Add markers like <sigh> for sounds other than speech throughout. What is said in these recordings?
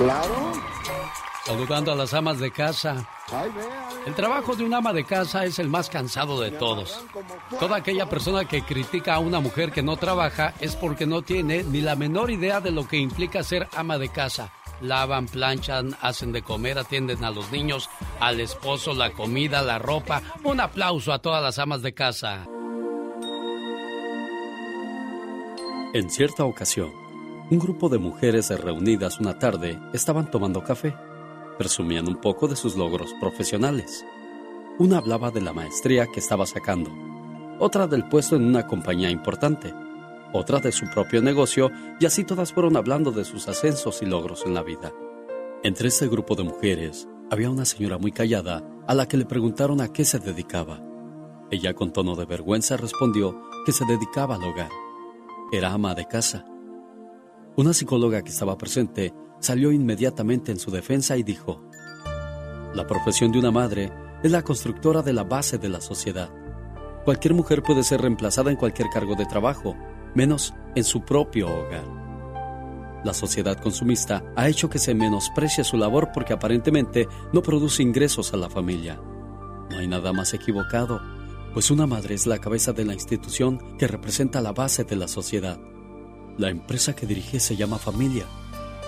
Claro. Saludando a las amas de casa. El trabajo de un ama de casa es el más cansado de todos. Toda aquella persona que critica a una mujer que no trabaja es porque no tiene ni la menor idea de lo que implica ser ama de casa. Lavan, planchan, hacen de comer, atienden a los niños, al esposo, la comida, la ropa. Un aplauso a todas las amas de casa. En cierta ocasión, un grupo de mujeres reunidas una tarde estaban tomando café. Presumían un poco de sus logros profesionales. Una hablaba de la maestría que estaba sacando, otra del puesto en una compañía importante, otra de su propio negocio y así todas fueron hablando de sus ascensos y logros en la vida. Entre este grupo de mujeres había una señora muy callada a la que le preguntaron a qué se dedicaba. Ella con tono de vergüenza respondió que se dedicaba al hogar. Era ama de casa. Una psicóloga que estaba presente salió inmediatamente en su defensa y dijo, La profesión de una madre es la constructora de la base de la sociedad. Cualquier mujer puede ser reemplazada en cualquier cargo de trabajo, menos en su propio hogar. La sociedad consumista ha hecho que se menosprecie su labor porque aparentemente no produce ingresos a la familia. No hay nada más equivocado, pues una madre es la cabeza de la institución que representa la base de la sociedad. La empresa que dirige se llama familia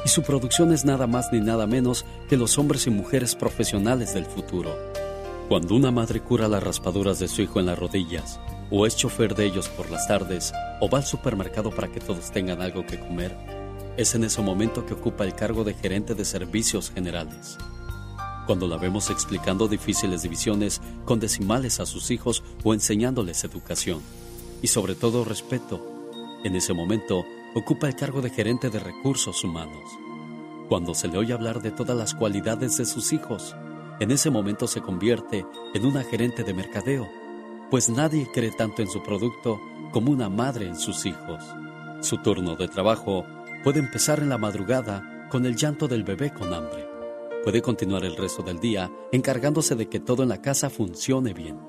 y su producción es nada más ni nada menos que los hombres y mujeres profesionales del futuro. Cuando una madre cura las raspaduras de su hijo en las rodillas, o es chofer de ellos por las tardes, o va al supermercado para que todos tengan algo que comer, es en ese momento que ocupa el cargo de gerente de servicios generales. Cuando la vemos explicando difíciles divisiones con decimales a sus hijos o enseñándoles educación, y sobre todo respeto, en ese momento ocupa el cargo de gerente de recursos humanos. Cuando se le oye hablar de todas las cualidades de sus hijos, en ese momento se convierte en una gerente de mercadeo, pues nadie cree tanto en su producto como una madre en sus hijos. Su turno de trabajo puede empezar en la madrugada con el llanto del bebé con hambre. Puede continuar el resto del día encargándose de que todo en la casa funcione bien.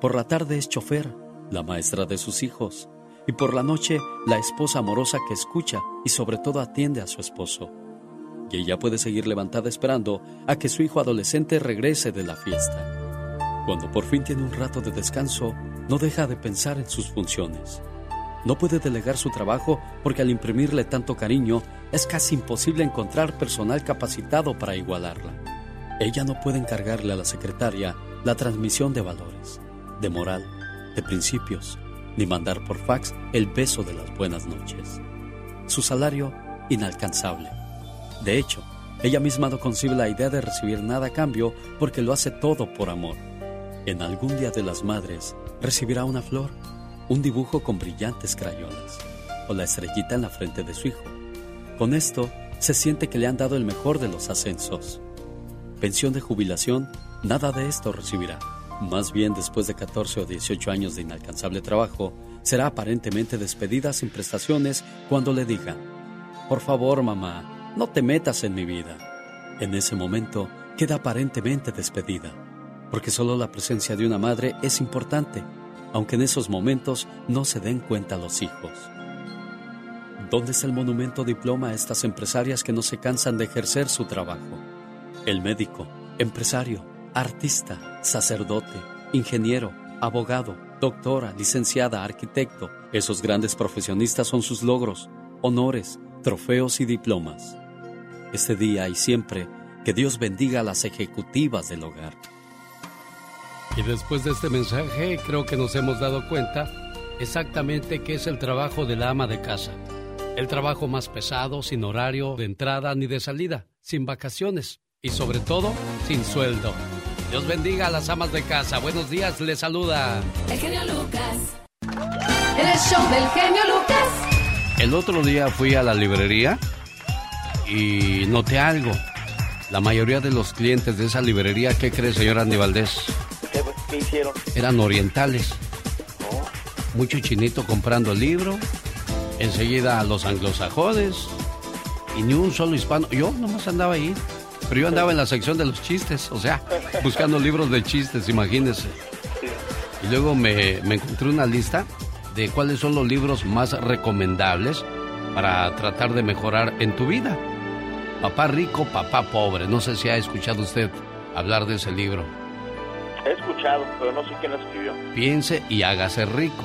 Por la tarde es chofer, la maestra de sus hijos, y por la noche la esposa amorosa que escucha y sobre todo atiende a su esposo. Y ella puede seguir levantada esperando a que su hijo adolescente regrese de la fiesta. Cuando por fin tiene un rato de descanso, no deja de pensar en sus funciones. No puede delegar su trabajo porque al imprimirle tanto cariño es casi imposible encontrar personal capacitado para igualarla. Ella no puede encargarle a la secretaria la transmisión de valores, de moral, de principios, ni mandar por fax el beso de las buenas noches. Su salario, inalcanzable. De hecho, ella misma no concibe la idea de recibir nada a cambio porque lo hace todo por amor. En algún día de las madres recibirá una flor, un dibujo con brillantes crayolas o la estrellita en la frente de su hijo. Con esto, se siente que le han dado el mejor de los ascensos. Pensión de jubilación, nada de esto recibirá. Más bien, después de 14 o 18 años de inalcanzable trabajo, será aparentemente despedida sin prestaciones cuando le digan, por favor mamá, no te metas en mi vida. En ese momento queda aparentemente despedida, porque solo la presencia de una madre es importante, aunque en esos momentos no se den cuenta los hijos. ¿Dónde está el monumento diploma a estas empresarias que no se cansan de ejercer su trabajo? El médico, empresario, artista, sacerdote, ingeniero, abogado, doctora, licenciada, arquitecto. Esos grandes profesionistas son sus logros, honores, trofeos y diplomas. Este día y siempre, que Dios bendiga a las ejecutivas del hogar. Y después de este mensaje, creo que nos hemos dado cuenta exactamente qué es el trabajo de la ama de casa. El trabajo más pesado, sin horario de entrada ni de salida, sin vacaciones y sobre todo, sin sueldo. Dios bendiga a las amas de casa. Buenos días, les saluda. El genio Lucas. El show del genio Lucas. El otro día fui a la librería y noté algo. La mayoría de los clientes de esa librería, ¿qué cree, señor Andy Valdés? ¿Qué, hicieron? Eran orientales. Mucho chinito comprando el libro. Enseguida los anglosajones. Y ni un solo hispano. Yo nomás andaba ahí. Pero yo andaba en la sección de los chistes, o sea, buscando libros de chistes, imagínense. Y luego me, me, encontré una lista de cuáles son los libros más recomendables para tratar de mejorar en tu vida. Papá rico, papá pobre. No sé si ha escuchado usted hablar de ese libro. He escuchado, pero no sé quién lo escribió. Piense y hágase rico.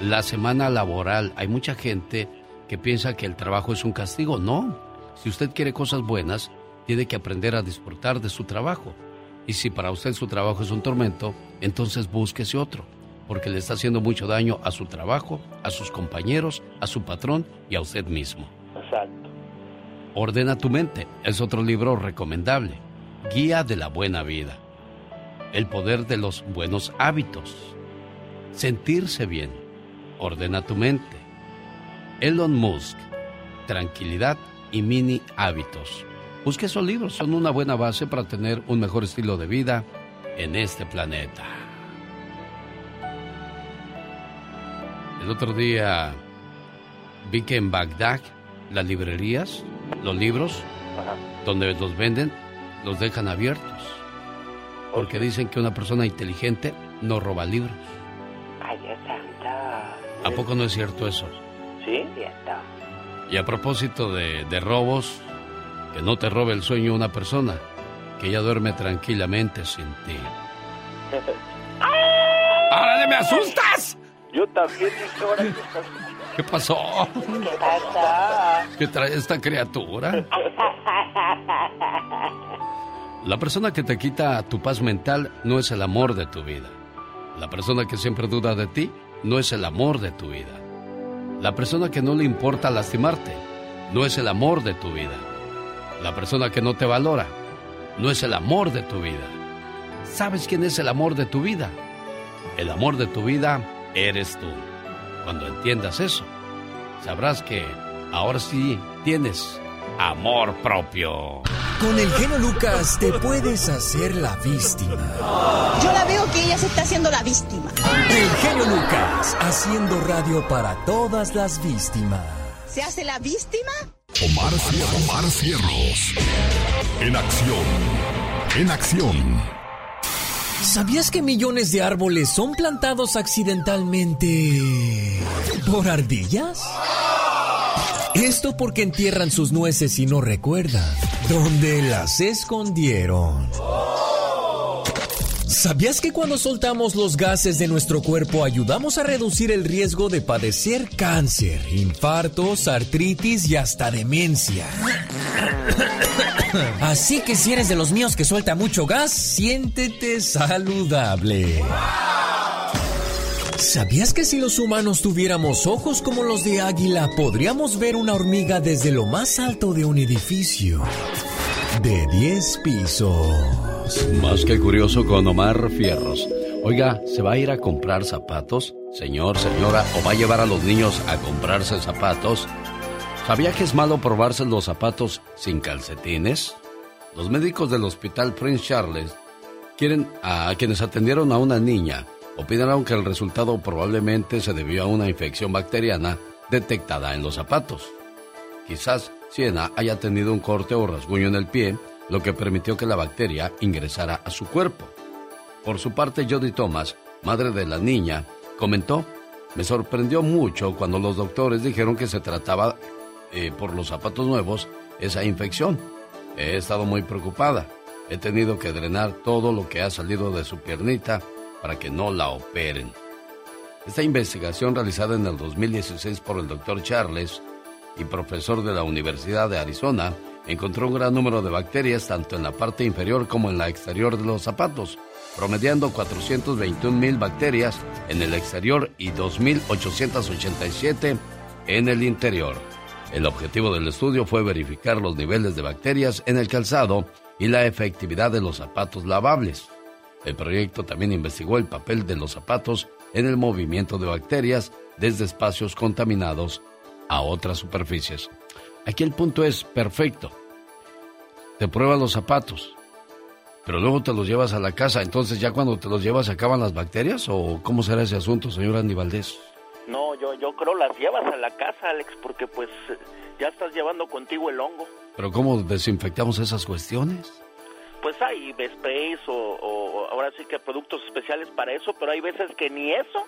La semana laboral, hay mucha gente que piensa que el trabajo es un castigo. No. Si usted quiere cosas buenas, tiene que aprender a disfrutar de su trabajo. Y si para usted su trabajo es un tormento, entonces búsquese otro, porque le está haciendo mucho daño a su trabajo, a sus compañeros, a su patrón y a usted mismo. Exacto. Ordena tu mente es otro libro recomendable. Guía de la buena vida. El poder de los buenos hábitos. Sentirse bien. Ordena tu mente. Elon Musk. Tranquilidad y mini hábitos. Busque esos libros, son una buena base para tener un mejor estilo de vida en este planeta. El otro día vi que en Bagdad las librerías, los libros, donde los venden, los dejan abiertos. Porque dicen que una persona inteligente no roba libros. Ay, santa. ¿A poco no es cierto eso? Sí, cierto. Y a propósito de, de robos, que no te robe el sueño una persona, que ella duerme tranquilamente sin ti. <laughs> ¡Ahora me asustas! Yo también, ahora ¿Qué pasó? ¿Qué pasa? ¿Qué trae esta criatura? La persona que te quita tu paz mental no es el amor de tu vida. La persona que siempre duda de ti no es el amor de tu vida. La persona que no le importa lastimarte no es el amor de tu vida. La persona que no te valora no es el amor de tu vida. ¿Sabes quién es el amor de tu vida? El amor de tu vida eres tú. Cuando entiendas eso, sabrás que ahora sí tienes amor propio. Con el genio Lucas te puedes hacer la víctima. Yo la veo que ella se está haciendo la víctima. El genio Lucas, haciendo radio para todas las víctimas. ¿Se hace la víctima? Omar, Omar Cierros. En acción. En acción. ¿Sabías que millones de árboles son plantados accidentalmente por ardillas? Esto porque entierran sus nueces y no recuerdan dónde las escondieron. ¿Sabías que cuando soltamos los gases de nuestro cuerpo ayudamos a reducir el riesgo de padecer cáncer, infartos, artritis y hasta demencia? <coughs> Así que si eres de los míos que suelta mucho gas, siéntete saludable. ¿Sabías que si los humanos tuviéramos ojos como los de águila, podríamos ver una hormiga desde lo más alto de un edificio? De 10 pisos. Más que curioso con Omar Fierros. Oiga, ¿se va a ir a comprar zapatos? Señor, señora, ¿o va a llevar a los niños a comprarse zapatos? ¿Sabía que es malo probarse los zapatos sin calcetines? Los médicos del Hospital Prince Charles quieren a quienes atendieron a una niña opinaron que el resultado probablemente se debió a una infección bacteriana detectada en los zapatos. Quizás Siena haya tenido un corte o rasguño en el pie, lo que permitió que la bacteria ingresara a su cuerpo. Por su parte, Jody Thomas, madre de la niña, comentó, me sorprendió mucho cuando los doctores dijeron que se trataba eh, por los zapatos nuevos esa infección. He estado muy preocupada. He tenido que drenar todo lo que ha salido de su piernita para que no la operen. Esta investigación realizada en el 2016 por el doctor Charles y profesor de la Universidad de Arizona encontró un gran número de bacterias tanto en la parte inferior como en la exterior de los zapatos, promediando 421 mil bacterias en el exterior y 2.887 en el interior. El objetivo del estudio fue verificar los niveles de bacterias en el calzado y la efectividad de los zapatos lavables. El proyecto también investigó el papel de los zapatos en el movimiento de bacterias desde espacios contaminados a otras superficies. Aquí el punto es perfecto. Te pruebas los zapatos, pero luego te los llevas a la casa. Entonces, ya cuando te los llevas, ¿se acaban las bacterias? ¿O cómo será ese asunto, señor Andy Valdés? No, yo, yo creo las llevas a la casa, Alex, porque pues ya estás llevando contigo el hongo. ¿Pero cómo desinfectamos esas cuestiones? Pues hay sprays o, o ahora sí que productos especiales para eso, pero hay veces que ni eso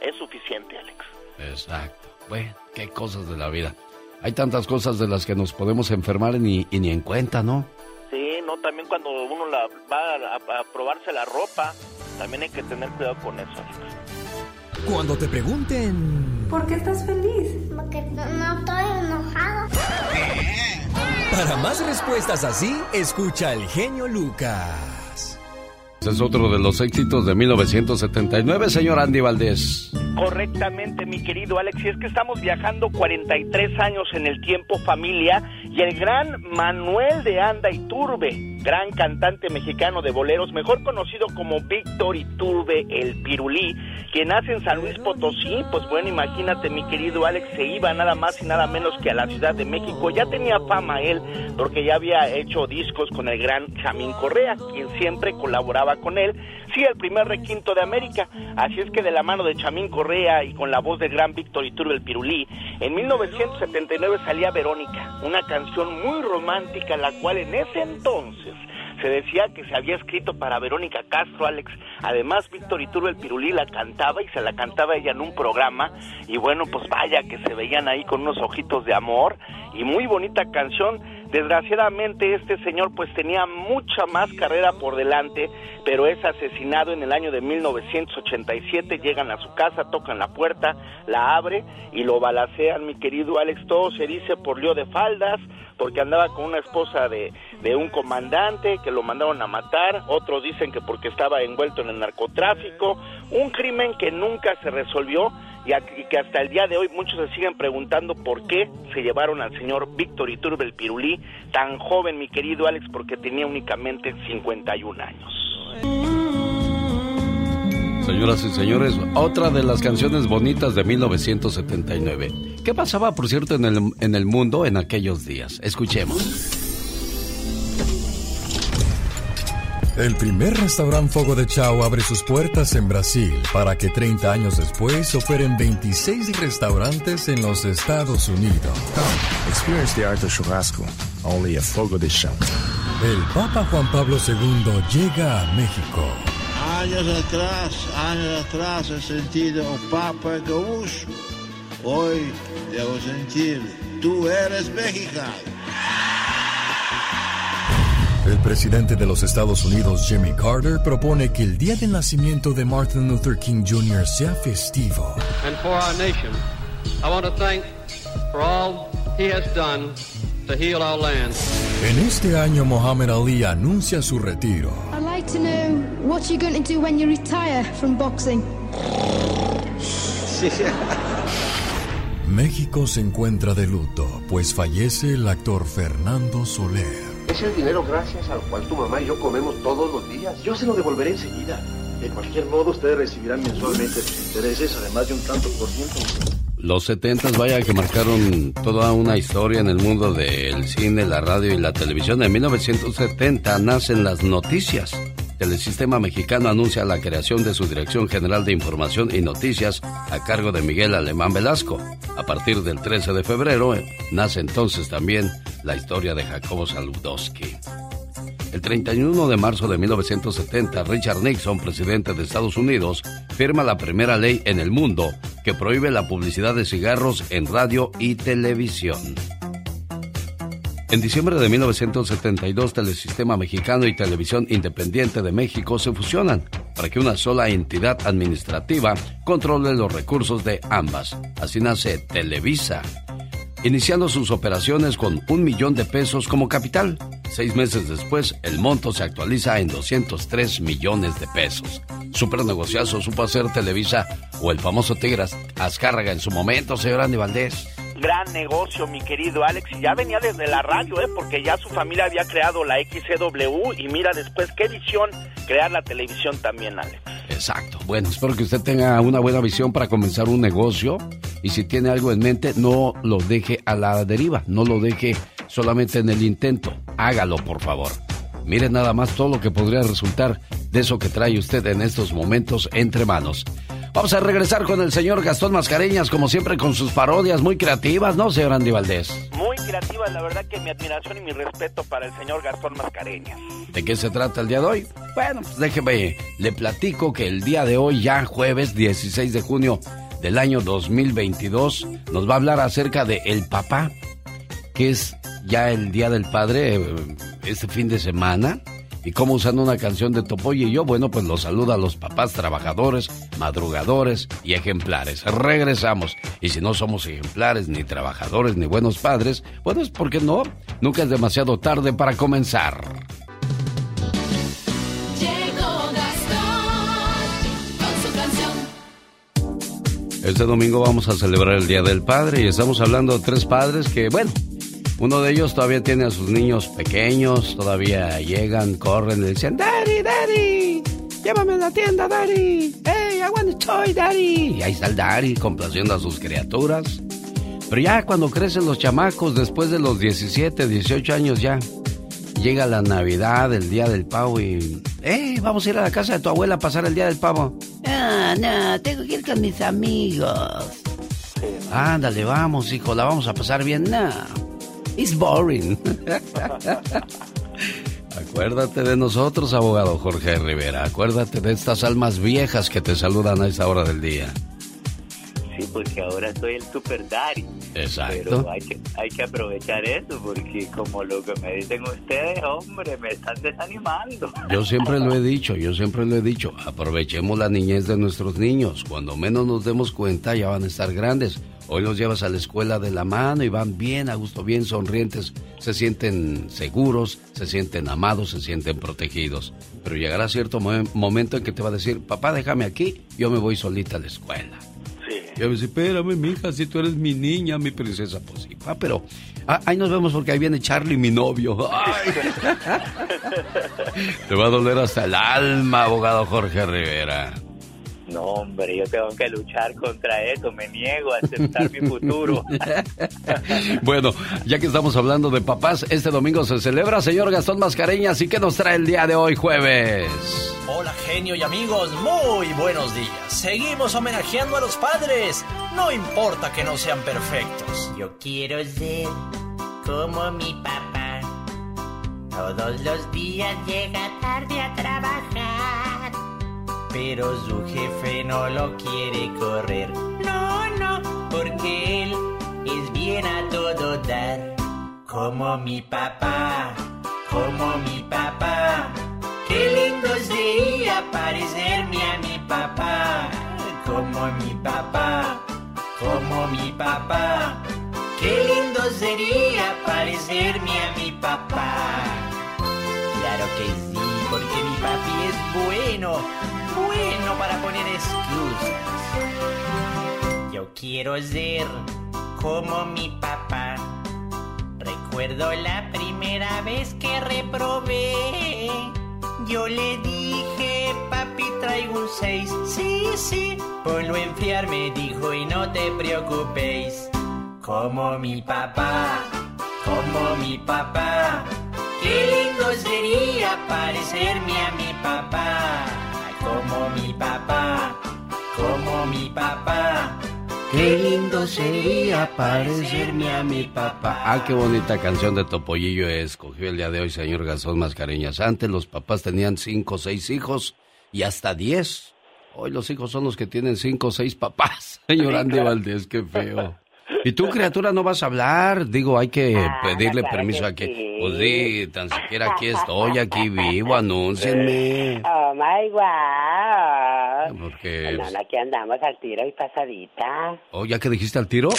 es suficiente, Alex. Exacto. Bueno, qué cosas de la vida. Hay tantas cosas de las que nos podemos enfermar y ni en cuenta, ¿no? Sí, no, también cuando uno la, va a, probarse la ropa, también hay que tener cuidado con eso. Cuando te pregunten... ¿Por qué estás feliz? Porque no estoy enojado. Para más respuestas así, escucha al genio Lucas. Es otro de los éxitos de 1979, señor Andy Valdés. Correctamente, mi querido Alex. Y es que estamos viajando 43 años en el tiempo familia y el gran Manuel de Anda Iturbe, gran cantante mexicano de boleros, mejor conocido como Víctor Iturbe el Pirulí, que nace en San Luis Potosí, pues bueno, imagínate mi querido Alex, se iba nada más y nada menos que a la Ciudad de México. Ya tenía fama él, porque ya había hecho discos con el gran Jamín Correa, quien siempre colaboraba con él. Sí, el primer requinto de América. Así es que de la mano de Chamín Correa y con la voz del gran Víctor Iturbe el Pirulí, en 1979 salía Verónica, una canción muy romántica, la cual en ese entonces se decía que se había escrito para Verónica Castro, Alex. Además, Víctor Iturbe el Pirulí la cantaba y se la cantaba ella en un programa. Y bueno, pues vaya que se veían ahí con unos ojitos de amor y muy bonita canción. Desgraciadamente este señor pues tenía mucha más carrera por delante, pero es asesinado en el año de 1987, llegan a su casa, tocan la puerta, la abre y lo balacean, mi querido Alex, todo se dice por lío de faldas, porque andaba con una esposa de, de un comandante que lo mandaron a matar, otros dicen que porque estaba envuelto en el narcotráfico, un crimen que nunca se resolvió y, que hasta el día de hoy muchos se siguen preguntando por qué se llevaron al señor Víctor Iturbe el Pirulí, tan joven mi querido Alex, porque tenía únicamente 51 años. Señoras y señores, otra de las canciones bonitas de 1979. ¿Qué pasaba, por cierto, en el, en el mundo en aquellos días? Escuchemos. El primer restaurante Fogo de Chao abre sus puertas en Brasil para que 30 años después operen 26 restaurantes en los Estados Unidos. experience the art of churrasco, only a Fogo de Chao. El Papa Juan Pablo II llega a México. Años atrás, años atrás he sentido un Papa gaúcho. Hoy debo sentir, tú eres mexicano. El presidente de los Estados Unidos, Jimmy Carter, propone que el día del nacimiento de Martin Luther King Jr. sea festivo. And for our nation, I want to thank for all he has done to heal our land. En este año, Muhammad Ali anuncia su retiro. I'd like to know what you're going to do when you retire from boxing. México se encuentra de luto, pues fallece el actor Fernando Soler. Es el dinero gracias al cual tu mamá y yo comemos todos los días. Yo se lo devolveré enseguida. De cualquier modo, ustedes recibirán mensualmente sus intereses, además de un tanto por ciento. Los setentas, vaya que marcaron toda una historia en el mundo del cine, la radio y la televisión. En 1970 nacen las noticias. El sistema mexicano anuncia la creación de su Dirección General de Información y Noticias a cargo de Miguel Alemán Velasco. A partir del 13 de febrero eh, nace entonces también la historia de Jacobo Saludowski. El 31 de marzo de 1970, Richard Nixon, presidente de Estados Unidos, firma la primera ley en el mundo que prohíbe la publicidad de cigarros en radio y televisión. En diciembre de 1972, Telesistema Mexicano y Televisión Independiente de México se fusionan para que una sola entidad administrativa controle los recursos de ambas. Así nace Televisa, iniciando sus operaciones con un millón de pesos como capital. Seis meses después, el monto se actualiza en 203 millones de pesos. Super negociazo supo hacer Televisa o el famoso Tigras Azcárraga en su momento, señor Andy Valdés gran negocio, mi querido Alex, y ya venía desde la radio, ¿eh? porque ya su familia había creado la XCW y mira después qué visión crear la televisión también, Alex. Exacto. Bueno, espero que usted tenga una buena visión para comenzar un negocio y si tiene algo en mente, no lo deje a la deriva, no lo deje solamente en el intento, hágalo por favor. Mire nada más todo lo que podría resultar de eso que trae usted en estos momentos entre manos. Vamos a regresar con el señor Gastón Mascareñas, como siempre, con sus parodias muy creativas, ¿no, señor Andy Valdés? Muy creativas, la verdad que mi admiración y mi respeto para el señor Gastón Mascareñas. ¿De qué se trata el día de hoy? Bueno, pues déjeme, le platico que el día de hoy, ya jueves 16 de junio del año 2022, nos va a hablar acerca de el papá que es ya el Día del Padre, eh, este fin de semana. Y cómo usando una canción de Topoy y yo, bueno, pues los saluda a los papás trabajadores, madrugadores y ejemplares. Regresamos. Y si no somos ejemplares, ni trabajadores, ni buenos padres, bueno, es porque no. Nunca es demasiado tarde para comenzar. Este domingo vamos a celebrar el Día del Padre y estamos hablando de tres padres que, bueno, uno de ellos todavía tiene a sus niños pequeños, todavía llegan, corren y dicen, Daddy, Daddy, llévame a la tienda, Daddy. Hey, I want toy, Daddy. Y ahí está el Daddy complaciendo a sus criaturas. Pero ya cuando crecen los chamacos, después de los 17, 18 años ya, llega la Navidad, el Día del Pavo y... ¡Eh! Vamos a ir a la casa de tu abuela a pasar el Día del Pavo. Ah, no, tengo que ir con mis amigos. Ándale, vamos, hijo, la vamos a pasar bien. No, it's boring. Acuérdate de nosotros, abogado Jorge Rivera. Acuérdate de estas almas viejas que te saludan a esta hora del día. Sí, porque ahora soy el super daddy. Exacto. Pero hay que, hay que aprovechar eso, porque como lo que me dicen ustedes, hombre, me están desanimando. Yo siempre lo he dicho, yo siempre lo he dicho, aprovechemos la niñez de nuestros niños. Cuando menos nos demos cuenta, ya van a estar grandes. Hoy los llevas a la escuela de la mano y van bien a gusto, bien sonrientes, se sienten seguros, se sienten amados, se sienten protegidos. Pero llegará cierto momento en que te va a decir, papá, déjame aquí, yo me voy solita a la escuela. Y a veces, espérame, mija, si tú eres mi niña, mi princesa, pues sí. Ah, pero ah, ahí nos vemos porque ahí viene Charlie, mi novio. <laughs> Te va a doler hasta el alma, abogado Jorge Rivera. No, hombre, yo tengo que luchar contra eso, me niego a aceptar mi futuro. <laughs> bueno, ya que estamos hablando de papás, este domingo se celebra, señor Gastón Mascareñas, ¿y qué nos trae el día de hoy, jueves? Hola, genio y amigos, muy buenos días. Seguimos homenajeando a los padres, no importa que no sean perfectos. Yo quiero ser como mi papá. Todos los días llega tarde a trabajar pero su jefe no lo quiere correr. No, no, porque él es bien a todo dar. Como mi papá, como mi papá. Qué lindo sería parecerme a mi papá. Como mi papá, como mi papá. Qué lindo sería parecerme a mi papá. Claro que sí, porque mi papi es bueno bueno para poner excusas. Yo quiero ser como mi papá. Recuerdo la primera vez que reprobé. Yo le dije, papi, traigo un 6. Sí, sí. Ponlo a enfriar, me dijo, y no te preocupéis. Como mi papá, como mi papá. Qué lindo sería parecerme a mi papá como mi papá, como mi papá. Qué lindo sería parecerme a mi papá. Ah, qué bonita canción de Topollillo escogió el día de hoy, señor Gastón Mascareñas. Antes los papás tenían cinco o seis hijos y hasta diez. Hoy los hijos son los que tienen cinco o seis papás. <laughs> Señor Andy Valdés, qué feo. ¿Y tú, criatura, no vas a hablar? Digo, hay que ah, pedirle permiso a que... Pues sí, tan siquiera aquí estoy, aquí vivo, <laughs> anúncienme. Oh, my God. Porque... No, aquí andamos al tiro y pasadita. Oh, ¿ya que dijiste al tiro? <laughs>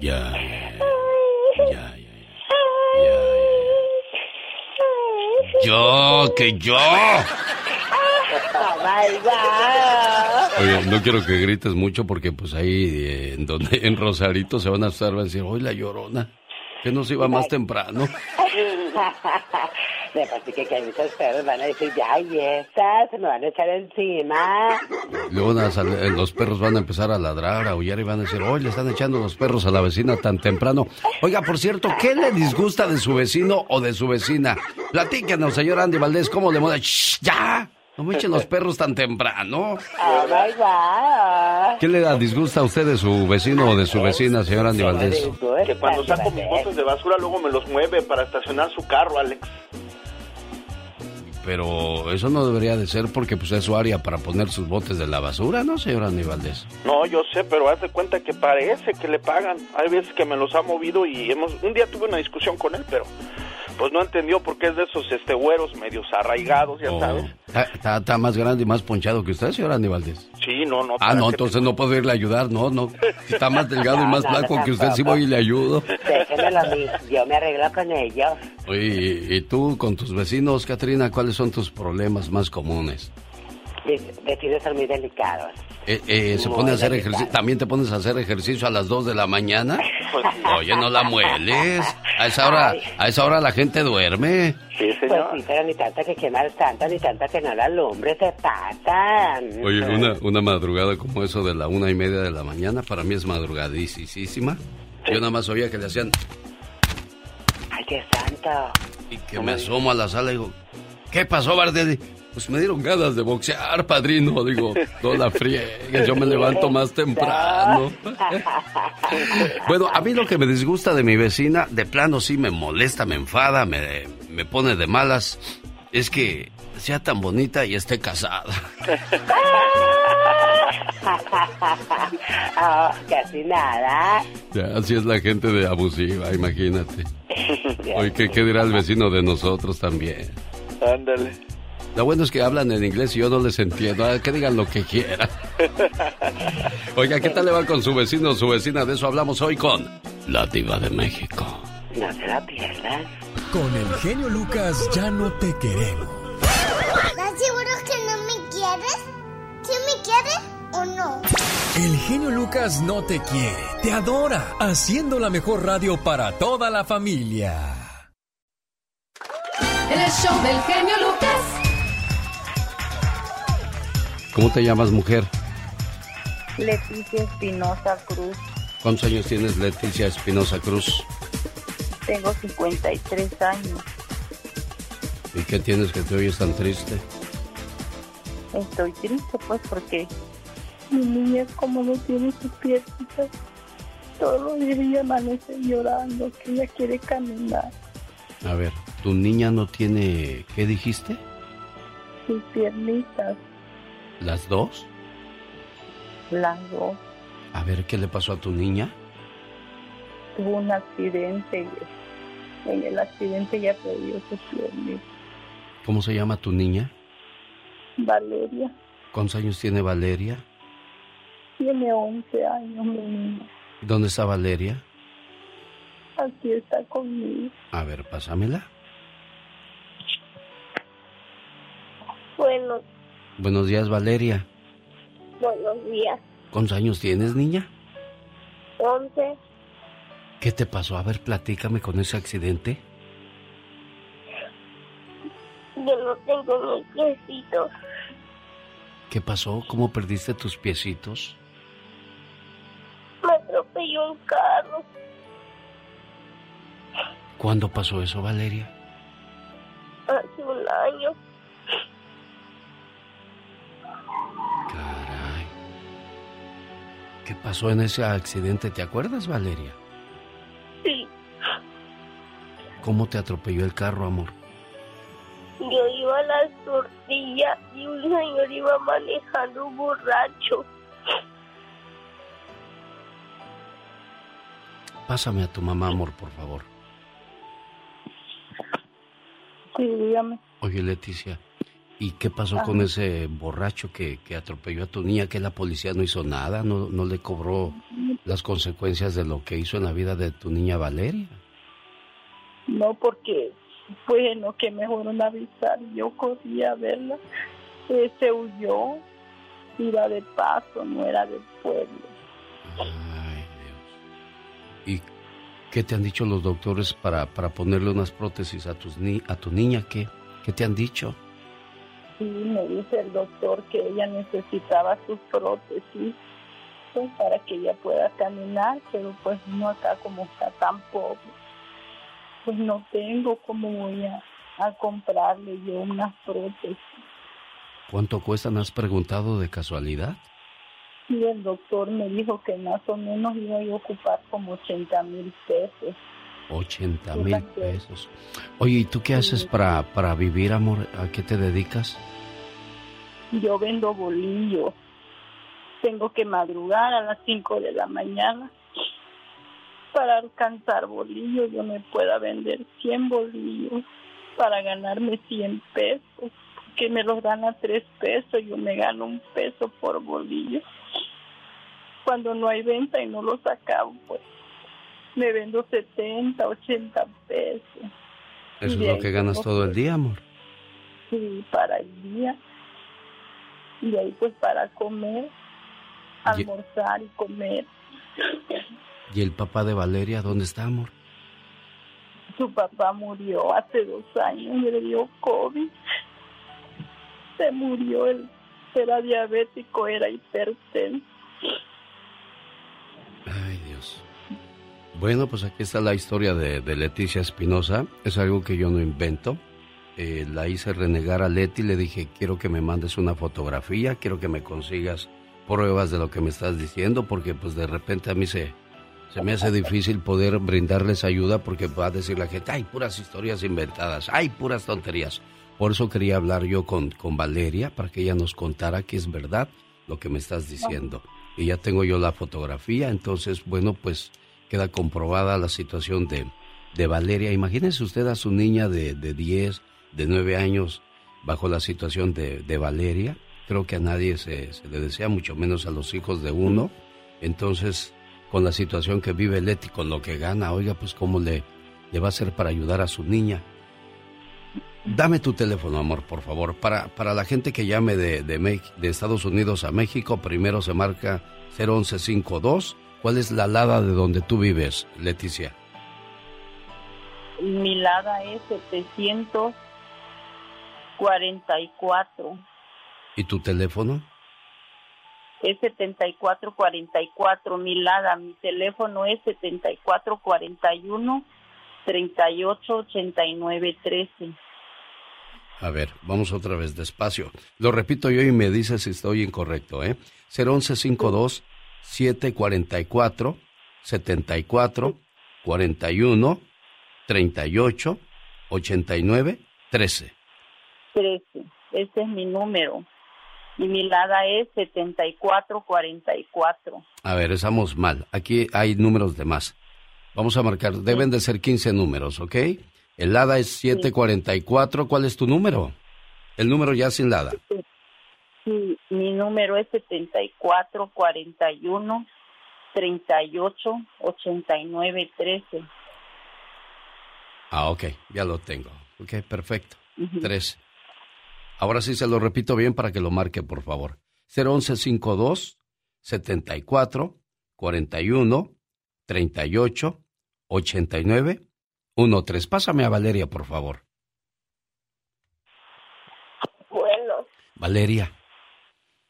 Ya, ya. Yo, que yo. Oye, no quiero que grites mucho porque pues ahí eh, en donde en Rosarito se van a estar a decir, hoy la llorona, que no se iba más temprano. <laughs> Después que, que muchos perros van a decir, ya, y estas, se me van a echar encima. Luego eh, los perros van a empezar a ladrar, a aullar y van a decir, hoy le están echando los perros a la vecina tan temprano. Oiga, por cierto, ¿qué le disgusta de su vecino o de su vecina? Platíquenos, señor Andy Valdés, ¿cómo le moda? ¡Ya! No me echen los perros tan temprano. Oh ¿Qué le disgusta a usted de su vecino o de su vecina, señor Andy Valdés? Que cuando saco mis bolsas de basura luego me los mueve para estacionar su carro, Alex. Pero eso no debería de ser porque pues es su área para poner sus botes de la basura, ¿no, señora Aníbaldez? No, yo sé, pero haz de cuenta que parece que le pagan. Hay veces que me los ha movido y hemos... Un día tuve una discusión con él, pero pues no entendió por qué es de esos este güeros medios arraigados, ya Oh. sabes. Está, está más grande y más ponchado que usted, señora Aníbaldez. Sí, no, no. Ah, no, entonces no puedo irle a ayudar, no, no. Está más delgado y más No, no, flaco que usted, sí voy y le ayudo. Déjenmelo a mí, yo me arreglo con ellos. Oye, y, y tú con tus vecinos, Katrina, ¿cuáles son tus problemas más comunes? Vecinos son muy delicados. Eh, eh, ¿Se Muy pone a hacer delicado. ejercicio? ¿También te pones a hacer ejercicio a las 2 de la mañana? <laughs> Oye, no la mueles. A esa hora, Ay. a esa hora la gente duerme. Sí, Pues sí, pero ni tanta que quemar tanta, ni tanta que no la alumbre, se pasan. Oye, una, una madrugada como eso de la una y media de la mañana, para mí es madrugadísima. Yo nada más oía que le hacían Ay, qué santo. y que me asomo a la sala y digo, ¿qué pasó, Bardelli? Pues me dieron ganas de boxear, padrino. Digo, <laughs> no la friegues, yo me levanto más temprano. <laughs> Bueno, a mí lo que me disgusta de mi vecina, de plano sí me molesta, me enfada, me, me pone de malas, es que sea tan bonita y esté casada. <laughs> oh, casi nada. Ya, así es la gente de abusiva, imagínate. Oye, ¿qué, qué dirá el vecino de nosotros también? Ándale. Lo bueno es que hablan en inglés y yo no les entiendo. Ah, Que digan lo que quieran. <laughs> Oiga, ¿qué tal le va con su vecino o su vecina? De eso hablamos hoy con la diva de México. No se la pierdan. Con el genio Lucas ya no te queremos. ¿Estás seguro que no me quieres? ¿Sí me quieres o no? El genio Lucas no te quiere, te adora, haciendo la mejor radio para toda la familia. En el show del genio Lucas. ¿Cómo te llamas, mujer? Leticia Espinosa Cruz. ¿Cuántos años tienes, Leticia Espinosa Cruz? Tengo 53 años. ¿Y qué tienes que te oyes tan triste? Estoy triste pues porque mi niña como no tiene sus piernitas, todos los días amanece llorando que ella quiere caminar. A ver, ¿tu niña no tiene... ¿Qué dijiste? Sus piernitas, ¿Las dos? las dos. A ver, ¿qué le pasó a tu niña? Tuvo un accidente y en el accidente ya perdió sus piernitas. ¿Cómo se llama tu niña? Valeria ¿Cuántos años tiene Valeria? tiene 11 años, mi niña. ¿Dónde está Valeria? Aquí está conmigo. A ver, pásamela. Bueno, Buenos días, Valeria. buenos días. ¿Cuántos años tienes, niña? 11. ¿Qué te pasó? A ver, platícame con ese accidente. Yo no tengo mis piecitos. ¿Qué pasó? ¿Cómo perdiste tus piecitos? Me atropelló un carro. ¿Cuándo pasó eso, Valeria? Hace un año. ¿Qué pasó en ese accidente? ¿Te acuerdas, Valeria? Sí, ¿Cómo te atropelló el carro, amor? yo iba a la tortilla y un señor iba manejando borracho. Pásame a tu mamá, amor, por favor. Sí, dígame. Oye, Leticia, ¿y qué pasó con ese borracho que, que atropelló a tu niña? ¿Que la policía no hizo nada? ¿No, ¿No le cobró las consecuencias de lo que hizo en la vida de tu niña Valeria? No, porque, bueno, que me fueron a avisar. Yo corrí a verla. Eh, se huyó. Iba de paso, no era del pueblo. ¿Y qué te han dicho los doctores para, para ponerle unas prótesis a, tus ni a tu niña? ¿Qué, ¿Qué te han dicho? Sí, me dice el doctor que ella necesitaba sus prótesis pues, para que ella pueda caminar, pero pues no acá como está tan pobre. Pues no tengo cómo voy a, a comprarle yo unas prótesis. ¿Cuánto cuestan? ¿Has preguntado de casualidad? Y el doctor me dijo que más o menos iba a ocupar como 80 mil pesos. 80 mil pesos. Oye, ¿y tú qué haces para, para vivir, amor? ¿A qué te dedicas? Yo vendo bolillos. Tengo que madrugar a las 5 de la mañana para alcanzar bolillos. Yo me pueda vender 100 bolillos para ganarme 100 pesos. Que me los dan a 3 pesos. Yo me gano un peso por bolillo. Cuando no hay venta y no los acabo, pues me vendo 70, 80 pesos. Eso es lo que ganas todo el día, amor. Sí, para el día. Y ahí pues para comer, almorzar y comer. ¿Y el papá de Valeria dónde está, amor? Su papá murió hace dos años, le dio COVID. Se murió, él era diabético, era hipertenso. Ay, Dios. Bueno, pues aquí está la historia de, Leticia Espinosa. Es algo que yo no invento. Eh, la hice renegar a Leti, le dije, quiero que me mandes una fotografía, quiero que me consigas pruebas de lo que me estás diciendo, porque pues de repente a mí se, se me hace difícil poder brindarles ayuda porque va a decir la gente, hay puras historias inventadas, hay puras tonterías. Por eso quería hablar yo con, con Valeria, para que ella nos contara que es verdad lo que me estás diciendo. Y ya tengo yo la fotografía, entonces, bueno, pues queda comprobada la situación de, de Valeria. Imagínese usted a su niña de, de 10, de 9 años bajo la situación de, de Valeria. Creo que a nadie se, le desea, mucho menos a los hijos de uno. Entonces, con la situación que vive Leti, con lo que gana, oiga, pues cómo le, le va a hacer para ayudar a su niña. Dame tu teléfono, amor, por favor. Para, para la gente que llame de, de, de Estados Unidos a México, primero se marca 01152 ¿Cuál es la lada de donde tú vives, Leticia? Mi lada es 744. ¿Y tu teléfono? Es 7444. Mi lada, mi teléfono es 7441 388913. A ver, vamos otra vez despacio. Lo repito yo y me dices si estoy incorrecto, ¿eh? 01152 744 74 41 38 89 13. 13. Ese es mi número. Y mi lada es 7444. A ver, estamos mal. Aquí hay números de más. Vamos a marcar, deben de ser 15 números, ¿ok? El LADA es 744. ¿Cuál es tu número? El número ya sin LADA. Sí, mi número es 7441 38 89 13. Ah, ok, ya lo tengo. Ok, perfecto. 13. Ahora sí se lo repito bien para que lo marque, por favor. 01152 74 41 38 89 13. Pásame a Valeria, por favor. Bueno. Valeria,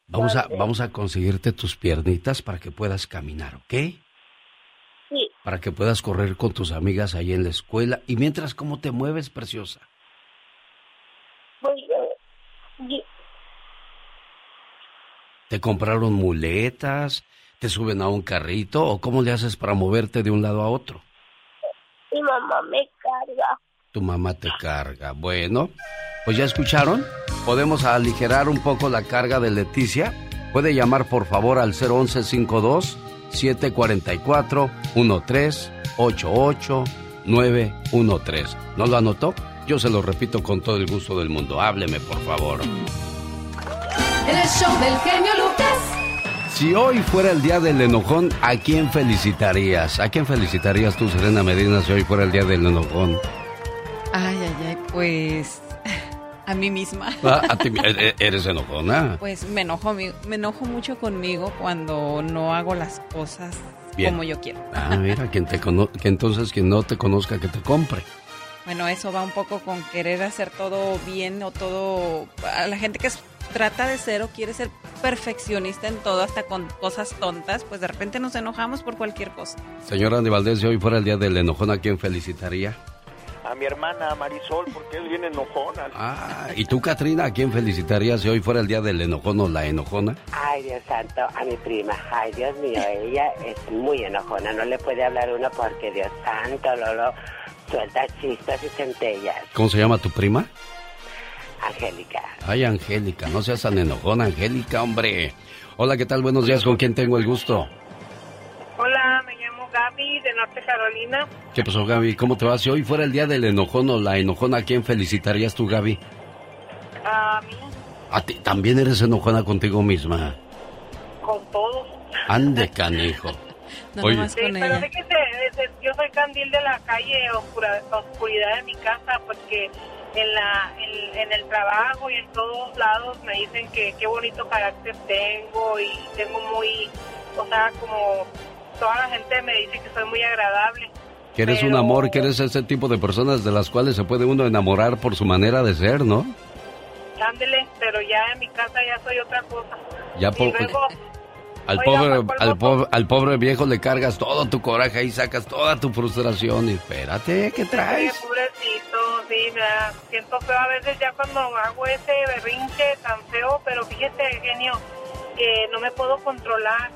vamos a, vamos a conseguirte tus piernitas para que puedas caminar, ¿ok? Sí. Para que puedas correr con tus amigas ahí en la escuela. Y mientras, ¿cómo te mueves, preciosa? Pues, ¿Te compraron muletas? ¿Te suben a un carrito? ¿O cómo le haces para moverte de un lado a otro? Mi mamá me carga. Tu mamá te carga. Bueno, pues ya escucharon. ¿Podemos aligerar un poco la carga de Leticia? Puede llamar por favor al 01152 744 1388 913. ¿No lo anotó? Yo se lo repito con todo el gusto del mundo. Hábleme, por favor. El show del genio Lucas. Si hoy fuera el día del enojón, ¿a quién felicitarías? ¿A quién felicitarías tú, Serena Medina, si hoy fuera el día del enojón? Ay, ay, ay, pues a mí misma. Ah, ¿A ti e-, e-, eres enojona? Pues me enojo, me enojo mucho conmigo cuando no hago las cosas como yo quiero. Ah, mira, quien te que entonces quien no te conozca que te compre. Bueno, eso va un poco con querer hacer todo bien o todo... A la gente que es trata de ser o quiere ser perfeccionista en todo, hasta con cosas tontas, pues de repente nos enojamos por cualquier cosa. Señora Andy Valdés, si hoy fuera el día del enojón, ¿a quién felicitaría? A mi hermana Marisol, porque él viene enojona. Ah, ¿y tú, Katrina, a quién felicitarías si hoy fuera el día del enojón o la enojona? Ay, Ay, Dios santo, a mi prima. Ay, Dios mío, ella es muy enojona. No le puede hablar uno porque, Dios santo, Lolo, suelta chispas y centellas. ¿Cómo se llama tu prima? Angélica. Ay, Angélica, no seas tan enojona, Angélica, hombre. Hola, ¿qué tal? Buenos días, ¿con quién tengo el gusto? Hola, me llamo Gaby de Norte Carolina. ¿Qué pasó, Gaby? ¿Cómo te va? Si hoy fuera el día del enojón o la enojona, ¿a quién felicitarías tú, Gaby? A mí, ¿A ti también eres enojona contigo misma? con todos. Ande, canijo. <laughs> Oye, Sí, pero fíjese, es- yo soy candil de la calle, oscura- oscuridad de mi casa, porque en, la, en, en el trabajo y en todos lados me dicen que qué bonito carácter tengo y tengo muy, o sea, como toda la gente me dice que soy muy agradable. que eres un amor, que eres ese tipo de personas de las cuales se puede uno enamorar por su manera de ser, ¿no? Ándele, pero ya en mi casa ya soy otra cosa. Ya y luego, Al Oiga, pobre, ¿me acuerdo al, pobre, al pobre viejo le cargas todo tu coraje y sacas toda tu frustración. Y espérate, ¿qué traes? Sí, pobrecito, sí, me da- siento feo a veces ya cuando hago ese berrinche tan feo, pero fíjese, genio, que no me puedo controlar.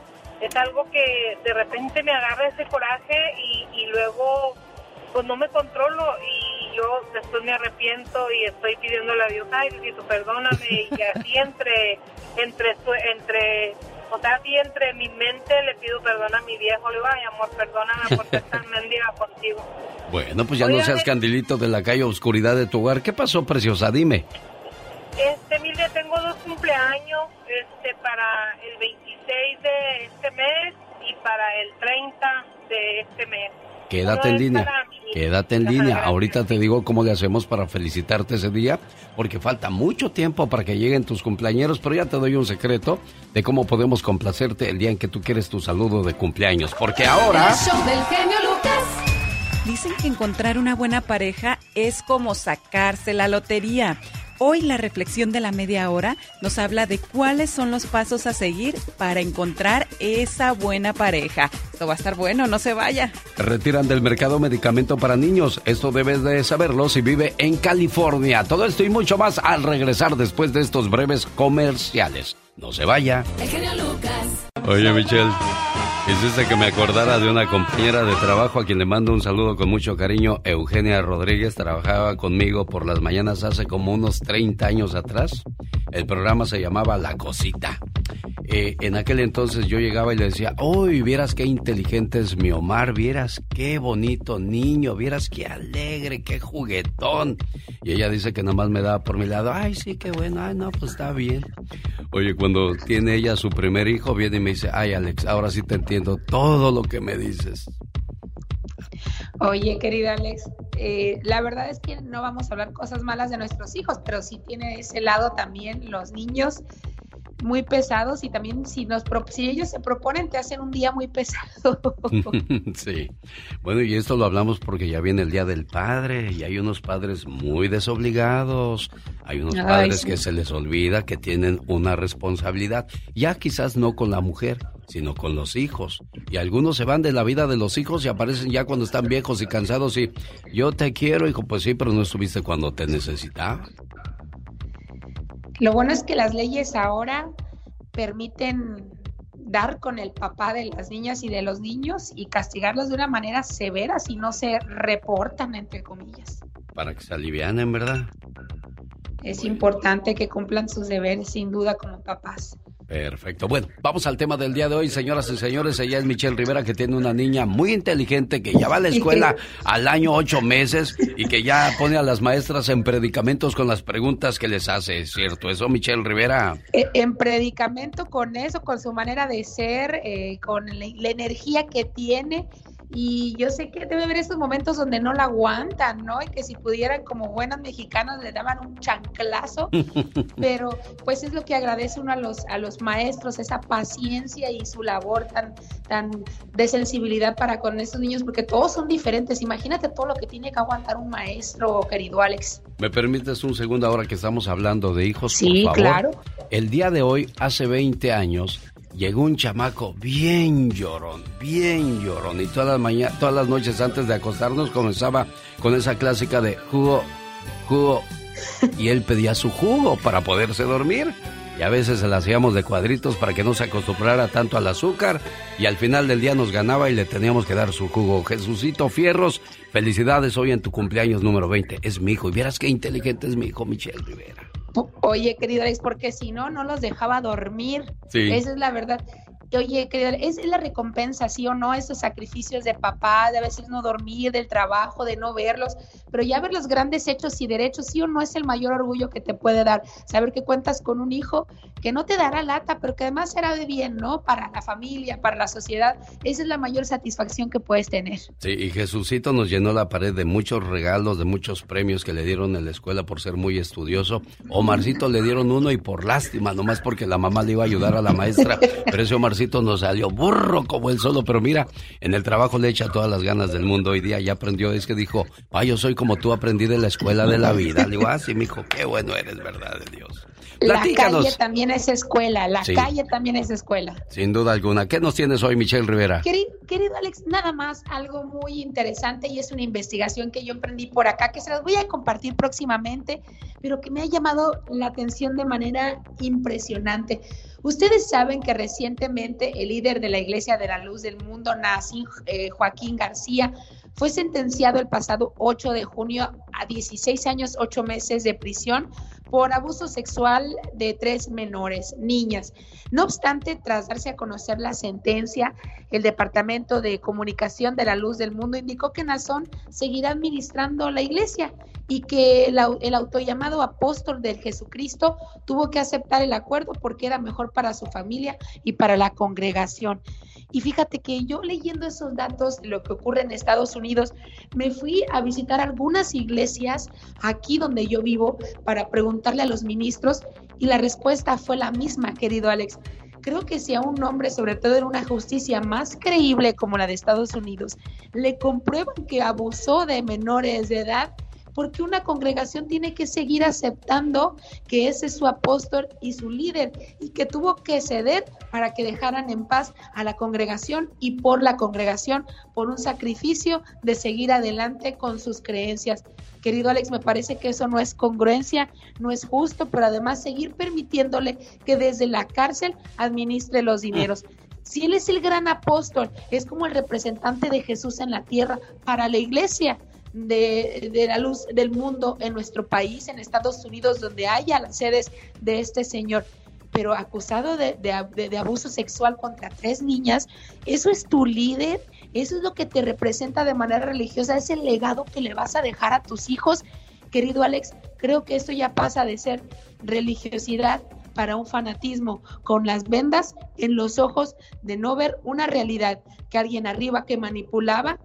Es algo que de repente me agarra ese coraje y, y luego pues no me controlo y yo después me arrepiento y estoy pidiéndole a Dios, ay, Diosito, perdóname y <laughs> así entre, entre, entre, o sea, así entre mi mente le pido perdón a mi viejo, le digo, ay, amor, perdóname por ser tan <laughs> mendiga contigo. Bueno, pues ya no seas candilito de la calle oscuridad de tu hogar. ¿Qué pasó, preciosa? Dime. Este, mire, tengo dos cumpleaños, este, para el 26 de este mes y para el 30 de este mes. Quédate en línea. Quédate en línea. Ahorita te digo cómo le hacemos para felicitarte ese día, porque falta mucho tiempo para que lleguen tus cumpleaños, pero ya te doy un secreto de cómo podemos complacerte el día en que tú quieres tu saludo de cumpleaños. Porque ahora... El show del genio Lucas. Dicen que encontrar una buena pareja es como sacarse la lotería. Hoy la reflexión de la media hora nos habla de cuáles son los pasos a seguir para encontrar esa buena pareja. Esto va a estar bueno, no se vaya. Retiran del mercado medicamento para niños. Esto debes de saberlo si vive en California. Todo esto y mucho más al regresar después de estos breves comerciales. No se vaya. El genio Lucas. Oye, Michelle, hiciste que me acordara de una compañera de trabajo a quien le mando un saludo con mucho cariño. Eugenia Rodríguez trabajaba conmigo por las mañanas hace como unos 30 años atrás. El programa se llamaba La Cosita. Eh, en aquel entonces yo llegaba y le decía, uy, vieras qué inteligente es mi Omar, vieras qué bonito niño, vieras qué alegre, qué juguetón. Y ella dice que nada más me daba por mi lado, ay, sí, qué bueno, ay, no, pues está bien. Oye, cuando tiene ella su primer hijo, viene y me dice, ay, Alex, ahora sí te entiendo todo lo que me dices. Oye, querida Alex, eh, la verdad es que no vamos a hablar cosas malas de nuestros hijos, pero sí tiene ese lado también los niños muy pesados y también si nos si ellos se proponen te hacen un día muy pesado. <laughs> sí. Bueno, y esto lo hablamos porque ya viene el Día del Padre y hay unos padres muy desobligados, hay unos Ay, padres sí. que se les olvida que tienen una responsabilidad, ya quizás no con la mujer, sino con los hijos. Y algunos se van de la vida de los hijos y aparecen ya cuando están viejos y cansados y yo te quiero, hijo, pues sí, pero no estuviste cuando te necesitaba. Lo bueno es que las leyes ahora permiten dar con el papá de las niñas y de los niños y castigarlos de una manera severa si no se reportan, entre comillas. Para que se alivianen, ¿verdad? Es importante que cumplan sus deberes, sin duda, como papás. Perfecto. Bueno, vamos al tema del día de hoy, señoras y señores. Ella es Michelle Rivera, que tiene una niña muy inteligente que ya va a la escuela <laughs> al año ocho meses y que ya pone a las maestras en predicamentos con las preguntas que les hace. ¿Es cierto eso, Michelle Rivera? Eh, En predicamento con eso, con su manera de ser, eh, con la, la energía que tiene. Y yo sé que debe haber estos momentos donde no la aguantan, ¿no? Y que si pudieran, como buenas mexicanas, le daban un chanclazo. <laughs> Pero pues es lo que agradece uno a los, a los maestros, esa paciencia y su labor tan, tan de sensibilidad para con estos niños, porque todos son diferentes. Imagínate todo lo que tiene que aguantar un maestro, querido Alex. ¿Me permites un segundo ahora que estamos hablando de hijos? Sí, por favor? claro. El día de hoy, hace 20 años, llegó un chamaco bien llorón, bien llorón. Y todas las, maña- todas las noches antes de acostarnos comenzaba con esa clásica de jugo, jugo. Y él pedía su jugo para poderse dormir. y a veces se la hacíamos de cuadritos para que no se acostumbrara tanto al azúcar y al final del día nos ganaba y le teníamos que dar su jugo. Jesucito Fierros, felicidades hoy en tu cumpleaños número 20. Es mi hijo y vieras qué inteligente es mi hijo Michelle Rivera. Oye, querido Alex, porque si no, no los dejaba dormir. Sí. Esa es la verdad. Oye, querida, ¿es la recompensa, sí o no? Esos sacrificios de papá, de a veces no dormir, del trabajo, de no verlos, pero ya ver los grandes hechos y derechos, sí o no es el mayor orgullo que te puede dar. Saber que cuentas con un hijo que no te dará lata, pero que además será de bien, ¿no? Para la familia, para la sociedad. Esa es la mayor satisfacción que puedes tener. Sí, y Jesucito nos llenó la pared de muchos regalos, de muchos premios que le dieron en la escuela por ser muy estudioso. Omarcito le dieron uno y por lástima, nomás porque la mamá le iba a ayudar a la maestra, <laughs> pero ese Omarcito nos salió burro como él solo, pero mira, en el trabajo le echa todas las ganas del mundo. Hoy día ya aprendió, es que dijo, pa, yo soy como tú, aprendí de la escuela de la vida. Le digo, ah, sí, mijo, qué bueno eres, verdad de Dios. La calle también es escuela, la calle también es escuela. Sin duda alguna. ¿Qué nos tienes hoy, Michelle Rivera? Querido, querido, Alex, nada más algo muy interesante y es una investigación que yo emprendí por acá, que se las voy a compartir próximamente, pero que me ha llamado la atención de manera impresionante. Ustedes saben que recientemente el líder de la Iglesia de la Luz del Mundo, Nacín eh, Joaquín García, fue sentenciado el pasado 8 de junio a 16 años, 8 meses de prisión por abuso sexual de tres menores, niñas. No obstante, tras darse a conocer la sentencia, el Departamento de Comunicación de la Luz del Mundo indicó que Nazón seguirá administrando la iglesia y que el, el autollamado apóstol del Jesucristo tuvo que aceptar el acuerdo porque era mejor para su familia y para la congregación. Y fíjate que yo leyendo esos datos de lo que ocurre en Estados Unidos, me fui a visitar algunas iglesias aquí donde yo vivo para a los ministros y la respuesta fue la misma, querido Alex. Creo que si a un hombre, sobre todo en una justicia más creíble como la de Estados Unidos, le comprueban que abusó de menores de edad, porque una congregación tiene que seguir aceptando que ese es su apóstol y su líder y que tuvo que ceder para que dejaran en paz a la congregación y por la congregación, por un sacrificio de seguir adelante con sus creencias. Querido Alex, me parece que eso no es congruencia, no es justo, pero además seguir permitiéndole que desde la cárcel administre los dineros. Si Él es el gran apóstol, es como el representante de Jesús en la tierra para la iglesia de, de, la luz del mundo en nuestro país, en Estados Unidos, donde haya las sedes de este señor, pero acusado de, de, de, abuso sexual contra tres niñas, ¿eso es tu líder? ¿Eso es lo que te representa de manera religiosa? ¿Es el legado que le vas a dejar a tus hijos? Querido Alex, creo que esto ya pasa de ser religiosidad para un fanatismo, con las vendas en los ojos de no ver una realidad que alguien arriba que manipulaba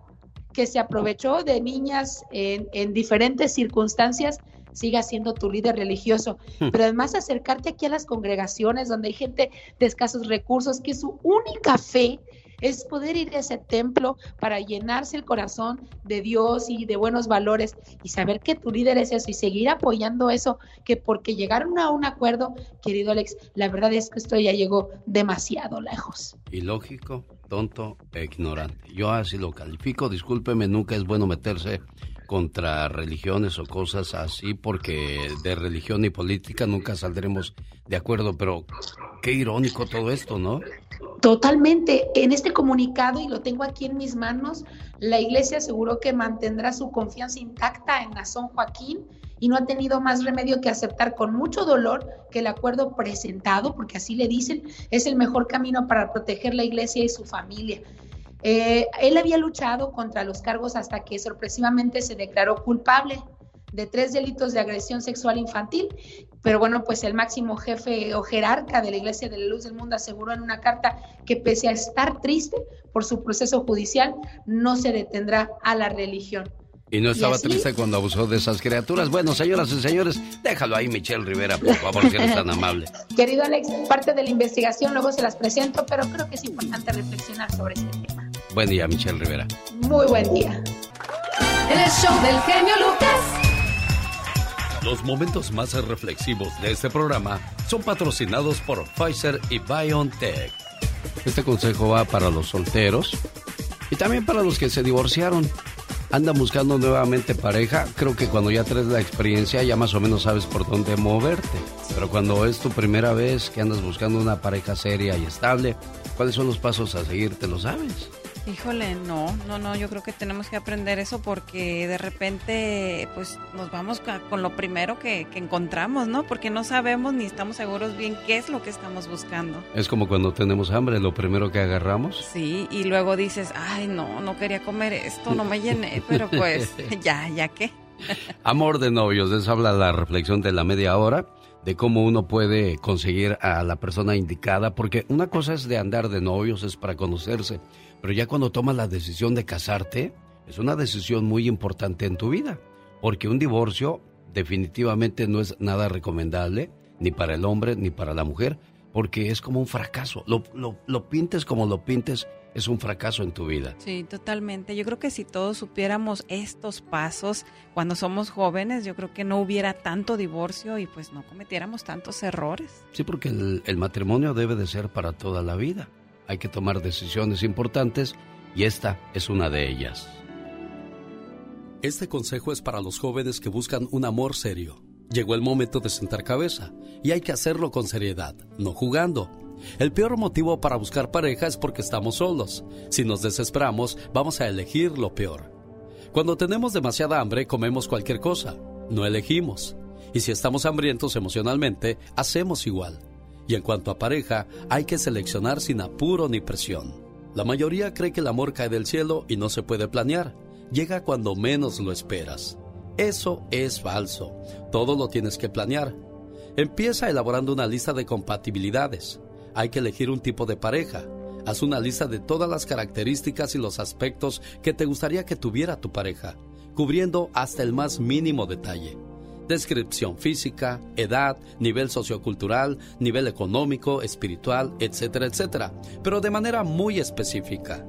que se aprovechó de niñas en, en diferentes circunstancias siga siendo tu líder religioso, hmm. pero además acercarte aquí a las congregaciones donde hay gente de escasos recursos, que su única fe es poder ir a ese templo para llenarse el corazón de Dios y de buenos valores y saber que tu líder es eso y seguir apoyando eso, que porque llegaron a un acuerdo, querido Alex, la verdad es que esto ya llegó demasiado lejos. Ilógico, tonto e ignorante. Yo así lo califico, discúlpeme, nunca es bueno meterse contra religiones o cosas así, porque de religión y política nunca saldremos de acuerdo, pero qué irónico todo esto, ¿no? Totalmente. En este comunicado, y lo tengo aquí en mis manos, la iglesia aseguró que mantendrá su confianza intacta en Nazón Joaquín y no ha tenido más remedio que aceptar con mucho dolor que el acuerdo presentado, porque así le dicen, es el mejor camino para proteger la iglesia y su familia. Eh, él había luchado contra los cargos hasta que sorpresivamente se declaró culpable de tres delitos de agresión sexual infantil. Pero bueno, pues el máximo jefe o jerarca de la Iglesia de la Luz del Mundo aseguró en una carta que pese a estar triste por su proceso judicial, no se detendrá a la religión. Y no estaba triste cuando abusó de esas criaturas. Bueno, señoras y señores, déjalo ahí, Michelle Rivera, por <laughs> favor, si eres tan amable. Querido Alex, parte de la investigación luego se las presento, pero creo que es importante reflexionar sobre este tema. Buen día, Michelle Rivera. Muy buen día. El show del genio Lucas. Los momentos más reflexivos de este programa son patrocinados por Pfizer y BioNTech. Este consejo va para los solteros y también para los que se divorciaron. Andan buscando nuevamente pareja, creo que cuando ya traes la experiencia ya más o menos sabes por dónde moverte. Pero cuando es tu primera vez que andas buscando una pareja seria y estable, ¿cuáles son los pasos a seguir? ¿Te lo sabes? Híjole, no, no, no, yo creo que tenemos que aprender eso porque de repente pues nos vamos con lo primero que, encontramos, ¿no? Porque no sabemos ni estamos seguros bien qué es lo que estamos buscando. Es como cuando tenemos hambre, lo primero que agarramos. Sí, y luego dices, ay, no, no quería comer esto, no me llené, <laughs> pero pues <laughs> ya, ya qué. Amor de novios, les habla la reflexión de la media hora de cómo uno puede conseguir a la persona indicada, porque una cosa es de andar de novios, es para conocerse, pero ya cuando tomas la decisión de casarte, es una decisión muy importante en tu vida, porque un divorcio definitivamente no es nada recomendable, ni para el hombre ni para la mujer, porque es como un fracaso. Lo, lo, pintes como lo pintes, es un fracaso en tu vida. Sí, totalmente. Yo creo que si todos supiéramos estos pasos cuando somos jóvenes, yo creo que no hubiera tanto divorcio y pues no cometiéramos tantos errores. Sí, porque el, el matrimonio debe de ser para toda la vida hay que tomar decisiones importantes y esta es una de ellas. Este consejo es para los jóvenes que buscan un amor serio. Llegó el momento de sentar cabeza y hay que hacerlo con seriedad, no jugando. El peor motivo para buscar pareja es porque estamos solos. Si nos desesperamos, vamos a elegir lo peor. Cuando tenemos demasiada hambre, comemos cualquier cosa. No elegimos. Y si estamos hambrientos emocionalmente, hacemos igual. Y en cuanto a pareja, hay que seleccionar sin apuro ni presión. La mayoría cree que el amor cae del cielo y no se puede planear. Llega cuando menos lo esperas. Eso es falso. Todo lo tienes que planear. Empieza elaborando una lista de compatibilidades. Hay que elegir un tipo de pareja. Haz una lista de todas las características y los aspectos que te gustaría que tuviera tu pareja, cubriendo hasta el más mínimo detalle descripción física, edad, nivel sociocultural, nivel económico, espiritual, etcétera, etcétera, pero de manera muy específica.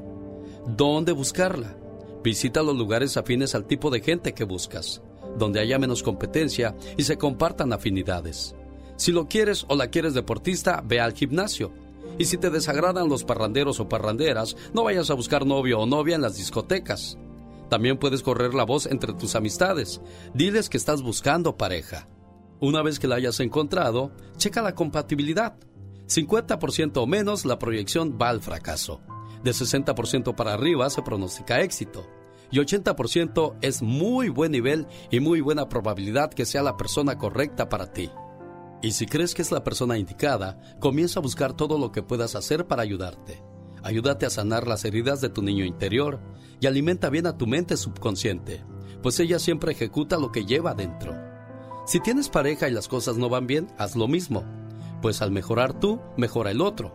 ¿Dónde buscarla? Visita los lugares afines al tipo de gente que buscas, donde haya menos competencia y se compartan afinidades. Si lo quieres o la quieres deportista, ve al gimnasio. Y si te desagradan los parranderos o parranderas, no vayas a buscar novio o novia en las discotecas. También puedes correr la voz entre tus amistades. Diles que estás buscando pareja. Una vez que la hayas encontrado, checa la compatibilidad. 50% o menos la proyección va al fracaso. De 60% para arriba se pronostica éxito. Y 80% es muy buen nivel y muy buena probabilidad que sea la persona correcta para ti. Y si crees que es la persona indicada, comienza a buscar todo lo que puedas hacer para ayudarte. Ayúdate a sanar las heridas de tu niño interior y alimenta bien a tu mente subconsciente, pues ella siempre ejecuta lo que lleva dentro. Si tienes pareja y las cosas no van bien, haz lo mismo, pues al mejorar tú, mejora el otro.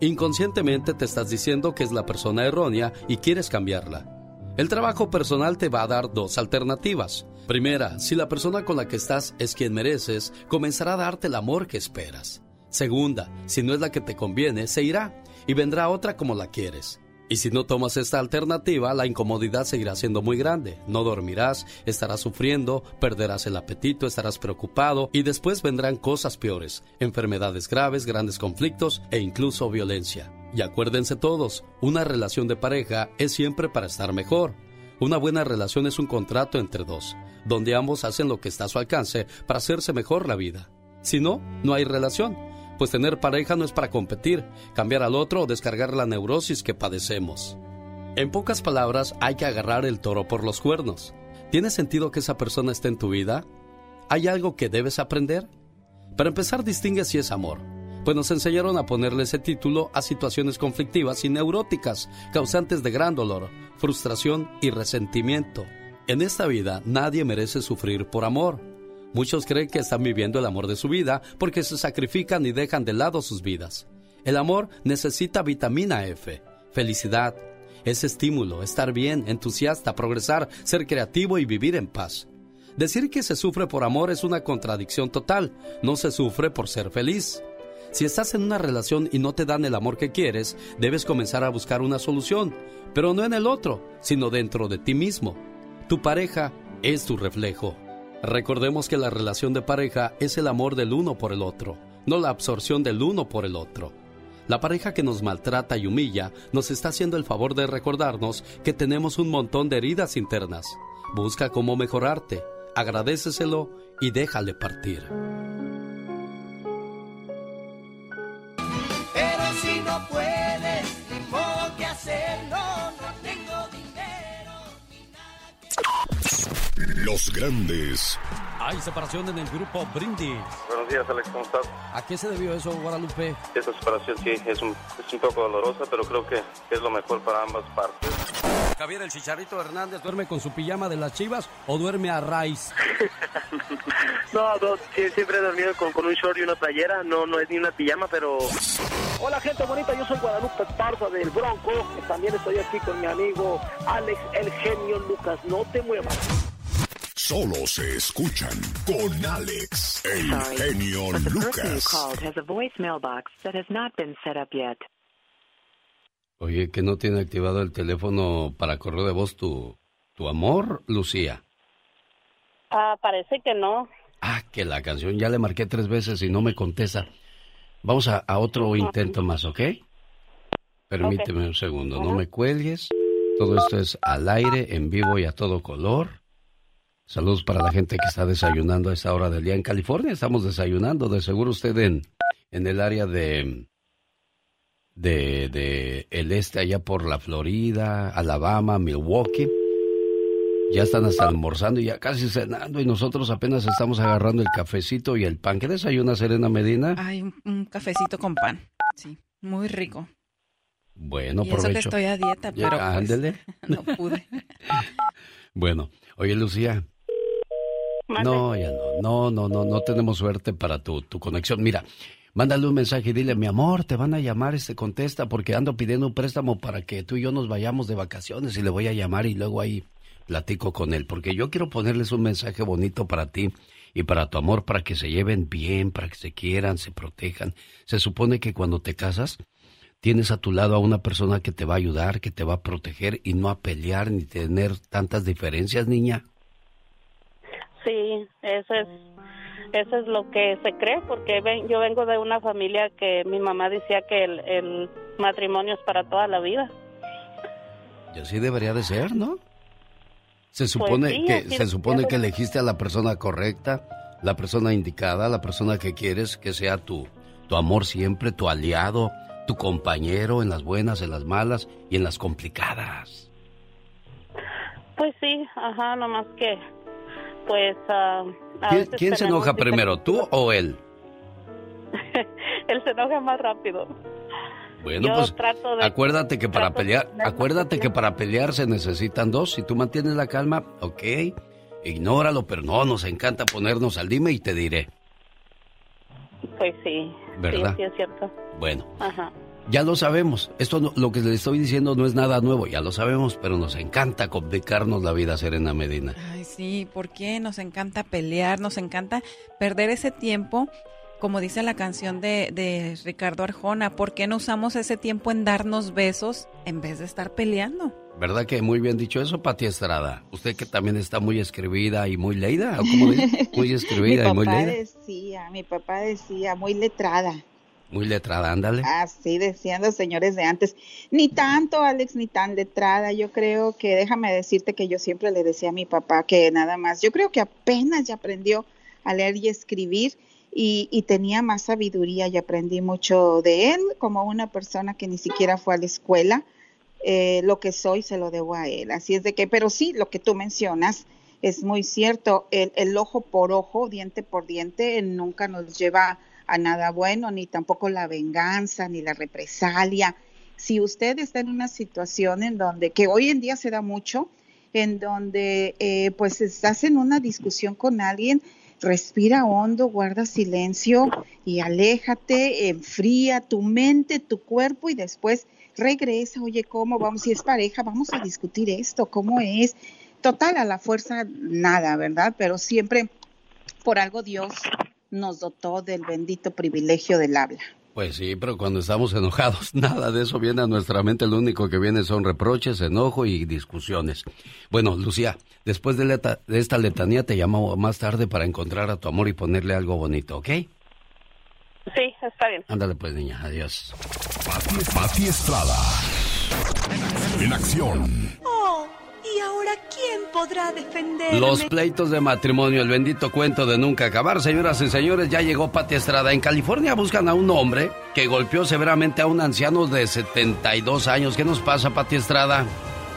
Inconscientemente te estás diciendo que es la persona errónea y quieres cambiarla. El trabajo personal te va a dar dos alternativas. Primera, si la persona con la que estás es quien mereces, comenzará a darte el amor que esperas. Segunda, si no es la que te conviene, se irá y vendrá otra como la quieres. Y si no tomas esta alternativa, la incomodidad seguirá siendo muy grande. No dormirás, estarás sufriendo, perderás el apetito, estarás preocupado y después vendrán cosas peores, enfermedades graves, grandes conflictos e incluso violencia. Y acuérdense todos, una relación de pareja es siempre para estar mejor. Una buena relación es un contrato entre dos, donde ambos hacen lo que está a su alcance para hacerse mejor la vida. Si no, no hay relación pues tener pareja no es para competir, cambiar al otro o descargar la neurosis que padecemos. En pocas palabras, hay que agarrar el toro por los cuernos. ¿Tiene sentido que esa persona esté en tu vida? ¿Hay algo que debes aprender? Para empezar, distingue si es amor, pues nos enseñaron a ponerle ese título a situaciones conflictivas y neuróticas, causantes de gran dolor, frustración y resentimiento. En esta vida nadie merece sufrir por amor. Muchos creen que están viviendo el amor de su vida porque se sacrifican y dejan de lado sus vidas. El amor necesita vitamina F, felicidad, es estímulo, estar bien, entusiasta, progresar, ser creativo y vivir en paz. Decir que se sufre por amor es una contradicción total, no se sufre por ser feliz. Si estás en una relación y no te dan el amor que quieres, debes comenzar a buscar una solución, pero no en el otro, sino dentro de ti mismo. Tu pareja es tu reflejo. Recordemos que la relación de pareja es el amor del uno por el otro, no la absorción del uno por el otro. La pareja que nos maltrata y humilla nos está haciendo el favor de recordarnos que tenemos un montón de heridas internas. Busca cómo mejorarte, agradeceselo y déjale partir. Los grandes Hay separación en el grupo Brindis. Buenos días, Alex, ¿cómo estás? ¿A qué se debió eso, Guadalupe? Esta separación sí es un, es un poco dolorosa, pero creo que es lo mejor para ambas partes. Javier el Chicharito Hernández duerme con su pijama de las chivas o duerme a raíz. <laughs> No, no, sí, siempre he dormido con, con un short y una playera, no, no es ni una pijama, pero... Hola gente bonita, yo soy Guadalupe Esparza del Bronco. También estoy aquí con mi amigo Alex el genio Lucas. No te muevas. Solo se escuchan con Alex, el Sorry, genio but the person you Lucas. called has a voicemail box that has not been set up yet. Oye, que no tiene activado el teléfono para correo de voz tu, tu amor, Lucía. Ah, parece que no. Ah, que la canción ya le marqué tres veces y no me contesta. Vamos a, a otro intento más, ¿ok? Permíteme un segundo, no me cuelgues. Todo esto es al aire, en vivo y a todo color. Saludos para la gente que está desayunando a esta hora del día en California. Estamos desayunando, de seguro usted en, en el área de, de, de el este, allá por la Florida, Alabama, Milwaukee. Ya están hasta almorzando y ya casi cenando y nosotros apenas estamos agarrando el cafecito y el pan. ¿Qué desayuna Serena Medina? Ay, un, un cafecito con pan. Sí, muy rico. Bueno, y eso que provecho. estoy a dieta, Ya, pero pues, ándele. <laughs> no pude. <laughs> Bueno, oye Lucía. No, ya no, no, no, no, no tenemos suerte para tu, tu conexión. Mira, mándale un mensaje y dile, mi amor, te van a llamar, este contesta, porque ando pidiendo un préstamo para que tú y yo nos vayamos de vacaciones y le voy a llamar y luego ahí platico con él, porque yo quiero ponerles un mensaje bonito para ti y para tu amor, para que se lleven bien, para que se quieran, se protejan. Se supone que cuando te casas, tienes a tu lado a una persona que te va a ayudar, que te va a proteger y no a pelear ni tener tantas diferencias, niña. Sí, eso es, eso es lo que se cree, porque ven- yo vengo de una familia que mi mamá decía que el, el matrimonio es para toda la vida. Y así debería de ser, ¿no? Se supone sí, que se supone que elegiste a la persona correcta, la persona indicada, la persona que quieres que sea tu tu amor siempre, tu aliado, tu compañero en las buenas, en las malas y en las complicadas. Pues sí, ajá, nomás que, pues... a ¿Quién, veces quién se enoja primero, tú o él? <laughs> Él se enoja más rápido. Bueno, Yo pues trato de- acuérdate que para pelear, acuérdate que para pelear se necesitan dos. Si tú mantienes la calma, ok, ignóralo, pero no, nos encanta ponernos al dime y te diré. Pues sí, ¿Verdad? sí, sí es cierto. Bueno, Ajá. Ya lo sabemos. Esto no- lo que le estoy diciendo no es nada nuevo, ya lo sabemos, pero nos encanta complicarnos la vida, Serena Medina. Ay, sí, ¿por qué? Nos encanta pelear, nos encanta perder ese tiempo, como dice la canción de, de Ricardo Arjona, ¿por qué no usamos ese tiempo en darnos besos en vez de estar peleando? ¿Verdad que muy bien dicho eso, Pati Estrada? Usted que también está muy escribida y muy leída, ¿o cómo dice? Muy <laughs> escribida mi y muy papá leída. decía, mi papá decía, muy letrada. Muy letrada, ándale. Así decían los señores de antes. Ni tanto, Alex, ni tan letrada. Yo creo que, déjame decirte que yo siempre le decía a mi papá que nada más, yo creo que apenas ya aprendió a leer y escribir y, y tenía más sabiduría y aprendí mucho de él como una persona que ni siquiera fue a la escuela. Eh, lo que soy se lo debo a él. Así es de que, pero sí, lo que tú mencionas es muy cierto. El, el ojo por ojo, diente por diente, nunca nos lleva a nada bueno, ni tampoco la venganza, ni la represalia. Si usted está en una situación en donde, que hoy en día se da mucho, en donde eh, pues estás en una discusión con alguien, respira hondo, guarda silencio y aléjate, enfría tu mente, tu cuerpo y después regresa, oye, ¿cómo vamos? Si es pareja, vamos a discutir esto, ¿cómo es? Total, a la fuerza, nada, ¿verdad? Pero siempre, por algo Dios nos dotó del bendito privilegio del habla. Pues sí, pero cuando estamos enojados, <laughs> nada de eso viene a nuestra mente. Lo único que viene son reproches, enojo y discusiones. Bueno, Lucía, después de, leta- de esta letanía te llamo más tarde para encontrar a tu amor y ponerle algo bonito, ¿ok? Sí, está bien. Ándale pues, niña, adiós. Pati Estrada. En acción. Oh, ¿y ahora quién podrá defenderme? Los pleitos de matrimonio, el bendito cuento de nunca acabar. Señoras y señores, ya llegó Pati Estrada. En California buscan a un hombre que golpeó severamente a un anciano de 72 años. ¿Qué nos pasa, Pati Estrada?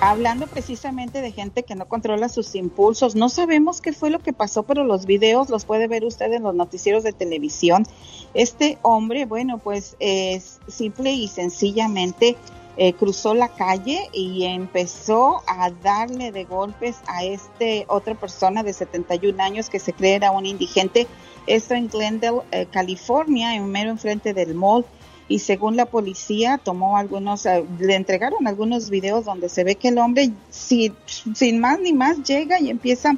hablando precisamente de gente que no controla sus impulsos. No sabemos qué fue lo que pasó, pero los videos los puede ver usted en los noticieros de televisión. Este hombre, bueno, pues es simple y sencillamente eh, cruzó la calle y empezó a darle de golpes a este otra persona de 71 años que se cree era un indigente. Esto en Glendale, eh, California, en mero enfrente del mall y según la policía tomó algunos, eh, le entregaron algunos videos donde se ve que el hombre sin, sin más ni más llega y empieza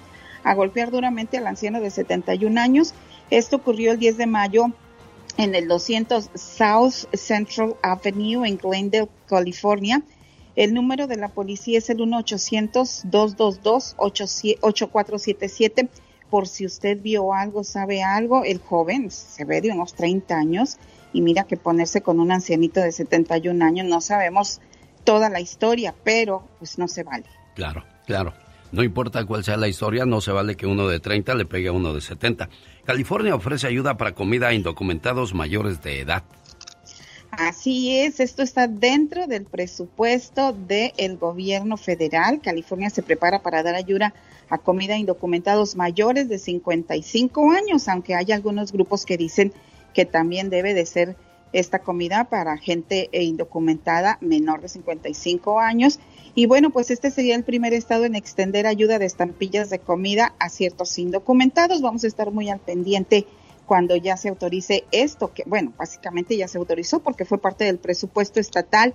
a golpear duramente al anciano de 71 años. Esto ocurrió el 10 de mayo en el 200 South Central Avenue en Glendale, California. El número de la policía es el 1-800-222-8477. Por si usted vio algo, sabe algo, el joven se ve de unos 30 años y mira que ponerse con un ancianito de 71 años, no sabemos toda la historia, pero pues no se vale. Claro, claro. No importa cuál sea la historia, no se vale que uno de 30 le pegue a uno de 70. California ofrece ayuda para comida a indocumentados mayores de edad. Así es, esto está dentro del presupuesto del gobierno federal. California se prepara para dar ayuda a comida a indocumentados mayores de 55 años, aunque hay algunos grupos que dicen que también debe de ser esta comida para gente indocumentada menor de 55 años. Y bueno, pues este sería el primer estado en extender ayuda de estampillas de comida a ciertos indocumentados. Vamos a estar muy al pendiente cuando ya se autorice esto, que bueno, básicamente ya se autorizó porque fue parte del presupuesto estatal,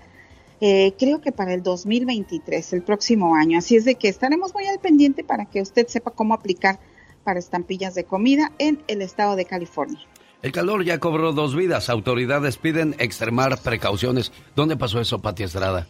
eh, creo que para el 2023, el próximo año. Así es de que estaremos muy al pendiente para que usted sepa cómo aplicar para estampillas de comida en el estado de California. El calor ya cobró dos vidas. Autoridades piden extremar precauciones. ¿Dónde pasó eso, Pati Estrada?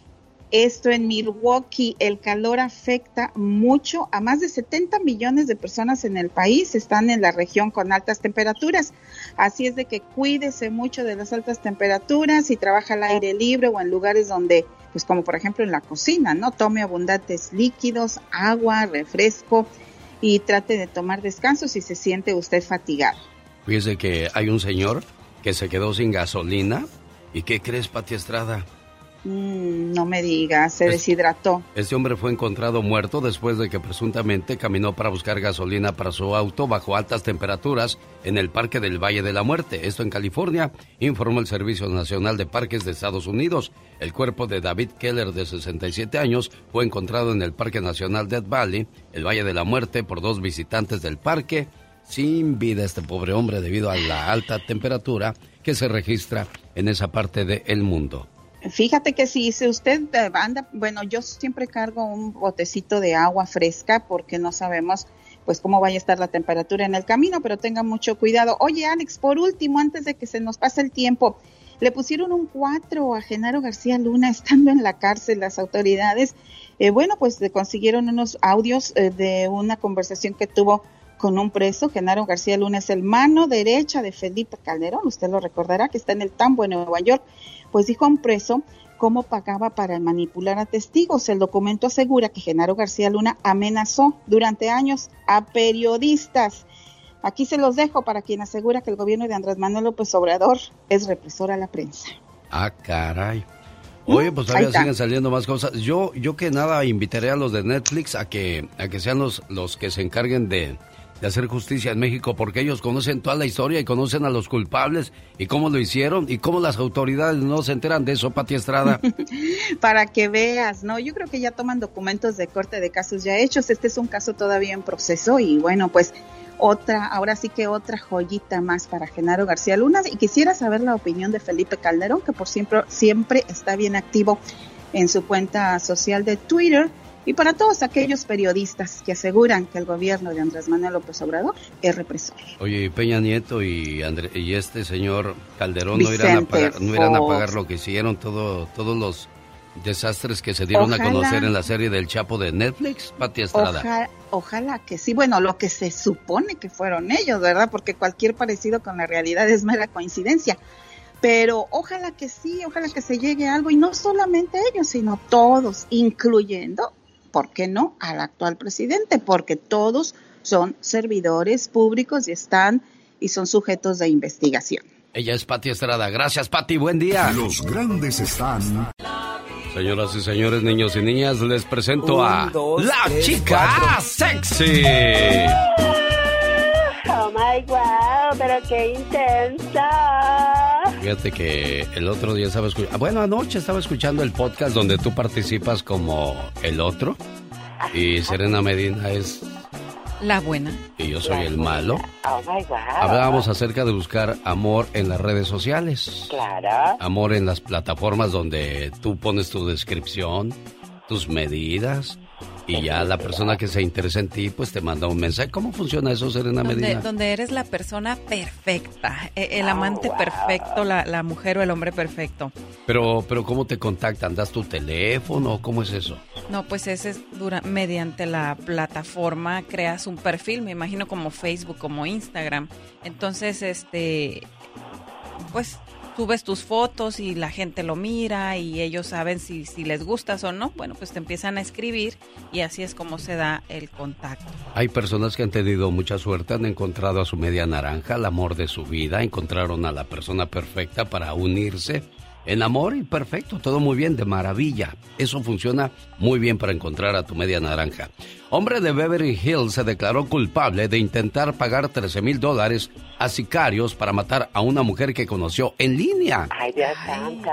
Esto en Milwaukee, el calor afecta mucho a más de 70 millones de personas en el país. Están en la región con altas temperaturas. Así es de que cuídese mucho de las altas temperaturas y trabaja al aire libre o en lugares donde, pues como por ejemplo en la cocina, ¿no? Tome abundantes líquidos, agua, refresco y trate de tomar descanso si se siente usted fatigado. Fíjese que hay un señor que se quedó sin gasolina. ¿Y qué crees, Pati Estrada? Mm, no me digas, se deshidrató. Este hombre fue encontrado muerto después de que presuntamente caminó para buscar gasolina para su auto bajo altas temperaturas en el Parque del Valle de la Muerte. Esto en California, informó el Servicio Nacional de Parques de Estados Unidos. El cuerpo de David Keller, de 67 años, fue encontrado en el Parque Nacional Death Valley, el Valle de la Muerte, por dos visitantes del parque sin vida este pobre hombre debido a la alta temperatura que se registra en esa parte del mundo. Fíjate que si, usted eh, anda, bueno, yo siempre cargo un botecito de agua fresca porque no sabemos pues cómo vaya a estar la temperatura en el camino, pero tenga mucho cuidado. Oye, Alex, por último, antes de que se nos pase el tiempo, le pusieron un 4 a Genaro García Luna estando en la cárcel las autoridades. Eh, bueno, pues le consiguieron unos audios eh, de una conversación que tuvo con un preso, Genaro García Luna es el mano derecha de Felipe Calderón, usted lo recordará que está en el Tambo en Nueva York, pues dijo a un preso cómo pagaba para manipular a testigos. El documento asegura que Genaro García Luna amenazó durante años a periodistas. Aquí se los dejo para quien asegura que el gobierno de Andrés Manuel López Obrador es represor a la prensa. Ah, caray. Oye, pues todavía siguen saliendo más cosas. Yo, yo que nada invitaré a los de Netflix a que, a que sean los, los que se encarguen de, de hacer justicia en México porque ellos conocen toda la historia y conocen a los culpables y cómo lo hicieron y cómo las autoridades no se enteran de eso, Pati Estrada. <laughs> Para que veas, ¿no? Yo creo que ya toman documentos de corte de casos ya hechos. Este es un caso todavía en proceso y bueno, pues otra, ahora sí que otra joyita más para Genaro García Luna. Y quisiera saber la opinión de Felipe Calderón, que por siempre, siempre está bien activo en su cuenta social de Twitter y para todos aquellos periodistas que aseguran que el gobierno de Andrés Manuel López Obrador es represor. Oye, Peña Nieto y, y este señor Calderón no irán, a pagar, no irán a pagar lo que hicieron todo, todos los desastres que se dieron a conocer en la serie del Chapo de Netflix, Pati Estrada. ojalá que sí, bueno, lo que se supone que fueron ellos, ¿verdad? Porque cualquier parecido con la realidad es mera coincidencia Pero ojalá que sí, ojalá que se llegue a algo y no solamente ellos, sino todos, incluyendo, ¿por qué no?, al actual presidente, porque todos son servidores públicos y están y son sujetos de investigación. Ella es Pati Estrada. Gracias, Pati. Buen día. Los grandes están. Señoras y señores, niños y niñas, les presento a la chica sexy. Oh my wow, pero qué intensa. Fíjate que el otro día estaba escuchando, bueno, anoche estaba escuchando el podcast donde tú participas como el otro y Serena Medina es la buena. Y yo soy el malo. Oh my God. Hablábamos acerca de buscar amor en las redes sociales. Claro. Amor en las plataformas donde tú pones tu descripción, tus medidas, y ya la persona que se interesa en ti, pues te manda un mensaje. ¿Cómo funciona eso, Serena donde, Medina? Donde eres la persona perfecta, e- el Oh, amante wow. perfecto, la, la mujer o el hombre perfecto. Pero, pero ¿cómo te contactan? ¿Das tu teléfono? ¿Cómo es eso? No, pues ese es dura, mediante la plataforma creas un perfil, me imagino como Facebook, como Instagram. Entonces, este, pues subes tus fotos y la gente lo mira y ellos saben si, si les gustas o no. Bueno, pues te empiezan a escribir y así es como se da el contacto. Hay personas que han tenido mucha suerte, han encontrado a su media naranja, el amor de su vida, encontraron a la persona perfecta para unirse en amor y perfecto, todo muy bien, de maravilla. Eso funciona muy bien para encontrar a tu media naranja. Hombre de Beverly Hills se declaró culpable de intentar pagar 13 mil dólares a sicarios para matar a una mujer que conoció en línea. Ay, Dios santo,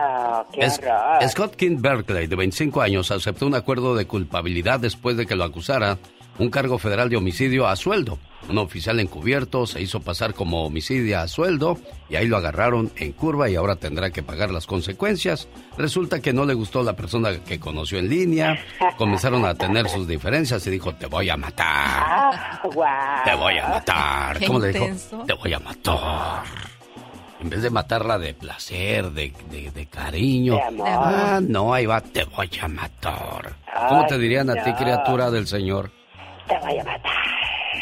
qué Es- horror. Scott King Berkeley, de 25 años, aceptó un acuerdo de culpabilidad después de que lo acusara un cargo federal de homicidio a sueldo. Un oficial encubierto se hizo pasar como homicidio a sueldo y ahí lo agarraron en curva y ahora tendrá que pagar las consecuencias. Resulta que no le gustó la persona que conoció en línea, comenzaron a tener sus diferencias y dijo, te voy a matar, Ah, wow. te voy a matar. Qué ¿Cómo le dijo? Te voy a matar. En vez de matarla de placer, de, de- de cariño. De amor. Ah, no, ahí va, te voy a matar. ¿Cómo te dirían a ti, criatura del Señor? Te voy a matar.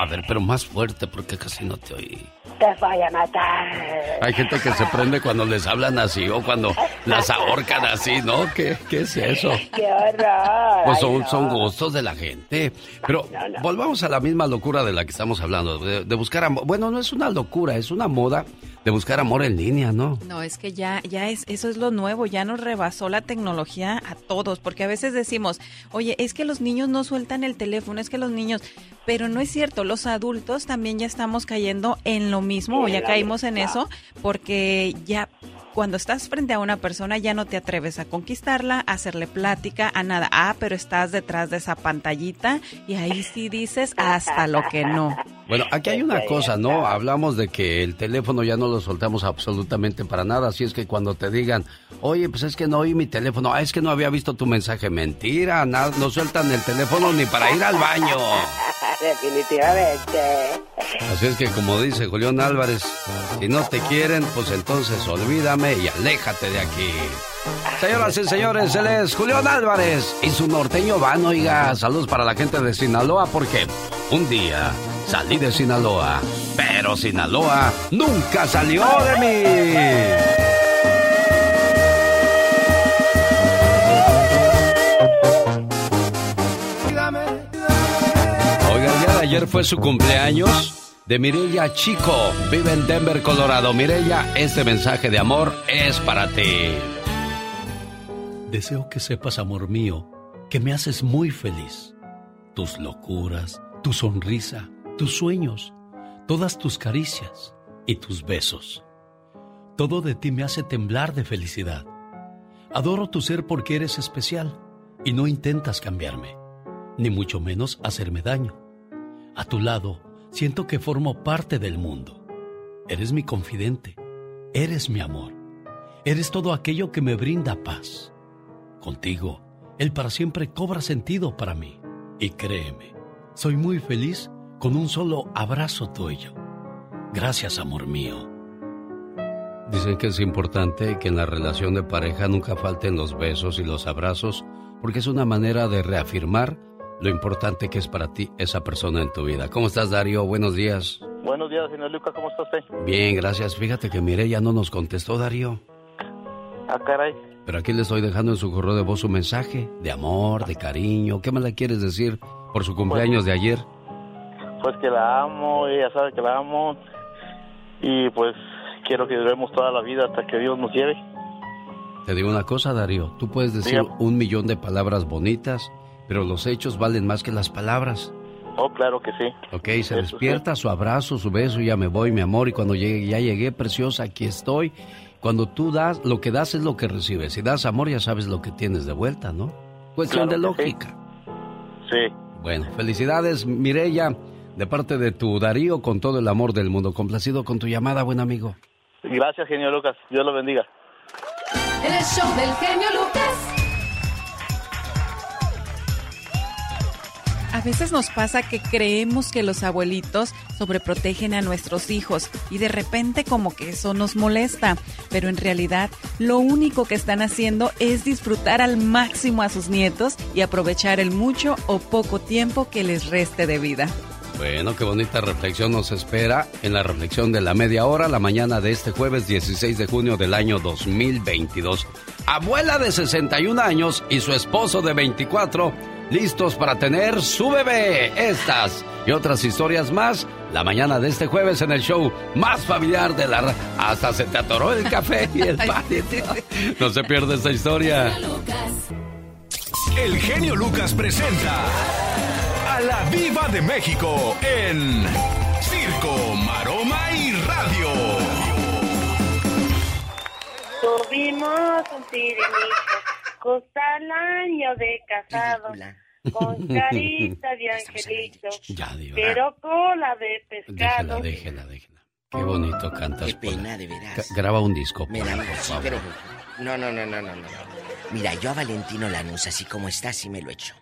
A ver, pero más fuerte porque casi no te oí. Te voy a matar. Hay gente que se prende cuando les hablan así o cuando las ahorcan así, ¿no? ¿Qué, qué es eso? Qué horror. Pues son, son gustos de la gente. Pero volvamos a la misma locura de la que estamos hablando, de, de buscar amor. Bueno, no es una locura, es una moda de buscar amor en línea, ¿no? No, es que ya, ya es, eso es lo nuevo, ya nos rebasó la tecnología a todos, porque a veces decimos, oye, es que los niños no sueltan el teléfono, es que los niños, pero no es cierto, los adultos también ya estamos cayendo en lo mismo, o ya caímos en eso, porque ya cuando estás frente a una persona ya no te atreves a conquistarla, a hacerle plática, a nada. Ah, pero estás detrás de esa pantallita y ahí sí dices hasta lo que no. Bueno, aquí hay una cosa, ¿no? Hablamos de que el teléfono ya no lo soltamos absolutamente para nada, así es que cuando te digan, oye, pues es que no oí mi teléfono, ah, es que no había visto tu mensaje, mentira, nada, no sueltan el teléfono ni para ir al baño. <laughs> Definitivamente. Así es que como dice Julián Álvarez, si no te quieren, pues entonces olvídame y aléjate de aquí. Señoras y señores, él es Julián Álvarez y su norteño van, oiga, saludos para la gente de Sinaloa porque un día salí de Sinaloa, pero Sinaloa nunca salió de mí. Oiga, de ayer fue su cumpleaños de Mireya Chico. Vive en Denver, Colorado. Mireya, este mensaje de amor es para ti. Deseo que sepas, amor mío, que me haces muy feliz. Tus locuras, tu sonrisa, tus sueños, todas tus caricias y tus besos. Todo de ti me hace temblar de felicidad. Adoro tu ser porque eres especial y no intentas cambiarme, ni mucho menos hacerme daño. A tu lado, siento que formo parte del mundo. Eres mi confidente, eres mi amor, eres todo aquello que me brinda paz. Contigo, el para siempre cobra sentido para mí. Y créeme, soy muy feliz con un solo abrazo tuyo. Gracias, amor mío. Dicen que es importante que en la relación de pareja nunca falten los besos y los abrazos, porque es una manera de reafirmar lo importante que es para ti esa persona en tu vida. ¿Cómo estás, Darío? Buenos días. Buenos días, señor Lucas, ¿cómo está usted? Bien, gracias. Fíjate que Mireya no nos contestó, Darío. Ah, caray. Pero aquí le estoy dejando en su correo de voz un mensaje de amor, de cariño. ¿Qué me le quieres decir por su cumpleaños de ayer? Pues que la amo, ella sabe que la amo. Y pues quiero que duremos toda la vida hasta que Dios nos lleve. Te digo una cosa, Darío. Tú puedes decir un millón de palabras bonitas, pero los hechos valen más que las palabras. Oh, claro que sí. Ok, se Eso despierta, su abrazo, su beso, ya me voy, mi amor, y cuando llegue, ya llegué, preciosa, aquí estoy. Cuando tú das, lo que das es lo que recibes. Si das amor, ya sabes lo que tienes de vuelta, ¿no? Cuestión Claro de que sí. lógica. Sí. Bueno, felicidades, Mireya, de parte de tu Darío, con todo el amor del mundo. Complacido con tu llamada, buen amigo. Gracias, genio Lucas. Dios lo bendiga. En el show del genio Lucas. A veces nos pasa que creemos que los abuelitos sobreprotegen a nuestros hijos y de repente como que eso nos molesta, pero en realidad lo único que están haciendo es disfrutar al máximo a sus nietos y aprovechar el mucho o poco tiempo que les reste de vida. Bueno, qué bonita reflexión nos espera en la reflexión de la media hora, la mañana de este jueves 16 de junio del año 2022. Abuela de 61 años y su esposo de 24, listos para tener su bebé. Estas y otras historias más, la mañana de este jueves en el show más familiar de la... Hasta se te atoró el café y el <laughs> pan. No se pierde esta historia. El genio Lucas presenta a la Viva de México en Circo, Maroma y Radio. Tuvimos un sirenito, justo al año de casado, con carita de <laughs> angelito, pero cola de Déjela, pescado. déjela, déjela. Qué bonito cantas. Qué pena, Pola. de veras. Ca- Graba un disco, Me Pola, da por sí, favor. pero no, no, no, no, no, no. Mira, yo a Valentino Lanús, así como está, sí me lo echo.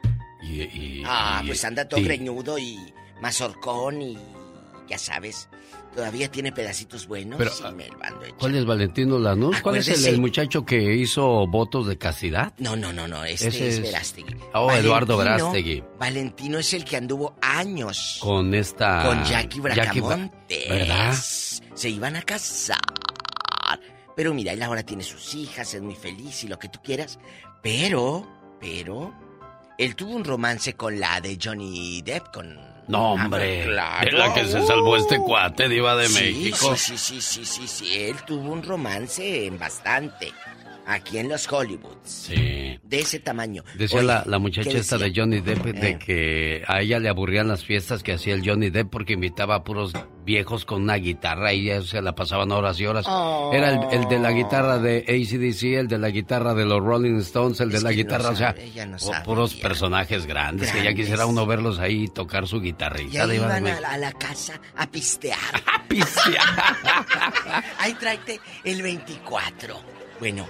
Y- y- Ah, y- pues anda todo greñudo y mazorcón y ya sabes, todavía tiene pedacitos buenos Pero, y me lo ando hecho. ¿Cuál es Valentino Lanús? ¿Cuál es el, muchacho que hizo votos de castidad? No, no, no, no, este Ese es, Verástegui. Oh, Eduardo Verástegui. Valentino es el que anduvo años Con esta... con Jackie Bra- Bracamonte. ¿Verdad? Se iban a casar. Pero mira, él ahora tiene sus hijas, es muy feliz y lo que tú quieras. Pero, pero, él tuvo un romance con la de Johnny Depp, con... No, hombre. claro. De la que se salvó este cuate, diva de México. Sí, sí, sí, sí, sí, sí. Él tuvo un romance en bastante. Aquí en los Hollywoods. Sí. De ese tamaño. Decía Oye, la, la muchacha ¿qué esta decía? de Johnny Depp Eh. de que a ella le aburrían las fiestas que hacía el Johnny Depp porque invitaba a puros viejos con una guitarra y ya se la pasaban horas y horas. Oh. Era el, el de la guitarra de ACDC, el de la guitarra de los Rolling Stones, el de la no guitarra, o sea, no sabe, puros personajes grandes, que ya quisiera uno verlos ahí tocar su guitarrita. de iban a a la casa a pistear. <laughs> A pistear. <laughs> ahí tráete el 24. Bueno,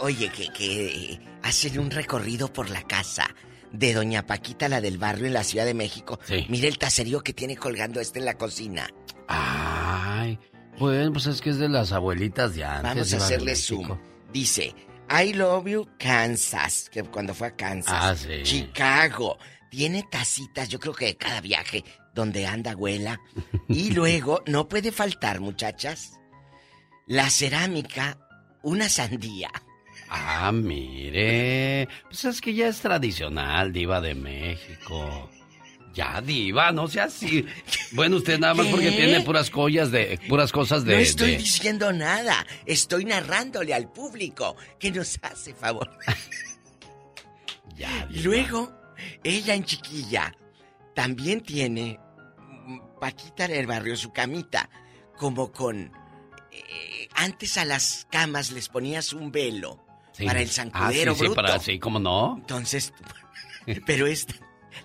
oye, que, que hacen un recorrido por la casa de Doña Paquita, la del barrio en la Ciudad de México. Sí. Mire el taserío que tiene colgando este en la cocina. Ay, bueno, pues es que es de las abuelitas de antes. Vamos a hacerle zoom. Dice, I love you, Kansas. Que cuando fue a Kansas. Ah, sí. Chicago. Tiene tacitas, yo creo que de cada viaje donde anda abuela. Y <laughs> luego, no puede faltar, muchachas, la cerámica, una sandía. Ah, mire. Pues es que ya es tradicional, diva de México. Ya, diva, no sea así. Bueno, usted nada más ¿Qué? porque tiene puras collas de... Puras cosas de... no estoy de- diciendo nada, estoy narrándole al público que nos hace favor. <laughs> Ya, Y luego, ella en chiquilla también tiene mm, Paquita del barrio su camita, como con eh, antes a las camas les ponías un velo Sí. para el Ah, zancudero sí, sí, bruto. para... Sí, ¿cómo no? Entonces, <laughs> pero esta,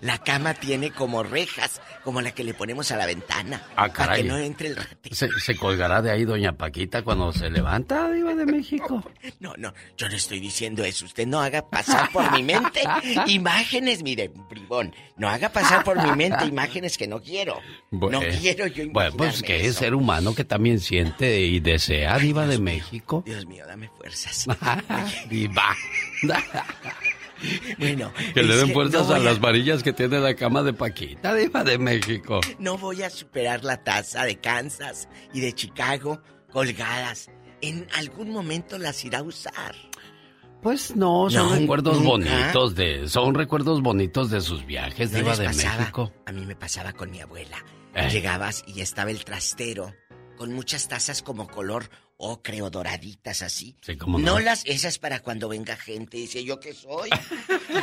la cama tiene como rejas, como la que le ponemos a la ventana, Ah, para que no entre el rate. ¿Se, se colgará de ahí doña Paquita cuando se levanta, diva de <laughs> México? No, no, yo no estoy diciendo eso. Usted no haga pasar por mi mente <laughs> imágenes, mire, bribón. No haga pasar por mi mente imágenes que no quiero. no quiero yo Bueno, pues que es ser humano que también siente y desea, diva de México. Dios mío, dame fuerzas. <laughs> diva. <laughs> Bueno, Que le den que fuerzas no a las varillas que tiene la cama de Paquita, diva de México. No voy a superar la taza de Kansas y de Chicago colgadas en algún momento las irá a usar. Pues no, son No, recuerdos nunca. bonitos de, son recuerdos bonitos de sus viajes, ¿No Diva de pasaba? México. A mí me pasaba con mi abuela. Eh. Llegabas y estaba el trastero con muchas tazas como color ocre o doraditas así. Sí, cómo no. no. las esas para cuando venga gente. Dice, ¿yo qué soy?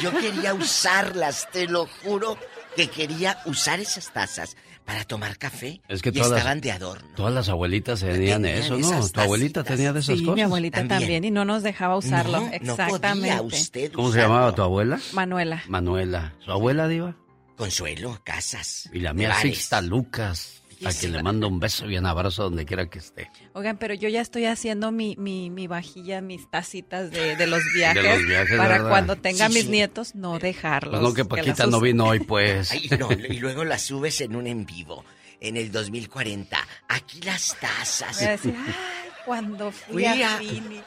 Yo quería usarlas, te lo juro que quería usar esas tazas para tomar café. Es que y todas las- estaban de adorno. Todas las abuelitas tenían Tenían eso, ¿no? Tu abuelita tenía de esas Sí, cosas. mi abuelita también. y no nos dejaba usarlo. No, no Exactamente. podía usted ¿Cómo se llamaba tu abuela? Manuela. Manuela. ¿Su abuela, Diva? Consuelo, casas. Y la mía. Sixta Lucas. A quien le mando un beso y un abrazo donde quiera que esté. Oigan, pero yo ya estoy haciendo mi, mi, mi vajilla, mis tacitas de, de los viajes. <laughs> De los viajes, para ¿verdad? cuando tenga Sí, mis sí. nietos, no dejarlos. Pues no, que Paquita no vino hoy, <laughs> pues. Ay, no, y luego las subes en un en vivo. En el 2040. Aquí las tazas. Voy a decir, ay, cuando fui, Fui a a- <laughs> Phoenix.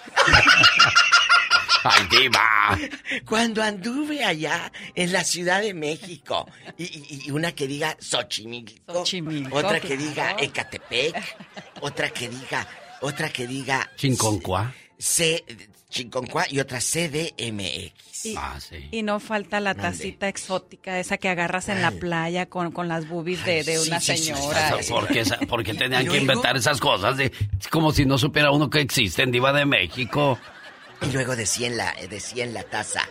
¡Ay, Diva! Cuando anduve allá en la Ciudad de México. Y, y- y una que diga Xochimilco. Xochimilco, Otra que claro. diga Ecatepec. Otra que diga. Otra que diga. Chinconcuá. C. Chinconcuá y otra CDMX. Y, Ah, sí. y no falta la ¿Dónde? tacita exótica, esa que agarras en la playa con, con las boobies de, de sí, una sí, señora. sí, sí. ¿Por qué, esa- por qué tenían ¿Y que inventar esas cosas? De, es como si no supiera uno que existen, Diva de México. Y luego decía en la, decía en la taza.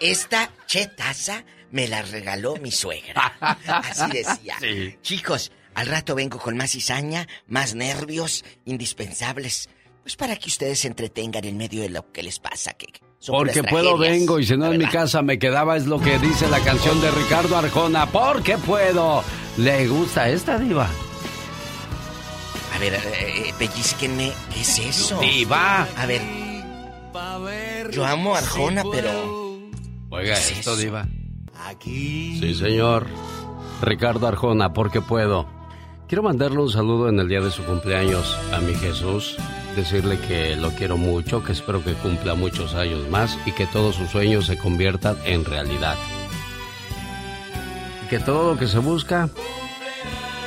Esta che taza me la regaló mi suegra. <laughs> Así decía. Sí. Chicos, al rato vengo con más cizaña, más nervios indispensables. Pues para que ustedes se entretengan en medio de lo que les pasa. Que son Porque puedo vengo y si no en mi casa me quedaba es lo que dice la canción de Ricardo Arjona. Porque puedo. ¿Le gusta esta diva? A ver, eh, eh, pellizquenme. ¿Qué es eso? Diva. A ver. Yo amo a Arjona, pero. Oiga ¿Qué es esto, diva. Sí, señor. Ricardo Arjona, porque puedo. Quiero mandarle un saludo en el día de su cumpleaños a mi Jesús. Decirle que lo quiero mucho, que espero que cumpla muchos años más y que todos sus sueños se conviertan en realidad. Y que todo lo que se busca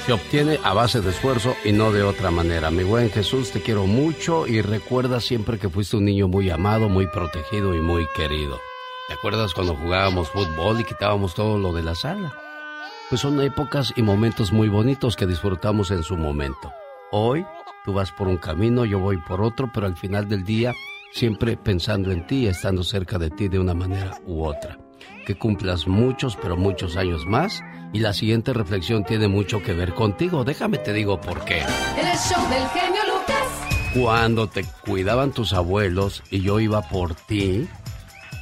se obtiene a base de esfuerzo y no de otra manera. Mi buen Jesús, te quiero mucho y recuerda siempre que fuiste un niño muy amado, muy protegido y muy querido. ¿Te acuerdas cuando jugábamos fútbol y quitábamos todo lo de la sala? Pues son épocas y momentos muy bonitos que disfrutamos en su momento. Hoy tú vas por un camino, yo voy por otro, pero al final del día siempre pensando en ti estando cerca de ti de una manera u otra. Que cumplas muchos, pero muchos años más. Y la siguiente reflexión tiene mucho que ver contigo. Déjame te digo por qué. El show del genio Lucas. Cuando te cuidaban tus abuelos y yo iba por ti,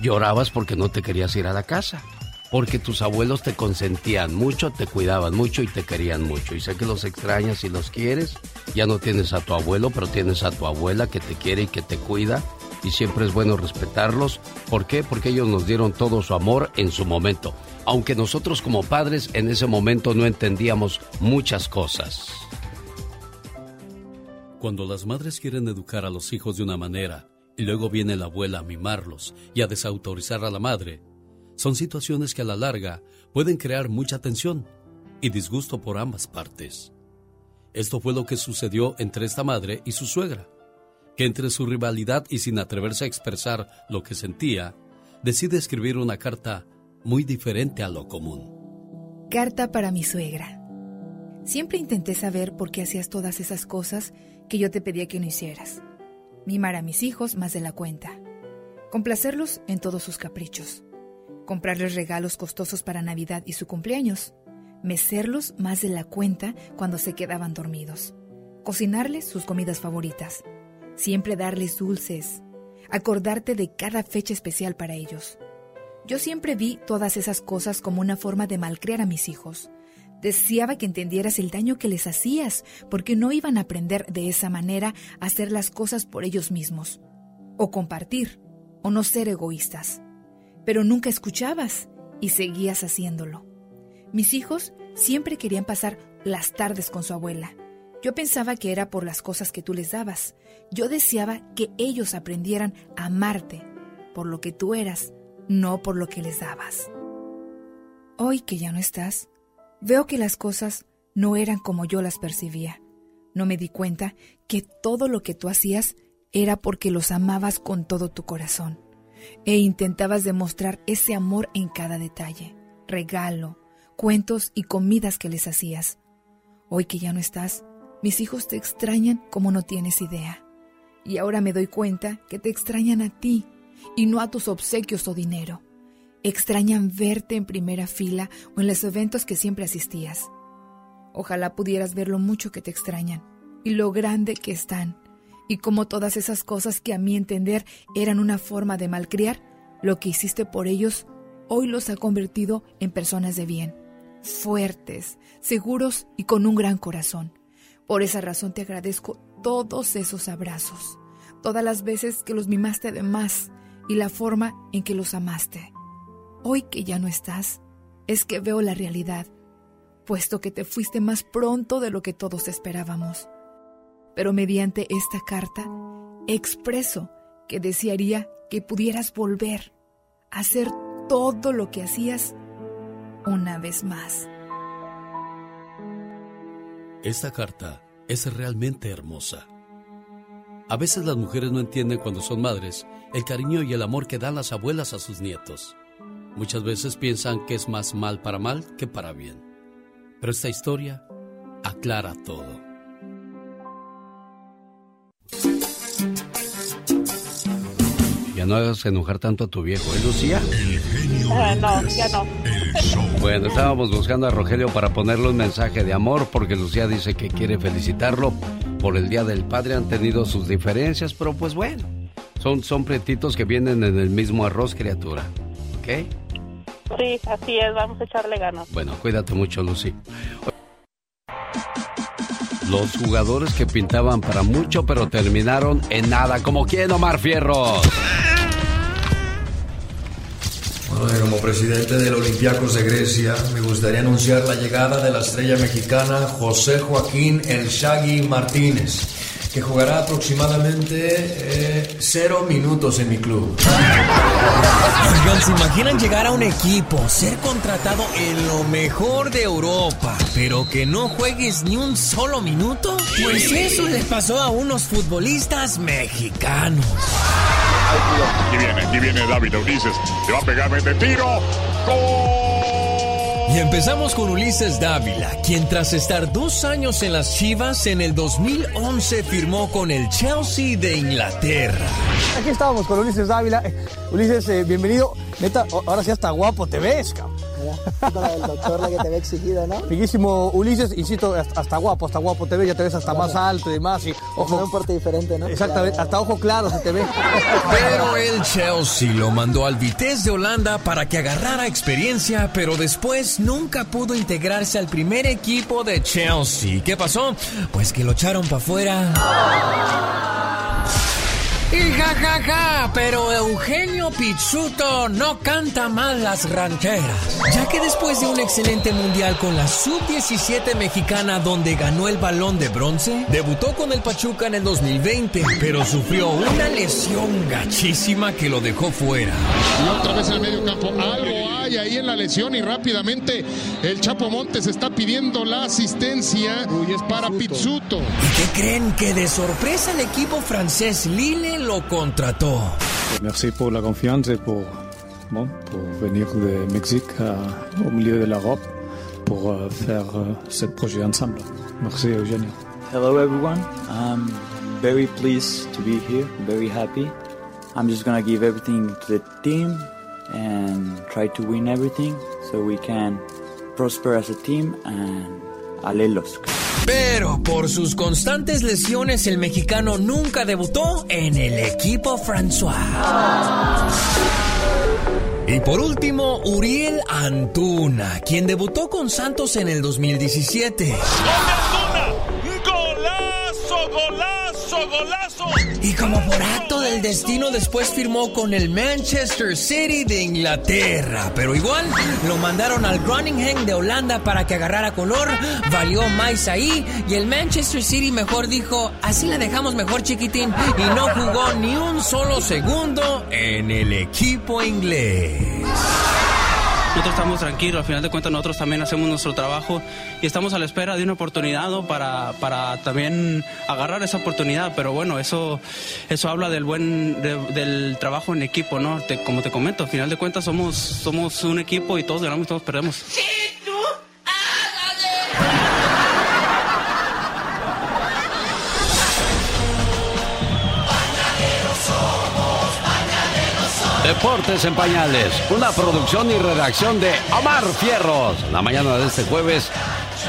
llorabas porque no te querías ir a la casa. Porque tus abuelos te consentían mucho, te cuidaban mucho y te querían mucho. Y sé que los extrañas y los quieres. Ya no tienes a tu abuelo, pero tienes a tu abuela que te quiere y que te cuida. Y siempre es bueno respetarlos. ¿Por qué? Porque ellos nos dieron todo su amor en su momento. Aunque nosotros como padres en ese momento no entendíamos muchas cosas. Cuando las madres quieren educar a los hijos de una manera y luego viene la abuela a mimarlos y a desautorizar a la madre, son situaciones que a la larga pueden crear mucha tensión y disgusto por ambas partes. Esto fue lo que sucedió entre esta madre y su suegra, que entre su rivalidad y sin atreverse a expresar lo que sentía, decide escribir una carta muy diferente a lo común. Carta para mi suegra. Siempre intenté saber por qué hacías todas esas cosas que yo te pedía que no hicieras. Mimar a mis hijos más de la cuenta. Complacerlos en todos sus caprichos. Comprarles regalos costosos para Navidad y su cumpleaños. Mecerlos más de la cuenta cuando se quedaban dormidos. Cocinarles sus comidas favoritas. Siempre darles dulces. Acordarte de cada fecha especial para ellos. Yo siempre vi todas esas cosas como una forma de malcriar a mis hijos. Deseaba que entendieras el daño que les hacías, porque no iban a aprender de esa manera a hacer las cosas por ellos mismos, o compartir, o no ser egoístas. Pero nunca escuchabas y seguías haciéndolo. Mis hijos siempre querían pasar las tardes con su abuela. Yo pensaba que era por las cosas que tú les dabas. Yo deseaba que ellos aprendieran a amarte por lo que tú eras, no por lo que les dabas. Hoy que ya no estás, veo que las cosas no eran como yo las percibía. No me di cuenta que todo lo que tú hacías era porque los amabas con todo tu corazón e intentabas demostrar ese amor en cada detalle, regalo, cuentos y comidas que les hacías. Hoy que ya no estás, mis hijos te extrañan como no tienes idea. Y ahora me doy cuenta que te extrañan a ti y no a tus obsequios o dinero. Extrañan verte en primera fila o en los eventos que siempre asistías. Ojalá pudieras ver lo mucho que te extrañan y lo grande que están y como todas esas cosas que a mi entender eran una forma de malcriar, lo que hiciste por ellos hoy los ha convertido en personas de bien, fuertes, seguros y con un gran corazón. Por esa razón te agradezco todos esos abrazos, todas las veces que los mimaste de más y la forma en que los amaste. Hoy que ya no estás, es que veo la realidad, puesto que te fuiste más pronto de lo que todos esperábamos pero mediante esta carta expreso que desearía que pudieras volver a hacer todo lo que hacías una vez más. Esta carta es realmente hermosa. A veces las mujeres no entienden cuando son madres el cariño y el amor que dan las abuelas a sus nietos. Muchas veces piensan que es más mal para mal que para bien. Pero esta historia aclara todo. Ya no hagas enojar tanto a tu viejo, ¿eh, Lucía? Ah, no, ya no. Bueno, estábamos buscando a Rogelio para ponerle un mensaje de amor porque Lucía dice que quiere felicitarlo por el Día del Padre. Han tenido sus diferencias, pero pues bueno, son, son pretitos que vienen en el mismo arroz, criatura. ¿Ok? Sí, así es, vamos a echarle ganas. Bueno, cuídate mucho, Lucy. Los jugadores que pintaban para mucho, pero terminaron en nada. ¿Como quién, Omar Fierros? Bueno, como presidente del Olympiacos de Grecia, me gustaría anunciar la llegada de la estrella mexicana José Joaquín El Shaggy Martínez que jugará aproximadamente eh, cero minutos en mi club. Oigan, ¿se imaginan llegar a un equipo, ser contratado en lo mejor de Europa, pero que no juegues ni un solo minuto? Pues eso les pasó a unos futbolistas mexicanos. Aquí viene, aquí viene David Ulises. Le va a pegar, de tiro. ¡Gol! Y empezamos con Ulises Dávila, quien tras estar dos años en las Chivas, en el 2011 firmó con el Chelsea de Inglaterra. Aquí estábamos con Ulises Dávila. Ulises, eh, bienvenido. Neta, ahora sí hasta guapo te ves, cabrón. El doctor la que te ve exigida, ¿no? Fijísimo, Ulises, insisto, hasta guapo, hasta guapo te ves, ya te ves hasta más alto y demás. Y ojo. un porte diferente, ¿no? Exactamente, hasta ojo claro se te ve. Pero el Chelsea lo mandó al Vitesse de Holanda para que agarrara experiencia, pero después nunca pudo integrarse al primer equipo de Chelsea. ¿Qué pasó? Pues que lo echaron para afuera. Y jajaja, ja, ja, pero Eugenio Pizzuto no canta mal las rancheras. Ya que después de un excelente mundial con la sub-17 mexicana donde ganó el balón de bronce, debutó con el Pachuca en el 2020, pero sufrió una lesión gachísima que lo dejó fuera. Y otra vez en el medio campo, algo hay ahí en la lesión y rápidamente el Chapo Montes está pidiendo la asistencia Uy, es para Pizzuto. ¿Y qué creen? Que de sorpresa el equipo francés Lille lo contrató. Merci por la confianza y por, bon, por venir de México au milieu de l'Europe pour eh, faire eh, ce projet ensemble. Merci Eugenio. Hello everyone. I'm very pleased to be here, very happy. I'm just gonna give everything to the team and try to win everything so we can prosper as a team and alelos. Pero por sus constantes lesiones, el mexicano nunca debutó en el equipo François. Y por último, Uriel Antuna, quien debutó con Santos en el 2017. ¡Golazo, golazo, Y como por acto del destino después firmó con el Manchester City de Inglaterra. Pero igual lo mandaron al Groningen de Holanda para que agarrara color. Valió más ahí. Y el Manchester City mejor dijo, así la dejamos mejor chiquitín. Y no jugó ni un solo segundo en el equipo inglés. Nosotros estamos tranquilos, al final de cuentas nosotros también hacemos nuestro trabajo y estamos a la espera de una oportunidad para, para también agarrar esa oportunidad, pero bueno, eso, eso habla del buen, de- del trabajo en equipo, ¿no? Como te comento, al final de cuentas somos, somos un equipo y todos ganamos y todos perdemos. Deportes en Pañales, una producción y redacción de Omar Fierros. La mañana de este jueves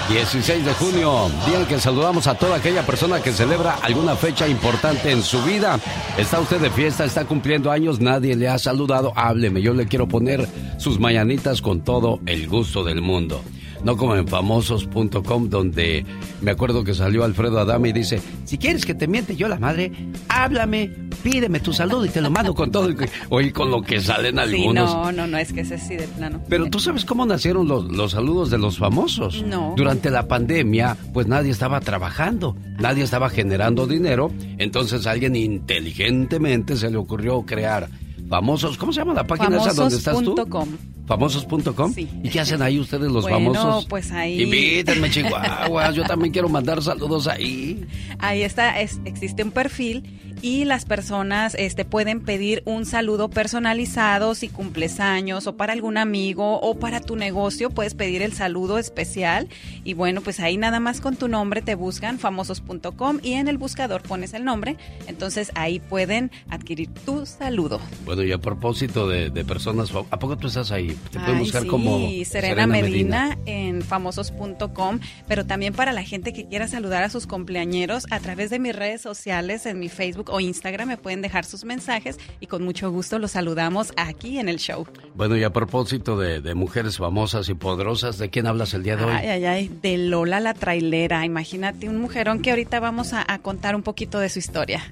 16 de junio, día en que saludamos a toda aquella persona que celebra alguna fecha importante en su vida. Está usted de fiesta, está cumpliendo años, nadie le ha saludado, hábleme, yo le quiero poner sus mañanitas con todo el gusto del mundo. No como en famosos.com donde me acuerdo que salió Alfredo Adame y dice, si quieres que te miente yo la madre, háblame, pídeme tu saludo y te lo mando con todo. <laughs> Oye, con lo que salen Sí, algunos. no, no, no, es que ese sí de plano. Pero tú sabes cómo nacieron los, los saludos de los famosos. No. Durante la pandemia, pues nadie estaba trabajando, nadie estaba generando dinero, entonces a alguien inteligentemente se le ocurrió crear famosos. ¿Cómo se llama la página esa donde estás tú? Famosos.com. Famosos.com. Sí. ¿Y qué hacen ahí ustedes los Bueno, famosos? pues ahí- Invítenme, Chihuahua. Yo también quiero mandar saludos ahí. Ahí está, es- existe un perfil y las personas este, pueden pedir un saludo personalizado si cumples años o para algún amigo o para tu negocio puedes pedir el saludo especial y bueno pues ahí nada más con tu nombre te buscan famosos.com y en el buscador pones el nombre entonces ahí pueden adquirir tu saludo. Bueno, y a propósito de, de personas, ¿a poco tú estás ahí? Te pueden Ay, buscar sí, como Serena, Medina, en famosos.com, pero también para la gente que quiera saludar a sus cumpleañeros a través de mis redes sociales, en mi Facebook o Instagram, me pueden dejar sus mensajes y con mucho gusto los saludamos aquí en el show. Bueno, y a propósito de, de mujeres famosas y poderosas, ¿de quién hablas el día de hoy? Ay, ay, ay, de Lola la trailera. Imagínate un mujerón que ahorita vamos a, a contar un poquito de su historia.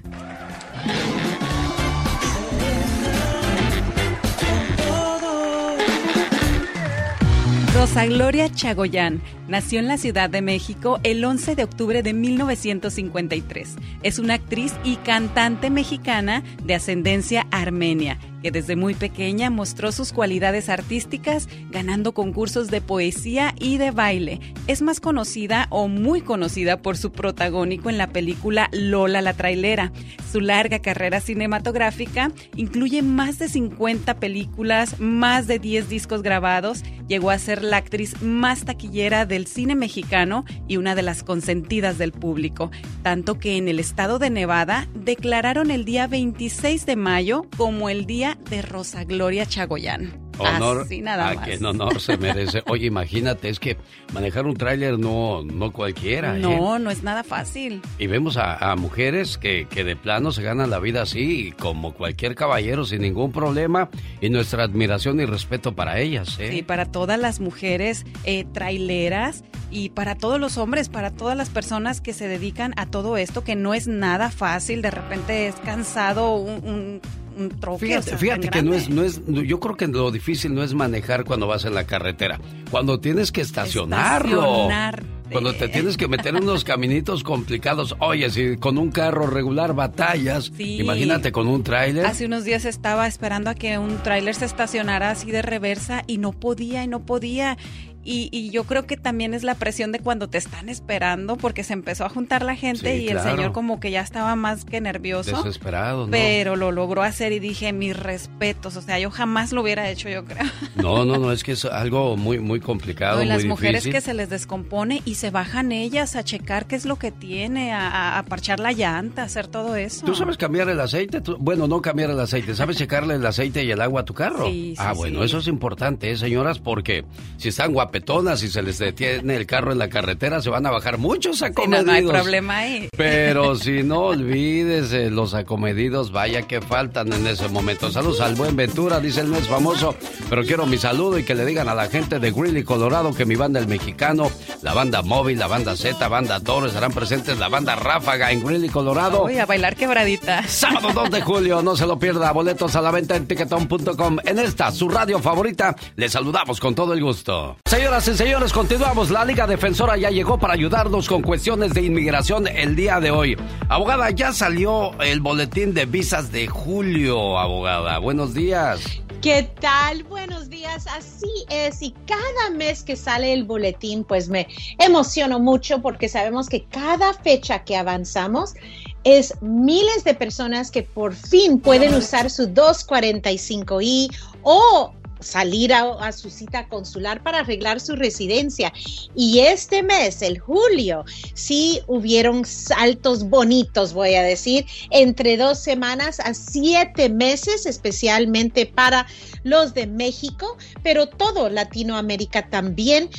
Rosa Gloria Chagoyán nació en la Ciudad de México el 11 de octubre de 1953. Es una actriz y cantante mexicana de ascendencia armenia que desde muy pequeña mostró sus cualidades artísticas ganando concursos de poesía y de baile. Es más conocida o muy conocida por su protagónico en la película Lola la trailera. Su larga carrera cinematográfica incluye más de 50 películas, más de 10 discos grabados, llegó a ser la actriz más taquillera del cine mexicano y una de las consentidas del público, tanto que en el estado de Nevada declararon el día 26 de mayo como el día de Rosa Gloria Chagoyán. Honor Así nada a más. quien honor se merece. <laughs> Oye, imagínate, es que manejar un tráiler no, no cualquiera, ¿eh? No, no es nada fácil. Y vemos a, a mujeres que, que de plano se ganan la vida así, como cualquier caballero, sin ningún problema. Y nuestra admiración y respeto para ellas, ¿eh? Sí, para todas las mujeres eh, traileras y para todos los hombres, para todas las personas que se dedican a todo esto, que no es nada fácil, de repente es cansado un, Fíjate, fíjate que no es, no es, yo creo que lo difícil no es manejar cuando vas en la carretera, cuando tienes que estacionarlo. Estacionarte. Cuando te tienes que meter en unos caminitos complicados. Oye, si con un carro regular batallas, Sí. imagínate con un tráiler. Hace unos días estaba esperando a que un tráiler se estacionara así de reversa y no podía y no podía. Y, y yo creo que también es la presión de cuando te están esperando porque se empezó a juntar la gente Sí, y el señor como que ya estaba más que nervioso. Desesperado, ¿no? Pero lo logró hacer y dije, mis respetos. O sea, yo jamás lo hubiera hecho, yo creo. No, no, no, es que es algo muy, muy complicado, No, y las mujeres difícil. que se les descompone y se bajan ellas a checar qué es lo que tiene, a, parchar la llanta, hacer todo eso. ¿Tú sabes cambiar el aceite? Tú- bueno, no cambiar el aceite. ¿Sabes checarle el aceite y el agua a tu carro? Sí, sí, ah, bueno, eso es importante, ¿eh, señoras? Porque si están guapetonas y se les detiene el carro en la carretera, se van a bajar muchos Sí, no, acomedidos. no hay problema ahí. Pero si no, olvídese, los acomedidos, vaya que faltan en ese momento. Saludos al buen Ventura, dice él no es famoso, pero quiero mi saludo y que le digan a la gente de Greeley, Colorado, que mi banda El Mexicano, la banda Móvil, la banda Z, banda Toro, estarán presentes la banda Ráfaga en Greeley, Colorado. Voy a bailar quebradita. Sábado 2 de julio, no se lo pierda. Boletos a la venta en tiquetón.com. En esta, su radio favorita, le saludamos con todo el gusto. Señoras y señores, continuamos. La Liga Defensora ya llegó para ayudarnos con cuestiones de inmigración el día de hoy. Abogada, ya salió el boletín de visas de julio, abogada. Buenos días. ¿Qué tal? Buenos días. Así es. Y cada mes que sale el boletín, pues me emociono mucho porque sabemos que cada fecha que avanzamos es miles de personas que por fin pueden usar su 245i o salir a, su cita consular para arreglar su residencia. Y este mes, el julio, sí hubieron saltos bonitos, voy a decir, entre dos semanas a siete meses, especialmente para los de México, pero todo Latinoamérica también.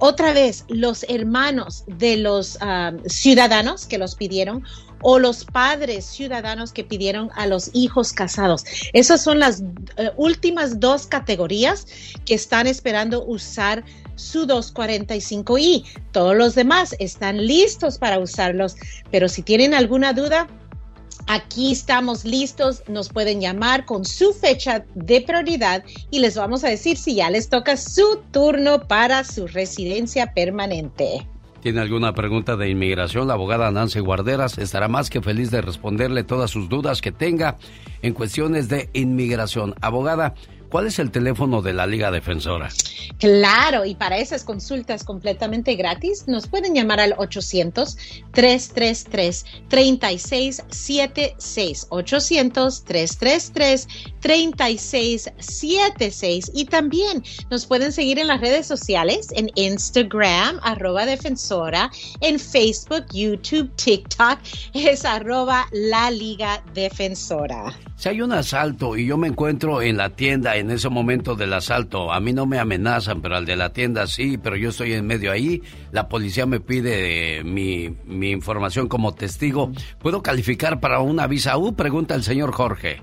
otra vez, los hermanos de los ciudadanos que los pidieron o los padres ciudadanos que pidieron a los hijos casados. Esas son las eh, últimas dos categorías que están esperando usar su 245i. Todos los demás están listos para usarlos, pero si tienen alguna duda, Aquí estamos listos, nos pueden llamar con su fecha de prioridad y les vamos a decir si ya les toca su turno para su residencia permanente. ¿Tiene alguna pregunta de inmigración? La abogada Nancy Guarderas estará más que feliz de responderle todas sus dudas que tenga en cuestiones de inmigración. Abogada, ¿Cuál es el teléfono de la Liga Defensora? Claro, y para esas consultas completamente gratis nos pueden llamar al 800-333-3676. 800-333-3676. Y también nos pueden seguir en las redes sociales, en Instagram, arroba defensora, en Facebook, YouTube, TikTok, es arroba la Liga Defensora. Si hay un asalto y yo me encuentro en la tienda en ese momento del asalto, a mí no me amenazan, pero al de la tienda sí, pero yo estoy en medio ahí, la policía me pide mi, mi información como testigo, ¿puedo calificar para una visa U? Pregunta el señor Jorge.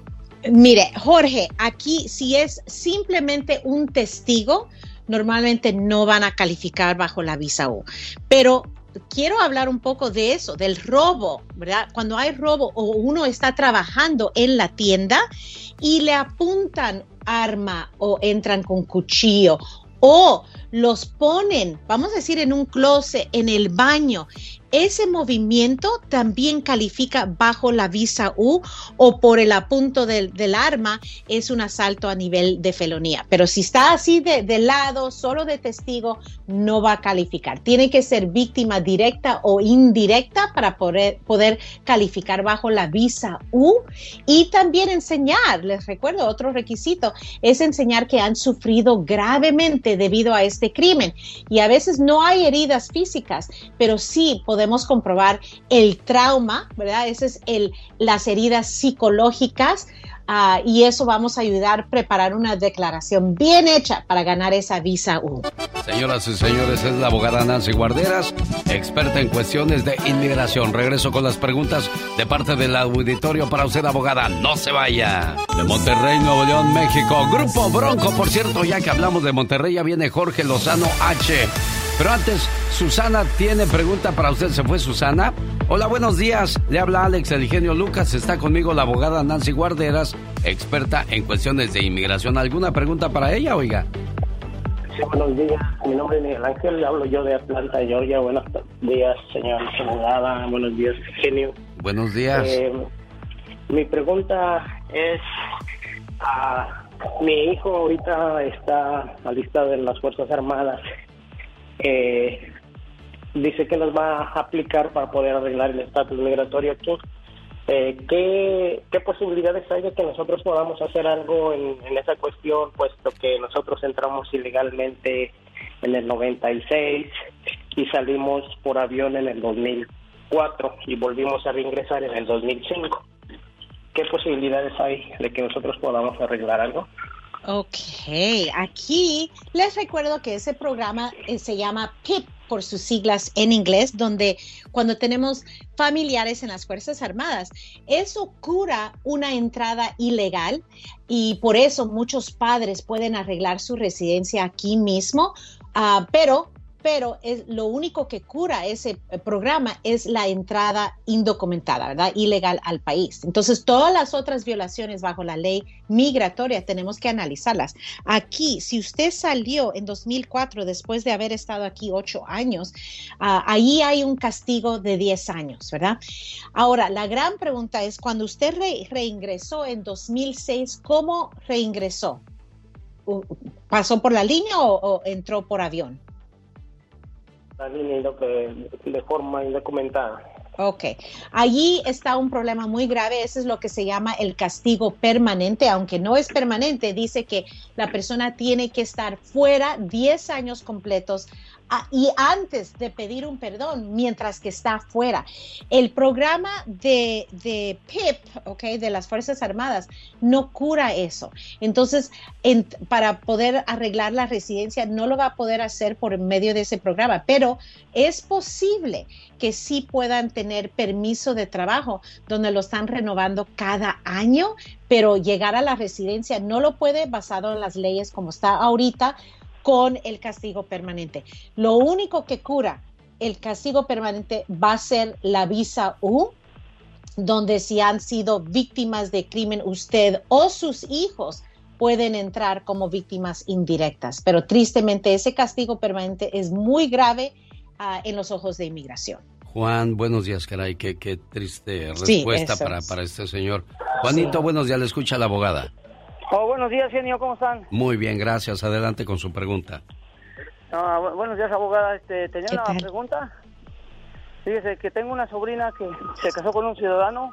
Mire, Jorge, aquí si es simplemente un testigo, normalmente no van a calificar bajo la visa U, pero quiero hablar un poco de eso, del robo, ¿verdad? Cuando hay robo o uno está trabajando en la tienda y le apuntan arma o entran con cuchillo o los ponen, vamos a decir, en un closet, en el baño ese movimiento también califica bajo la visa U o por el apunto del, arma es un asalto a nivel de felonía. Pero si está así de, lado, solo de testigo, no va a calificar. Tiene que ser víctima directa o indirecta para poder, poder calificar bajo la visa U y también enseñar, les recuerdo, otro requisito es enseñar que han sufrido gravemente debido a este crimen. Y a veces no hay heridas físicas, pero sí podemos podemos comprobar el trauma, ¿verdad? Ese es el, las heridas psicológicas ah, y eso vamos a ayudar a preparar una declaración bien hecha para ganar esa visa U. Señoras y señores, es la abogada Nancy Guarderas, experta en cuestiones de inmigración. Regreso con las preguntas de parte del auditorio para usted, abogada. No se vaya. De Monterrey, Nuevo León, México. Grupo Bronco, por cierto, ya que hablamos de Monterrey, ya viene Jorge Lozano H pero antes, Susana tiene pregunta para usted. ¿Se fue Susana? Hola, buenos días. Le habla Alex El Genio Lucas. Está conmigo la abogada Nancy Guarderas, experta en cuestiones de inmigración. ¿Alguna pregunta para ella, oiga? Sí, buenos días. Mi nombre es Miguel Ángel. Le hablo yo de Atlanta, Georgia. Buenos días, señora abogada. Buenos días, genio. Buenos días. Eh, mi pregunta es... a mi hijo ahorita está a lista de las Fuerzas Armadas eh, dice que nos va a aplicar para poder arreglar el estatus migratorio aquí. Eh, ¿qué, ¿Qué posibilidades hay de que nosotros podamos hacer algo en, esa cuestión, puesto que nosotros entramos ilegalmente en el 96 y salimos por avión en el 2004 y volvimos a reingresar en el 2005? ¿Qué posibilidades hay de que nosotros podamos arreglar algo? Ok, aquí les recuerdo que ese programa eh, se llama PIP por sus siglas en inglés, donde cuando tenemos familiares en las Fuerzas Armadas, eso cura una entrada ilegal y por eso muchos padres pueden arreglar su residencia aquí mismo, ah, pero pero es lo único que cura ese eh, programa es la entrada indocumentada, ¿verdad? Ilegal al país. Entonces, todas las otras violaciones bajo la ley migratoria tenemos que analizarlas. Aquí, si usted salió en 2004 después de haber estado aquí ocho años, ah, ahí hay un castigo de 10 años, ¿verdad? Ahora, la gran pregunta es, cuando usted reingresó en 2006, ¿cómo reingresó? ¿Pasó por la línea o entró por avión? La línea de forma indocumentada. Ok, allí está un problema muy grave, eso es lo que se llama el castigo permanente, aunque no es permanente, dice que la persona tiene que estar fuera 10 años completos y antes de pedir un perdón, mientras que está fuera. El programa de, de PIP, okay, de las Fuerzas Armadas, no cura eso. Entonces, para poder arreglar la residencia, no lo va a poder hacer por medio de ese programa, pero es posible que sí puedan tener permiso de trabajo donde lo están renovando cada año, pero llegar a la residencia no lo puede basado en las leyes como está ahorita con el castigo permanente. Lo único que cura el castigo permanente va a ser la visa U, donde si han sido víctimas de crimen usted o sus hijos pueden entrar como víctimas indirectas. Pero tristemente ese castigo permanente es muy grave ah, en los ojos de inmigración. Juan, buenos días, caray, qué, qué triste respuesta para, para este señor. Juanito, buenos días, le escucha la abogada. Oh, buenos días, genio, ¿cómo están? Muy bien, gracias. Adelante con su pregunta. Ah, buenos días, abogada. Este, tenía una pregunta. Fíjese que tengo una sobrina que se casó con un ciudadano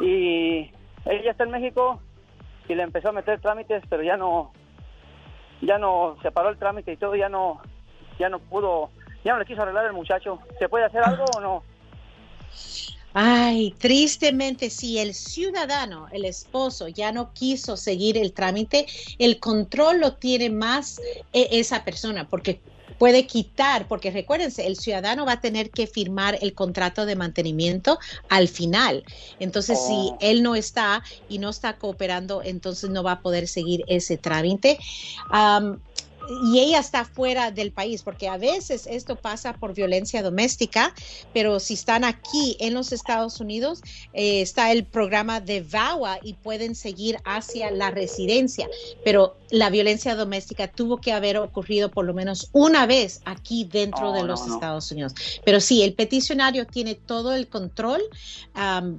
y ella está en México y le empezó a meter trámites, pero ya no, ya no se paró el trámite y todo, ya no, ya no pudo, ya no le quiso arreglar el muchacho. ¿Se puede hacer algo o no? Ay, tristemente, si el ciudadano, el esposo, ya no quiso seguir el trámite, el control lo tiene más e, esa persona, porque puede quitar, porque recuérdense, el ciudadano va a tener que firmar el contrato de mantenimiento al final. Entonces, si oh. él no está y no está cooperando, entonces no va a poder seguir ese trámite y ella está fuera del país, porque a veces esto pasa por violencia doméstica, pero si están aquí en los Estados Unidos, eh, está el programa de VAWA y pueden seguir hacia la residencia, pero la violencia doméstica tuvo que haber ocurrido por lo menos una vez aquí dentro de los Estados Unidos. Pero sí, el peticionario tiene todo el control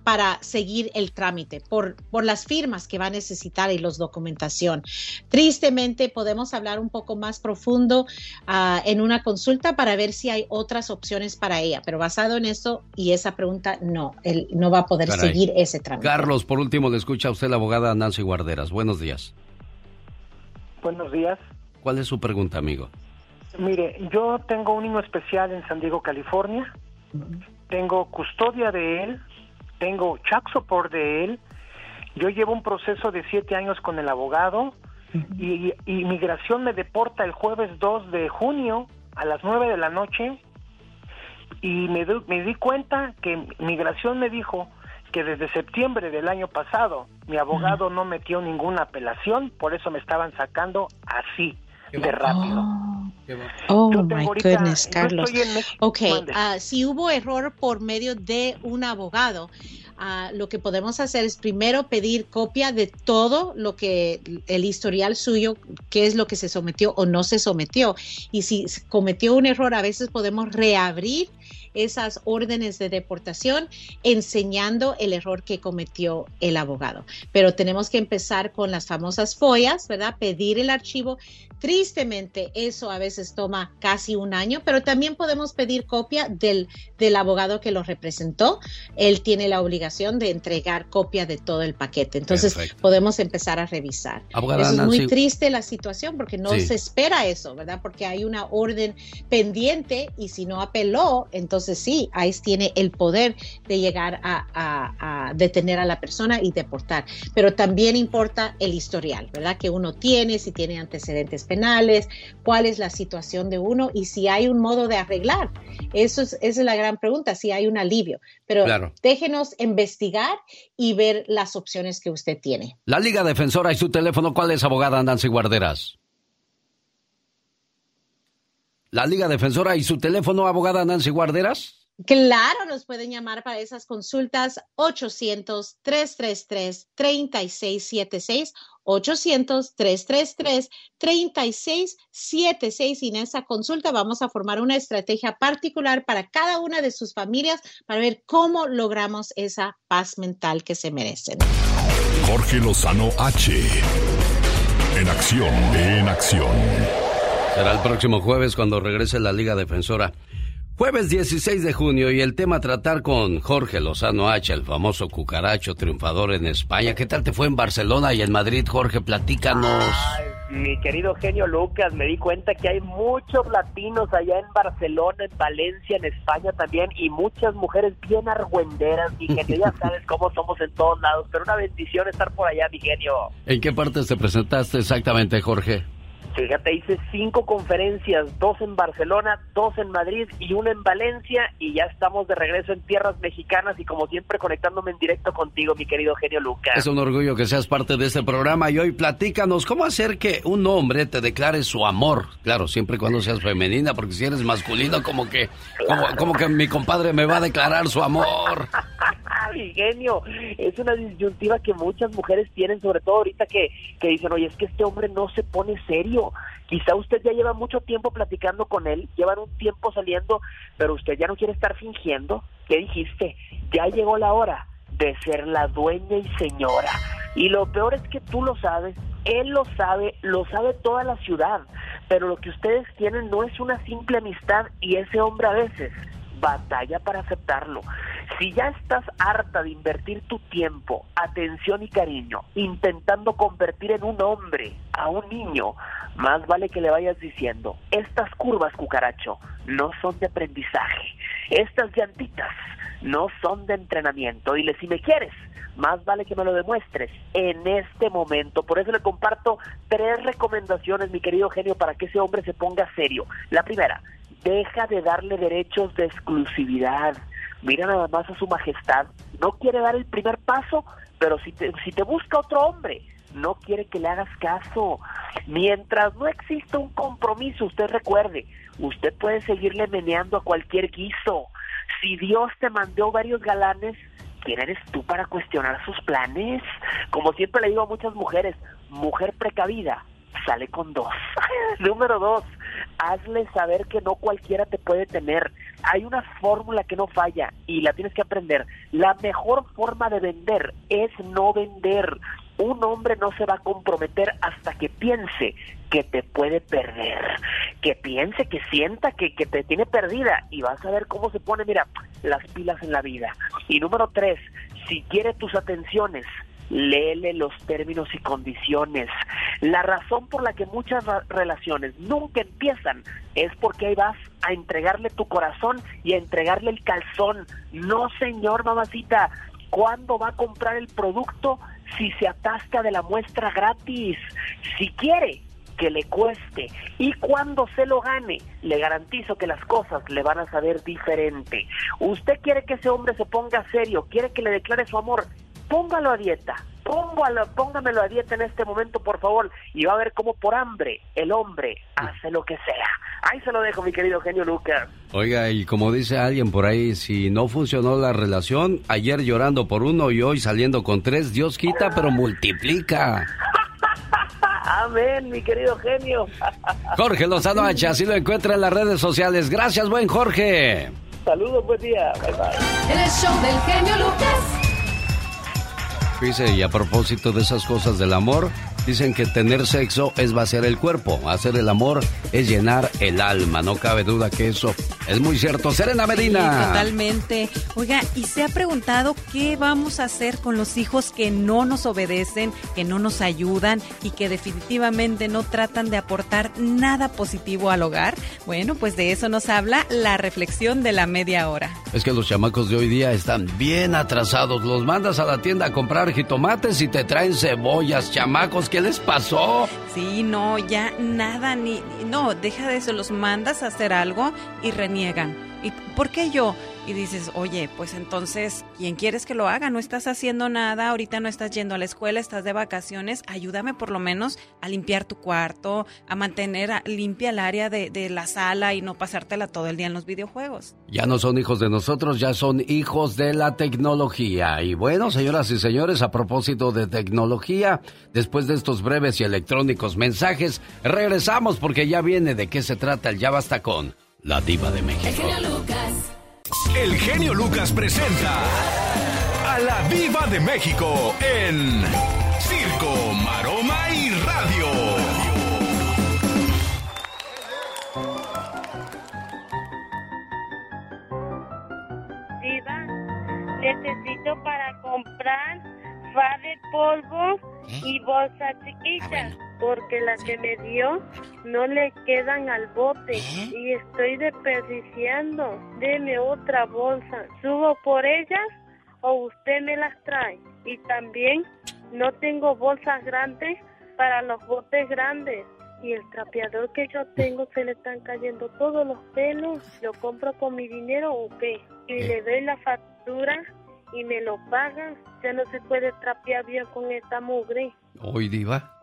para seguir el trámite por, por las firmas que va a necesitar y los documentación. Tristemente, podemos hablar un poco más profundo ah, en una consulta para ver si hay otras opciones para ella. Pero basado en eso y esa pregunta, no, él no va a poder seguir ese trámite. Carlos, por último, le escucha a usted la abogada Nancy Guarderas. Buenos días. Buenos días. ¿Cuál es su pregunta, amigo? Mire, yo tengo un niño especial en San Diego, California. Tengo custodia de él, tengo child support de él. Yo llevo un proceso de siete años con el abogado y, inmigración me deporta el jueves 2 de junio a las 9 de la noche y me, me di cuenta que migración me dijo que desde septiembre del año pasado mi abogado no metió ninguna apelación, por eso me estaban sacando así de rápido. Oh, oh my goodness, Carlos. Ok, ah, si hubo error por medio de un abogado, lo que podemos hacer es primero pedir copia de todo lo que el historial suyo, qué es lo que se sometió o no se sometió. Y si cometió un error, a veces podemos reabrir esas órdenes de deportación enseñando el error que cometió el abogado. Pero tenemos que empezar con las famosas follas, ¿verdad? Pedir el archivo Tristemente, eso a veces toma casi un año, pero también podemos pedir copia del, del abogado que lo representó. Él tiene la obligación de entregar copia de todo el paquete. Entonces, podemos empezar a revisar. es muy triste la situación porque no se espera eso, ¿verdad? Porque hay una orden pendiente y si no apeló, entonces sí, ICE tiene el poder de llegar a, a detener a la persona y deportar. Pero también importa el historial, ¿verdad? Que uno tiene, si tiene antecedentes penales, cuál es la situación de uno y si hay un modo de arreglar. Eso es, esa es la gran pregunta, si hay un alivio. Pero déjenos investigar y ver las opciones que usted tiene. La Liga Defensora y su teléfono, ¿cuál es, abogada Nancy Guarderas? la Liga Defensora y su teléfono, abogada Nancy Guarderas. Claro, nos pueden llamar para esas consultas 800-333-3676, 800-333-3676 y en esa consulta vamos a formar una estrategia particular para cada una de sus familias para ver cómo logramos esa paz mental que se merecen. Jorge Lozano H. En acción, en acción. Será el próximo jueves cuando regrese la Liga Defensora. Jueves 16 de junio y el tema a tratar con Jorge Lozano H, el famoso cucaracho triunfador en España. ¿Qué tal te fue en Barcelona y en Madrid, Jorge? Platícanos. mi querido genio Lucas, me di cuenta que hay muchos latinos allá en Barcelona, en Valencia, en España también, y muchas mujeres bien argüenderas, mi genio. Ya <laughs> sabes cómo somos en todos lados, pero una bendición estar por allá, mi genio. ¿En qué partes te presentaste exactamente, Jorge? Fíjate, hice cinco conferencias, dos en Barcelona, dos en Madrid y una en Valencia y ya estamos de regreso en tierras mexicanas y como siempre conectándome en directo contigo, mi querido genio Lucas. Es un orgullo que seas parte de este programa y hoy platícanos cómo hacer que un hombre te declare su amor. Claro, siempre y cuando seas femenina, porque si eres masculino como que, como, como que mi compadre me va a declarar su amor. <laughs> mi genio, es una disyuntiva que muchas mujeres tienen, sobre todo ahorita que, que dicen, oye, es que este hombre no se pone serio. Quizá usted ya lleva mucho tiempo platicando con él, llevan un tiempo saliendo, pero usted ya no quiere estar fingiendo. ¿Qué dijiste? Ya llegó la hora de ser la dueña y señora. Y lo peor es que tú lo sabes, él lo sabe, lo sabe toda la ciudad, pero lo que ustedes tienen no es una simple amistad y ese hombre a veces batalla para aceptarlo. Si ya estás harta de invertir tu tiempo, atención y cariño intentando convertir en un hombre a un niño, más vale que le vayas diciendo, estas curvas, cucaracho, no son de aprendizaje, estas llantitas no son de entrenamiento. Dile, si me quieres, más vale que me lo demuestres en este momento. Por eso le comparto tres recomendaciones, mi querido genio, para que ese hombre se ponga serio. La primera, deja de darle derechos de exclusividad. Mira nada más a su majestad. No quiere dar el primer paso, pero si te, si te busca otro hombre, no quiere que le hagas caso. Mientras no exista un compromiso, usted recuerde, usted puede seguirle meneando a cualquier guiso. Si Dios te mandó varios galanes, ¿quién eres tú para cuestionar sus planes? Como siempre le digo a muchas mujeres, mujer precavida, sale con dos. <laughs> Número dos, hazle saber que no cualquiera te puede tener. Hay una fórmula que no falla y la tienes que aprender. La mejor forma de vender es no vender. Un hombre no se va a comprometer hasta que piense que te puede perder, que piense, que sienta que, que te tiene perdida y vas a ver cómo se pone, mira, las pilas en la vida. Y número tres, si quiere tus atenciones, léele los términos y condiciones. La razón por la que muchas relaciones nunca empiezan es porque ahí vas a entregarle tu corazón y a entregarle el calzón. No, señor, mamacita, ¿cuándo va a comprar el producto si se atasca de la muestra gratis? Si quiere que le cueste y cuando se lo gane, le garantizo que las cosas le van a saber diferente. Usted quiere que ese hombre se ponga serio, quiere que le declare su amor, póngalo a dieta, póngalo, póngamelo a dieta en este momento, por favor, y va a ver cómo por hambre el hombre hace lo que sea. Ahí se lo dejo, mi querido genio Lucas. Oiga, y como dice alguien por ahí, si no funcionó la relación, ayer llorando por uno y hoy saliendo con tres, Dios quita, pero multiplica. <laughs> Amén, mi querido genio. <laughs> Jorge Lozano H, así lo encuentra en las redes sociales. Gracias, buen Jorge. Saludos, buen día. Bye bye. El show del genio Lucas. Dice, y a propósito de esas cosas del amor, dicen que tener sexo es vaciar el cuerpo, hacer el amor es llenar el alma. No cabe duda que eso es muy cierto. Serena Medina. totalmente. Oiga, ¿y se ha preguntado qué vamos a hacer con los hijos que no nos obedecen, que no nos ayudan y que definitivamente no tratan de aportar nada positivo al hogar? Bueno, pues de eso nos habla la reflexión de la media hora. Es que los chamacos de hoy día están bien atrasados. Los mandas a la tienda a comprar jitomates y te traen cebollas, chamacos. ¿Qué les pasó? Sí, no, ya nada, ni. No, deja de eso. Los mandas a hacer algo y reniegan. ¿Y por qué yo? y dices, oye, pues entonces, ¿quién quieres que lo haga? No estás haciendo nada, ahorita no estás yendo a la escuela, estás de vacaciones, ayúdame por lo menos a limpiar tu cuarto, a mantener limpia el área de, de la sala y no pasártela todo el día en los videojuegos. Ya no son hijos de nosotros, ya son hijos de la tecnología. Y bueno, señoras y señores, a propósito de tecnología, después de estos breves y electrónicos mensajes, regresamos porque ya viene de qué se trata el Ya la diva de México. El genio Lucas presenta a la Diva de México en Circo, Maroma y Radio. Diva, necesito para comprar fa de polvo y bolsa chiquita, porque la que me dio no le quedan al bote y estoy desperdiciando. Deme otra bolsa. ¿Subo por ellas o usted me las trae? Y también no tengo bolsas grandes para los botes grandes. Y el trapeador que yo tengo se le están cayendo todos los pelos. ¿Lo compro con mi dinero o qué? Y le doy la factura y me lo pagan. Ya no se puede trapear bien con esta mugre. Hoy, diva.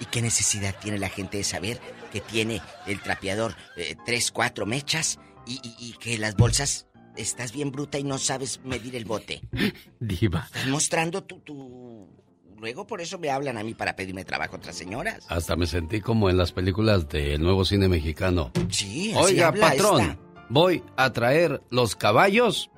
¿Y qué necesidad tiene la gente de saber que tiene el trapeador eh, tres, cuatro mechas y, y- y que las bolsas estás bien bruta y no sabes medir el bote? Diva. Estás mostrando tu, tu... Luego por eso me hablan a mí para pedirme trabajo otras señoras. Hasta me sentí como en las películas del nuevo cine mexicano. Sí, así Oiga, habla patrón, esta. ¿voy a traer los caballos?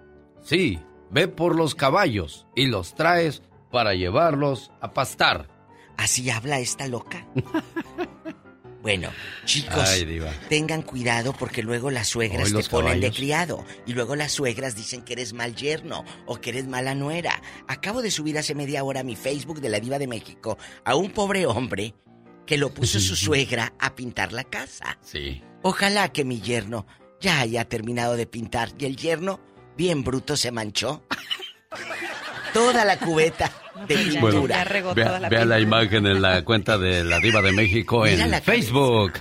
Sí, ve por los caballos y los traes para llevarlos a pastar. ¿Así habla esta loca? <laughs> Bueno, chicos, Ay, tengan cuidado porque luego las suegras Hoy te ponen de criado y luego las suegras dicen que eres mal yerno o que eres mala nuera. Acabo de subir hace media hora a mi Facebook de la Diva de México a un pobre hombre que lo puso su <laughs> suegra a pintar la casa. Sí. Ojalá que mi yerno ya haya terminado de pintar y el yerno, bien bruto, se manchó. <laughs> Toda la cubeta de Bueno, pintura. vea, vea la imagen en la cuenta de la Diva de México en Facebook.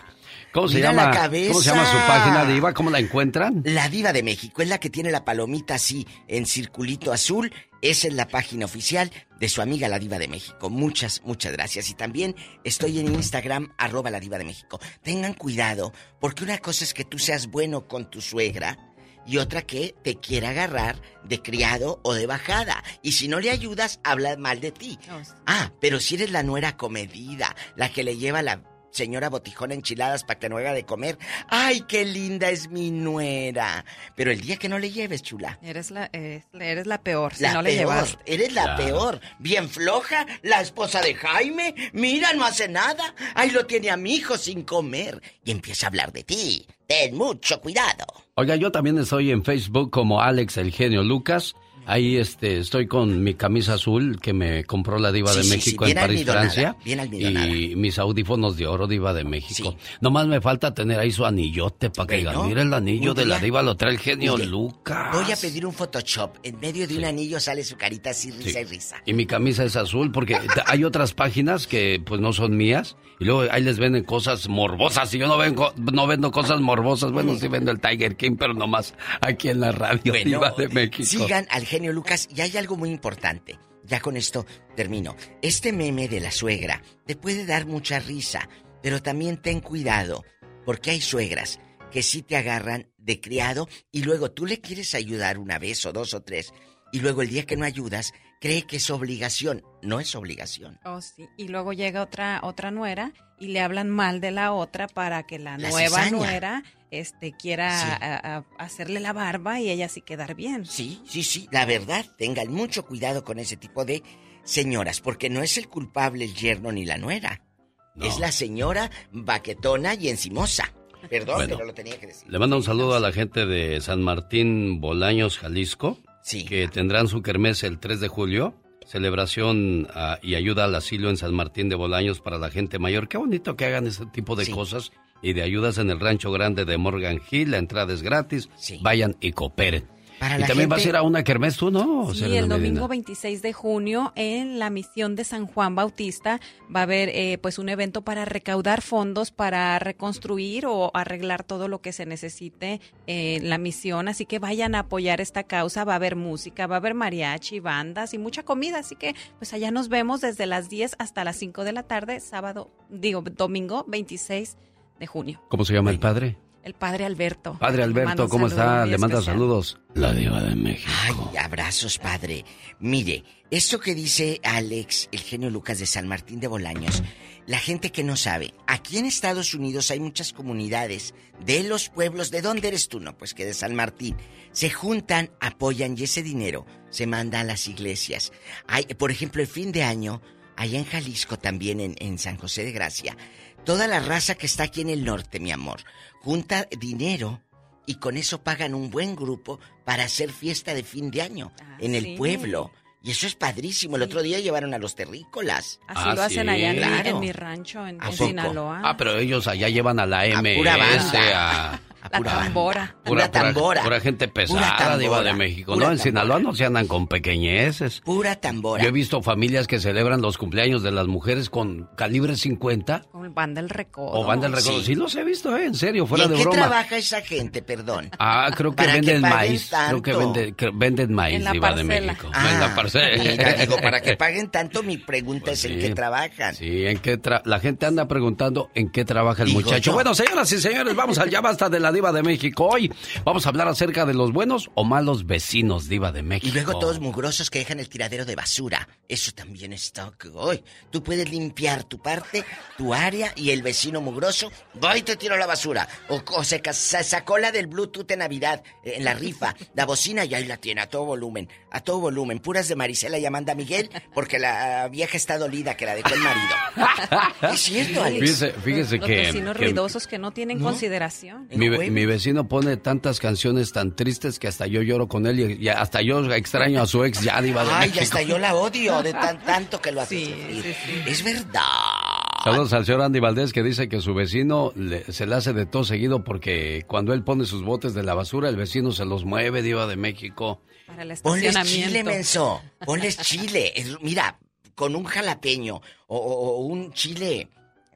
¿Cómo se Mira llama? ¿Cómo se llama su página Diva? ¿Cómo la encuentran? La Diva de México es la que tiene la palomita así en circulito azul. Esa es la página oficial de su amiga la Diva de México. Muchas, muchas gracias. Y también estoy en Instagram, arroba la Diva de México. Tengan cuidado, porque una cosa es que tú seas bueno con tu suegra y otra que te quiera agarrar de criado o de bajada. Y si no le ayudas, habla mal de ti. Ah, pero si eres la nuera comedida, la que le lleva la señora botijona enchiladas para que no haga de comer. ¡Ay, qué linda es mi nuera! Pero el día que no le lleves, chula. Eres la, eres, eres la peor, si La no le peor, llevas. eres la Claro. peor. Bien floja, la esposa de Jaime. Mira, no hace nada. Ahí lo tiene a mi hijo sin comer. Y empieza a hablar de ti. Ten mucho cuidado. Oiga, yo también estoy en Facebook como Alex el genio Lucas. Ahí este, estoy con mi camisa azul que me compró la Diva Sí, de sí, México sí, en París, Francia. bien. Y mis audífonos de oro Diva de México. Nomás me falta tener ahí su anillote para que Bueno, digan, mira el anillo de la Diva, lo trae el genio Mire, Lucas. Voy a pedir un Photoshop. En medio de un anillo sale su carita así, risa y risa. Y mi camisa es azul porque hay otras páginas que pues no son mías y luego ahí les venden cosas morbosas y yo no vengo, no vendo cosas morbosas, bueno sí vendo el Tiger King pero nomás aquí en la radio Bueno, Diva de México. Sigan al genio Lucas y hay algo muy importante. Ya con esto termino. Este meme de la suegra te puede dar mucha risa, pero también ten cuidado, porque hay suegras que sí te agarran de criado y luego tú le quieres ayudar una vez o dos o tres y luego el día que no ayudas cree que es obligación. No es obligación. Oh, sí. Y luego llega otra otra nuera y le hablan mal de la otra para que la, La nueva nuera este quiera Sí. a- a- hacerle la barba y ella sí quedar bien. Sí, sí, sí. La verdad, tengan mucho cuidado con ese tipo de señoras, porque no es el culpable el yerno ni la nuera. Es la señora baquetona y encimosa. Perdón, Bueno. pero lo tenía que decir. Le mando un saludo a la gente de San Martín Bolaños, Jalisco, que tendrán su kermés el 3 de julio. Celebración ah, y ayuda al asilo en San Martín de Bolaños para la gente mayor. Qué bonito que hagan ese tipo de cosas y de ayudas en el rancho grande de Morgan Hill. La entrada es gratis. Vayan y cooperen. y también vas a ir a una kermés tú, ¿no? Sí, el domingo 26 de junio en la misión de San Juan Bautista va a haber eh, pues un evento para recaudar fondos para reconstruir o arreglar todo lo que se necesite en la misión. Así que vayan a apoyar esta causa. Va a haber música, va a haber mariachi, bandas y mucha comida. Así que pues allá nos vemos desde las 10 hasta las 5 de la tarde, sábado, digo, domingo 26 de junio. ¿Cómo se llama el padre? El padre Alberto. Padre Alberto, ¿cómo está? Le manda saludos. La diva de México. Ay, abrazos, padre. Mire, esto que dice Alex, el genio Lucas de San Martín de Bolaños, la gente que no sabe, aquí en Estados Unidos hay muchas comunidades de los pueblos. ¿De dónde eres tú? No, pues que de San Martín. Se juntan, apoyan y ese dinero se manda a las iglesias. Hay, por ejemplo, el fin de año, allá en Jalisco también, en, en San José de Gracia, toda la raza que está aquí en el norte, mi amor junta dinero y con eso pagan un buen grupo para hacer fiesta de fin de año ah, en el pueblo. Y eso es padrísimo. El otro día llevaron a los terrícolas. Así lo ah, hacen allá en, mi, rancho, en, Sinaloa. Ah, pero ellos allá llevan a la MS, a, la tambora. Pura, tambora. Pura, gente pesada, diva de México. no, en Sinaloa no se andan con pequeñeces. Pura tambora. Yo he visto familias que celebran los cumpleaños de las mujeres con calibre 50. Con van del recodo. O van del recodo. Sí. los he visto, ¿eh? En serio, fuera de broma. ¿En qué trabaja esa gente, perdón? Ah, creo que venden maíz. Creo que venden, venden maíz, diva de México. en la ah, parcela. digo, para que <laughs> paguen tanto, mi pregunta pues es en qué trabajan. Sí, en qué la gente anda preguntando en qué trabaja el muchacho. Bueno, señoras y señores, vamos al ya basta de la diva de México. Hoy vamos a hablar acerca de los buenos o malos vecinos, diva de México. Y luego todos mugrosos que dejan el tiradero de basura. Eso también está hoy. Tú puedes limpiar tu parte, tu área y el vecino mugroso, voy y te tiro la basura. O, se, sacó la del Bluetooth en Navidad, eh, en la rifa, la bocina y ahí la tiene a todo volumen, a todo volumen. Puras de Marisela y Amanda Miguel porque la vieja está dolida que la dejó el marido. <laughs> es cierto, Alex. Fíjese, que... Los vecinos ruidosos que no tienen consideración. Mi, mi vecino pone tantas canciones tan tristes que hasta yo lloro con él y, hasta yo extraño a su ex ya diva de Ay, hasta yo la odio de tan <laughs> tanto que lo hace Es verdad. Saludos al señor Andy Valdés que dice que su vecino se le hace de todo seguido porque cuando él pone sus botes de la basura, el vecino se los mueve, diva de México. Para el estacionamiento. Ponles chile, menso. <laughs> Ponles chile. mira, con un jalapeño o un chile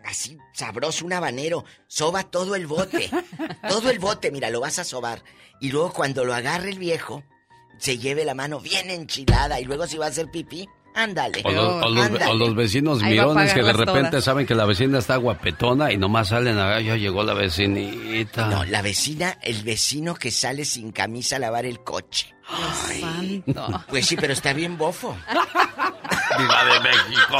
así sabroso, un habanero, soba todo el bote. <laughs> todo el bote, mira, lo vas a sobar. Y luego cuando lo agarre el viejo, se lleve la mano bien enchilada. Y luego si va a hacer pipí, ándale. O los, vecinos mirones que de repente saben que la vecina está guapetona y nomás salen a ya llegó la vecinita. No, la vecina, el vecino que sale sin camisa a lavar el coche. Ay, Pues sí, pero está bien bofo. <laughs> Diva de México.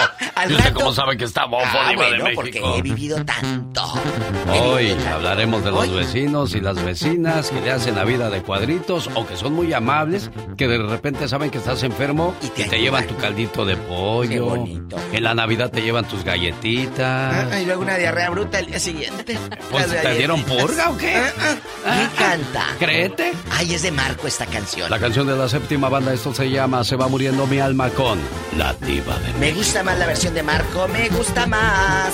<laughs> ¿Y cómo sabe que está bofo, ah, Diva de México? porque he vivido tanto. <laughs> Hoy hablaremos de los vecinos y las vecinas que le hacen la vida de cuadritos o que son muy amables, que de repente saben que estás enfermo y te, llevan tu caldito de pollo. Qué bonito. En la Navidad te llevan tus galletitas. Ah, y luego una diarrea bruta el día siguiente. <laughs> Pues, ¿Te dieron purga o qué? Ah, me encanta. ¿Créete? Ay, es de Marco esta canción. La canción de la séptima banda, esto se llama Se va muriendo mi alma con La Diva de Me gusta más la versión de Marco, me gusta más.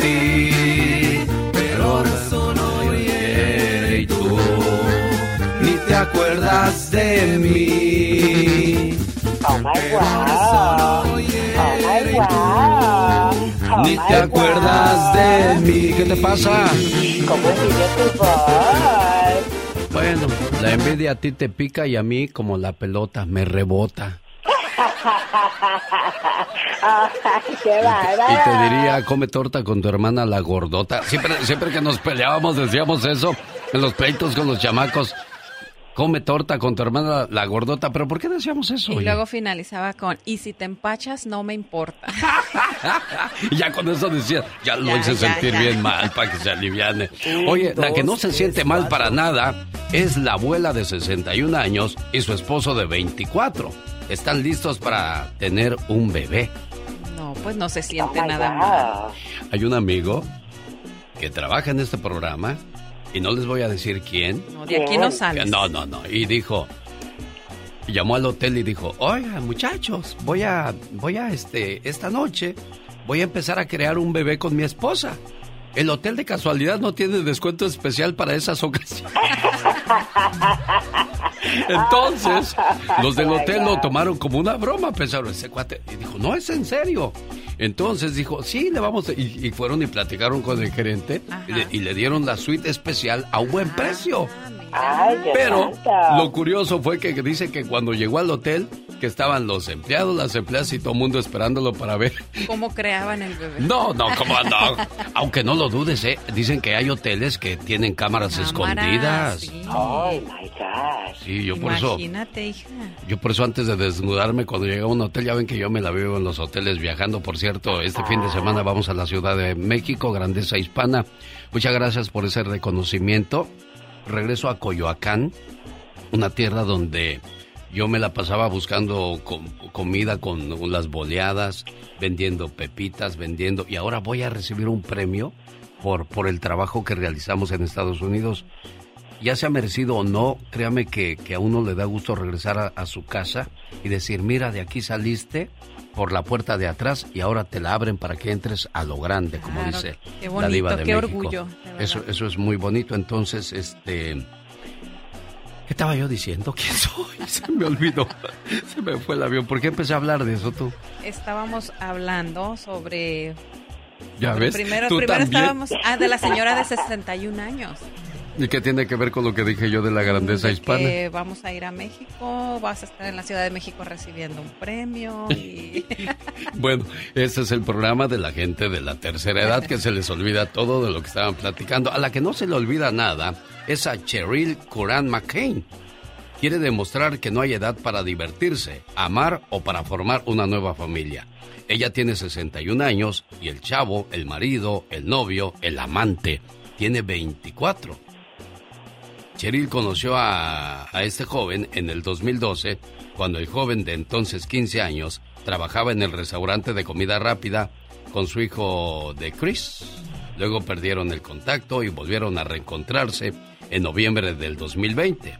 Sí, pero solo y tú ni te acuerdas de mí. Oh my wow. Oh my wow. Ni te acuerdas de mí. ¿Qué te pasa? ¿Cómo sigue tu voz? Bueno, la envidia a ti te pica y a mí como la pelota me rebota. Qué y te diría, come torta con tu hermana la gordota. Siempre, siempre que nos peleábamos decíamos eso en los pleitos con los chamacos come torta con tu hermana la gordota, pero ¿por qué decíamos eso? Y luego finalizaba con, y si te empachas, no me importa. <laughs> y ya con eso decía, ya lo hice sentir bien mal para que se aliviane. Oye, la que no se siente mal para nada es la abuela de 61 años y su esposo de 24. Están listos para tener un bebé. No, pues no se siente nada mal. Hay un amigo que trabaja en este programa y no les voy a decir quién. No, de aquí no sales. No, no, no. Y dijo, llamó al hotel y dijo, oiga, muchachos, voy a, voy a, este, esta noche voy a empezar a crear un bebé con mi esposa. El hotel de casualidad no tiene descuento especial para esas ocasiones. <laughs> <laughs> Entonces, los del hotel lo tomaron como una broma, pensaron, ese cuate. Y dijo, no, es en serio. Entonces dijo, sí, le vamos a... y, fueron y platicaron con el gerente y le, dieron la suite especial a un buen precio. Pero lo curioso fue que dice que cuando llegó al hotel, que estaban los empleados, las empleadas y todo el mundo esperándolo para ver. ¿Cómo creaban el bebé? No, no, como no. Aunque no lo dudes, ¿eh? Dicen que hay hoteles que tienen cámaras, escondidas. Sí. Oh my God. Sí, yo por eso. Imagínate, hija. Yo por eso antes de desnudarme, cuando llegué a un hotel, ya ven que yo me la vivo en los hoteles viajando. Por cierto, este fin de semana vamos a la Ciudad de México, Grandeza Hispana. Muchas gracias por ese reconocimiento. Regreso a Coyoacán, una tierra donde yo me la pasaba buscando comida con las boleadas, vendiendo pepitas, vendiendo... Y ahora voy a recibir un premio por, por el trabajo que realizamos en Estados Unidos. Ya sea merecido o no, créame que, a uno le da gusto regresar a, su casa y decir, mira, de aquí saliste por la puerta de atrás y ahora te la abren para que entres a lo grande, como dice la diva de qué México. orgullo. Eso, eso es muy bonito. Entonces, este ¿Qué estaba yo diciendo? ¿Quién soy? <laughs> Se me olvidó. <laughs> Se me fue el avión. ¿Por qué empecé a hablar de eso tú? Estábamos hablando sobre... ¿Ya ves? Primero, primero estábamos... Ah, de la señora de 61 años. ¿Y qué tiene que ver con lo que dije yo de la grandeza hispana? Que vamos a ir a México, vas a estar en la Ciudad de México recibiendo un premio. Y... <laughs> bueno, ese es el programa de la gente de la tercera edad que se les olvida todo de lo que estaban platicando. A la que no se le olvida nada es a Cheryl Curran McCain. Quiere demostrar que no hay edad para divertirse, amar o para formar una nueva familia. Ella tiene 61 años y el chavo, el marido, el novio, el amante, tiene 24. Cheryl conoció a, a, este joven en el 2012, cuando el joven de entonces 15 años trabajaba en el restaurante de comida rápida con su hijo de Chris. Luego perdieron el contacto y volvieron a reencontrarse en noviembre del 2020,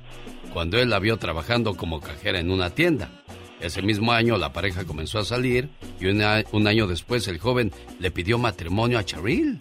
cuando él la vio trabajando como cajera en una tienda. Ese mismo año la pareja comenzó a salir y un año después el joven le pidió matrimonio a Cheryl,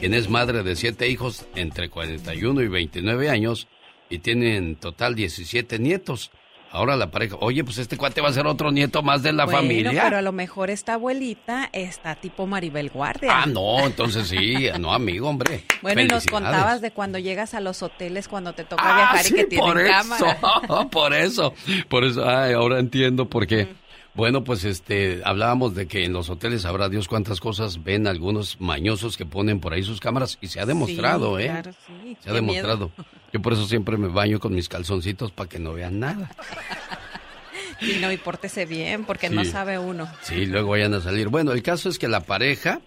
quien es madre de siete hijos entre 41 y 29 años y tiene en total 17 nietos. Ahora la pareja, oye, pues este cuate va a ser otro nieto más de la familia. Pero a lo mejor esta abuelita está tipo Maribel Guardia. Ah, no, entonces sí, <laughs> no, amigo, hombre. Bueno, y nos contabas de cuando llegas a los hoteles cuando te toca ah, viajar y que tienen por cámara. Eso, <laughs> por eso, por eso, ay, ahora entiendo por qué. Bueno, pues este, hablábamos de que en los hoteles habrá Dios cuántas cosas ven algunos mañosos que ponen por ahí sus cámaras y se ha demostrado, ¿eh? Claro, sí. Se ha demostrado. Yo por eso siempre me baño con mis calzoncitos para que no vean nada. <laughs> Y no, y pórtese bien, porque no sabe uno. Sí, luego vayan a salir. Bueno, el caso es que la pareja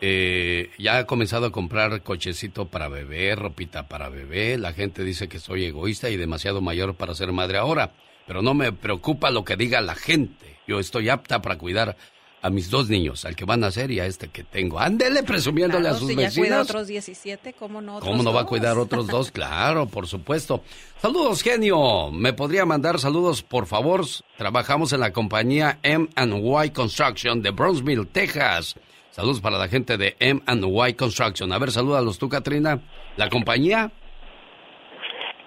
eh, ya ha comenzado a comprar cochecito para bebé, ropita para bebé. La gente dice que soy egoísta y demasiado mayor para ser madre ahora pero no me preocupa lo que diga la gente. Yo estoy apta para cuidar a mis dos niños, al que van a nacer y a este que tengo. Ándele presumiéndole a sus si vecinos. Ya cuida otros 17, ¿cómo no? ¿Cómo no va a cuidar otros dos? <laughs> Claro, por supuesto. Saludos, genio. ¿Me podría mandar saludos, por favor? Trabajamos en la compañía M&Y Construction de Bronzeville, Texas. Saludos para la gente de M&Y Construction. A ver, salúdalos tú, Katrina. ¿La compañía?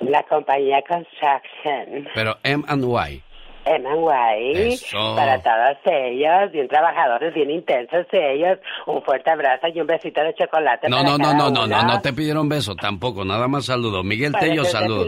La compañía Construction. Pero M&Y. M&Y. Para todos ellos, bien trabajadores, bien intensos ellos. Un fuerte abrazo y un besito de chocolate. No, no, no, no, no, no, no te pidieron beso tampoco, nada más saludo. Miguel Tello, saludos.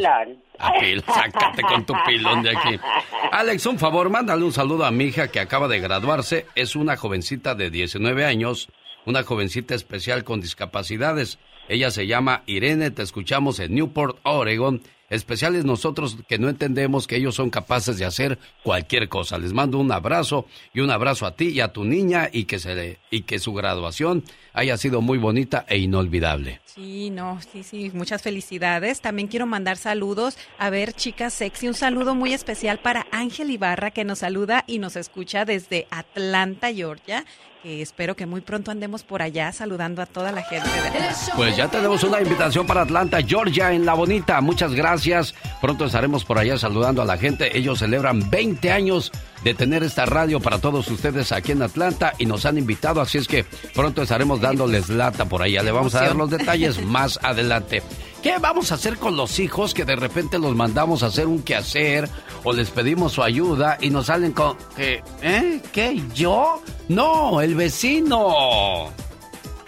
Apil, sácate con tu pilón de aquí. <laughs> Alex, un favor, mándale un saludo a mi hija que acaba de graduarse. Es una jovencita de 19 años, una jovencita especial con discapacidades. Ella se llama Irene, te escuchamos en Newport, Oregon. Especiales nosotros que no entendemos que ellos son capaces de hacer cualquier cosa. Les mando un abrazo y un abrazo a ti y a tu niña y que se y que su graduación haya sido muy bonita e inolvidable. Sí, no, sí, sí, muchas felicidades. También quiero mandar saludos a ver, chicas sexy, un saludo muy especial para Ángel Ibarra que nos saluda y nos escucha desde Atlanta, Georgia espero que muy pronto andemos por allá saludando a toda la gente. Pues ya tenemos una invitación para Atlanta, Georgia, en La Bonita. Muchas gracias. Pronto estaremos por allá saludando a la gente. Ellos celebran 20 años de tener esta radio para todos ustedes aquí en Atlanta y nos han invitado, así es que pronto estaremos dándoles lata por allá. Le vamos a dar los detalles más adelante. ¿Qué vamos a hacer con los hijos que de repente los mandamos a hacer un quehacer o les pedimos su ayuda y nos salen con que, ¿eh? ¿Qué? ¿Yo? No, el vecino.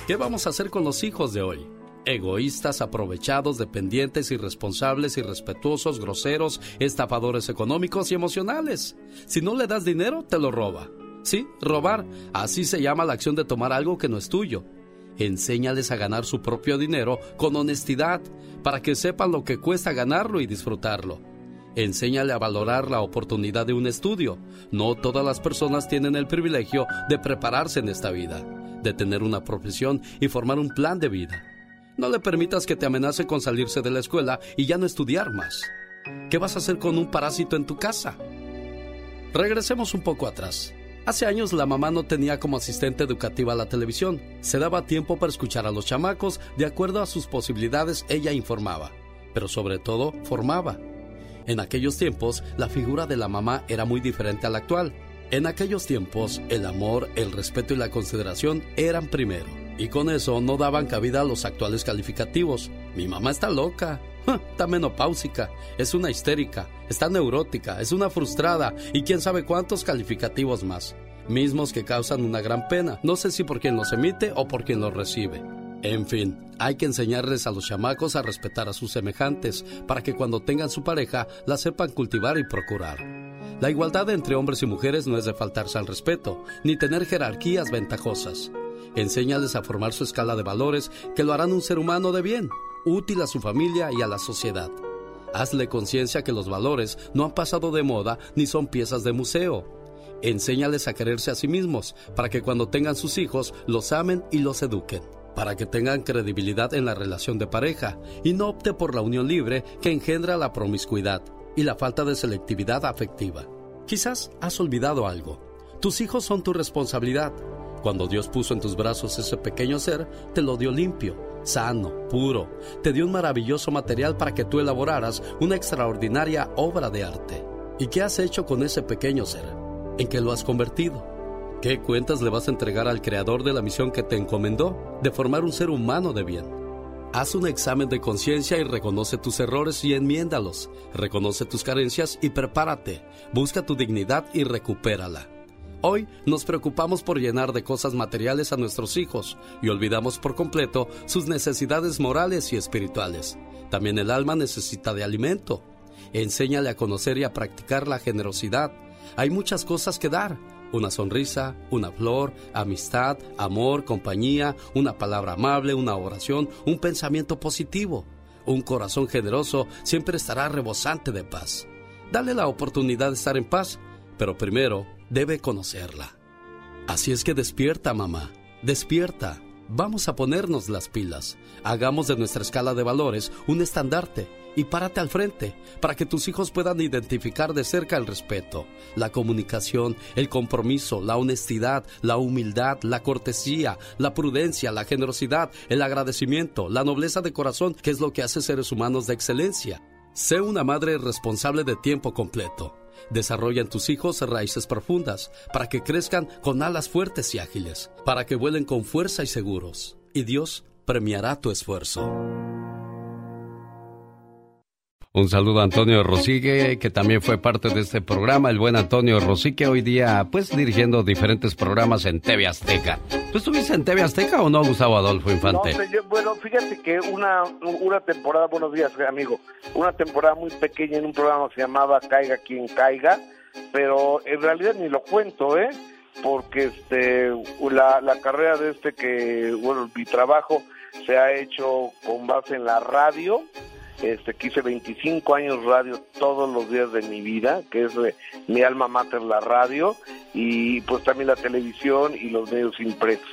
¿Qué vamos a hacer con los hijos de hoy? Egoístas, aprovechados, dependientes, irresponsables, irrespetuosos, groseros, estafadores económicos y emocionales. Si no le das dinero, te lo roba. Sí, robar. Así se llama la acción de tomar algo que no es tuyo. Enséñales a ganar su propio dinero con honestidad, para que sepan lo que cuesta ganarlo y disfrutarlo. Enséñale a valorar la oportunidad de un estudio. No todas las personas tienen el privilegio de prepararse en esta vida, de tener una profesión y formar un plan de vida. No le permitas que te amenace con salirse de la escuela y ya no estudiar más. ¿Qué vas a hacer con un parásito en tu casa? Regresemos un poco atrás. Hace años la mamá no tenía como asistente educativa la televisión. Se daba tiempo para escuchar a los chamacos, de acuerdo a sus posibilidades ella informaba, pero sobre todo formaba. En aquellos tiempos la figura de la mamá era muy diferente a la actual. En aquellos tiempos el amor, el respeto y la consideración eran primero. Y con eso no daban cabida a los actuales calificativos. Mi mamá está loca, <laughs> está menopáusica, es una histérica, está neurótica, es una frustrada y quién sabe cuántos calificativos más. Mismos que causan una gran pena, no sé si por quien los emite o por quien los recibe. En fin, hay que enseñarles a los chamacos a respetar a sus semejantes para que cuando tengan su pareja la sepan cultivar y procurar. La igualdad entre hombres y mujeres no es de faltarse al respeto, ni tener jerarquías ventajosas. Enséñales a formar su escala de valores que lo harán un ser humano de bien, útil a su familia y a la sociedad. Hazle conciencia que los valores no han pasado de moda ni son piezas de museo. Enséñales a quererse a sí mismos para que cuando tengan sus hijos los amen y los eduquen, para que tengan credibilidad en la relación de pareja y no opte por la unión libre que engendra la promiscuidad y la falta de selectividad afectiva. Quizás has olvidado algo. Tus hijos son tu responsabilidad cuando Dios puso en tus brazos ese pequeño ser, te lo dio limpio, sano, puro. Te dio un maravilloso material para que tú elaboraras una extraordinaria obra de arte. ¿Y qué has hecho con ese pequeño ser? ¿En qué lo has convertido? ¿Qué cuentas le vas a entregar al creador de la misión que te encomendó de formar un ser humano de bien? Haz un examen de conciencia y reconoce tus errores y enmiéndalos. Reconoce tus carencias y prepárate. Busca tu dignidad y recupérala. Hoy nos preocupamos por llenar de cosas materiales a nuestros hijos y olvidamos por completo sus necesidades morales y espirituales. También el alma necesita de alimento. Enséñale a conocer y a practicar la generosidad. Hay muchas cosas que dar. Una sonrisa, una flor, amistad, amor, compañía, una palabra amable, una oración, un pensamiento positivo. Un corazón generoso siempre estará rebosante de paz. Dale la oportunidad de estar en paz, pero primero debe conocerla. Así es que despierta, mamá, despierta. Vamos a ponernos las pilas. Hagamos de nuestra escala de valores un estandarte y párate al frente para que tus hijos puedan identificar de cerca el respeto, la comunicación, el compromiso, la honestidad, la humildad, la cortesía, la prudencia, la generosidad, el agradecimiento, la nobleza de corazón, que es lo que hace seres humanos de excelencia. Sé una madre responsable de tiempo completo Desarrolla en tus hijos raíces profundas para que crezcan con alas fuertes y ágiles, para que vuelen con fuerza y seguros. Y Dios premiará tu esfuerzo. Un saludo a Antonio Rosigue, que también fue parte de este programa, el buen Antonio Rosique, hoy día pues dirigiendo diferentes programas en TV Azteca. ¿Tú estuviste en TV Azteca o no, Gustavo Adolfo Infante? bueno, fíjate que una, una temporada, buenos días amigo, una temporada muy pequeña en un programa que se llamaba Caiga quien caiga, pero en realidad ni lo cuento, ¿eh? Porque este, la, la carrera de este que, bueno, mi trabajo se ha hecho con base en la radio, este, que hice 25 años radio todos los días de mi vida, que es mi alma mater la radio, y pues también la televisión y los medios impresos.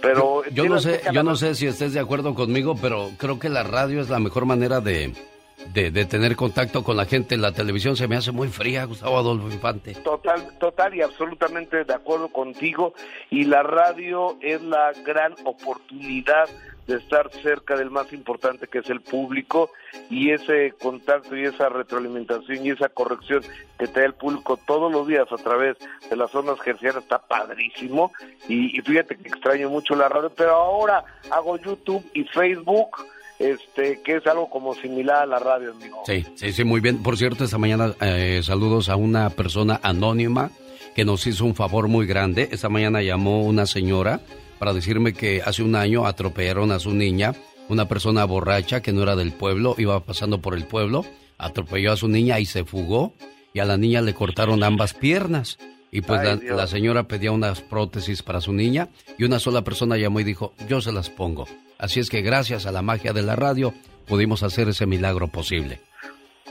Pero yo, no sé, yo no sé si estés de acuerdo conmigo, pero creo que la radio es la mejor manera de, de, tener contacto con la gente. La televisión se me hace muy fría, Gustavo Adolfo Infante. Total, total y absolutamente de acuerdo contigo. Y la radio es la gran oportunidad de estar cerca del más importante que es el público y ese contacto y esa retroalimentación y esa corrección que te da el público todos los días a través de las zonas gercianas está padrísimo y, fíjate que extraño mucho la radio, pero ahora hago YouTube y Facebook este, que es algo como similar a la radio, amigo. Sí, sí, sí, muy bien. Por cierto, esta mañana eh, saludos a una persona anónima que nos hizo un favor muy grande. Esta mañana llamó una señora para decirme que hace un año atropellaron a su niña, una persona borracha que no era del pueblo, iba pasando por el pueblo, atropelló a su niña y se fugó y a la niña le cortaron ambas piernas. Y pues la, señora pedía unas prótesis para su niña y una sola persona llamó y dijo, yo se las pongo. Así es que gracias a la magia de la radio pudimos hacer ese milagro posible.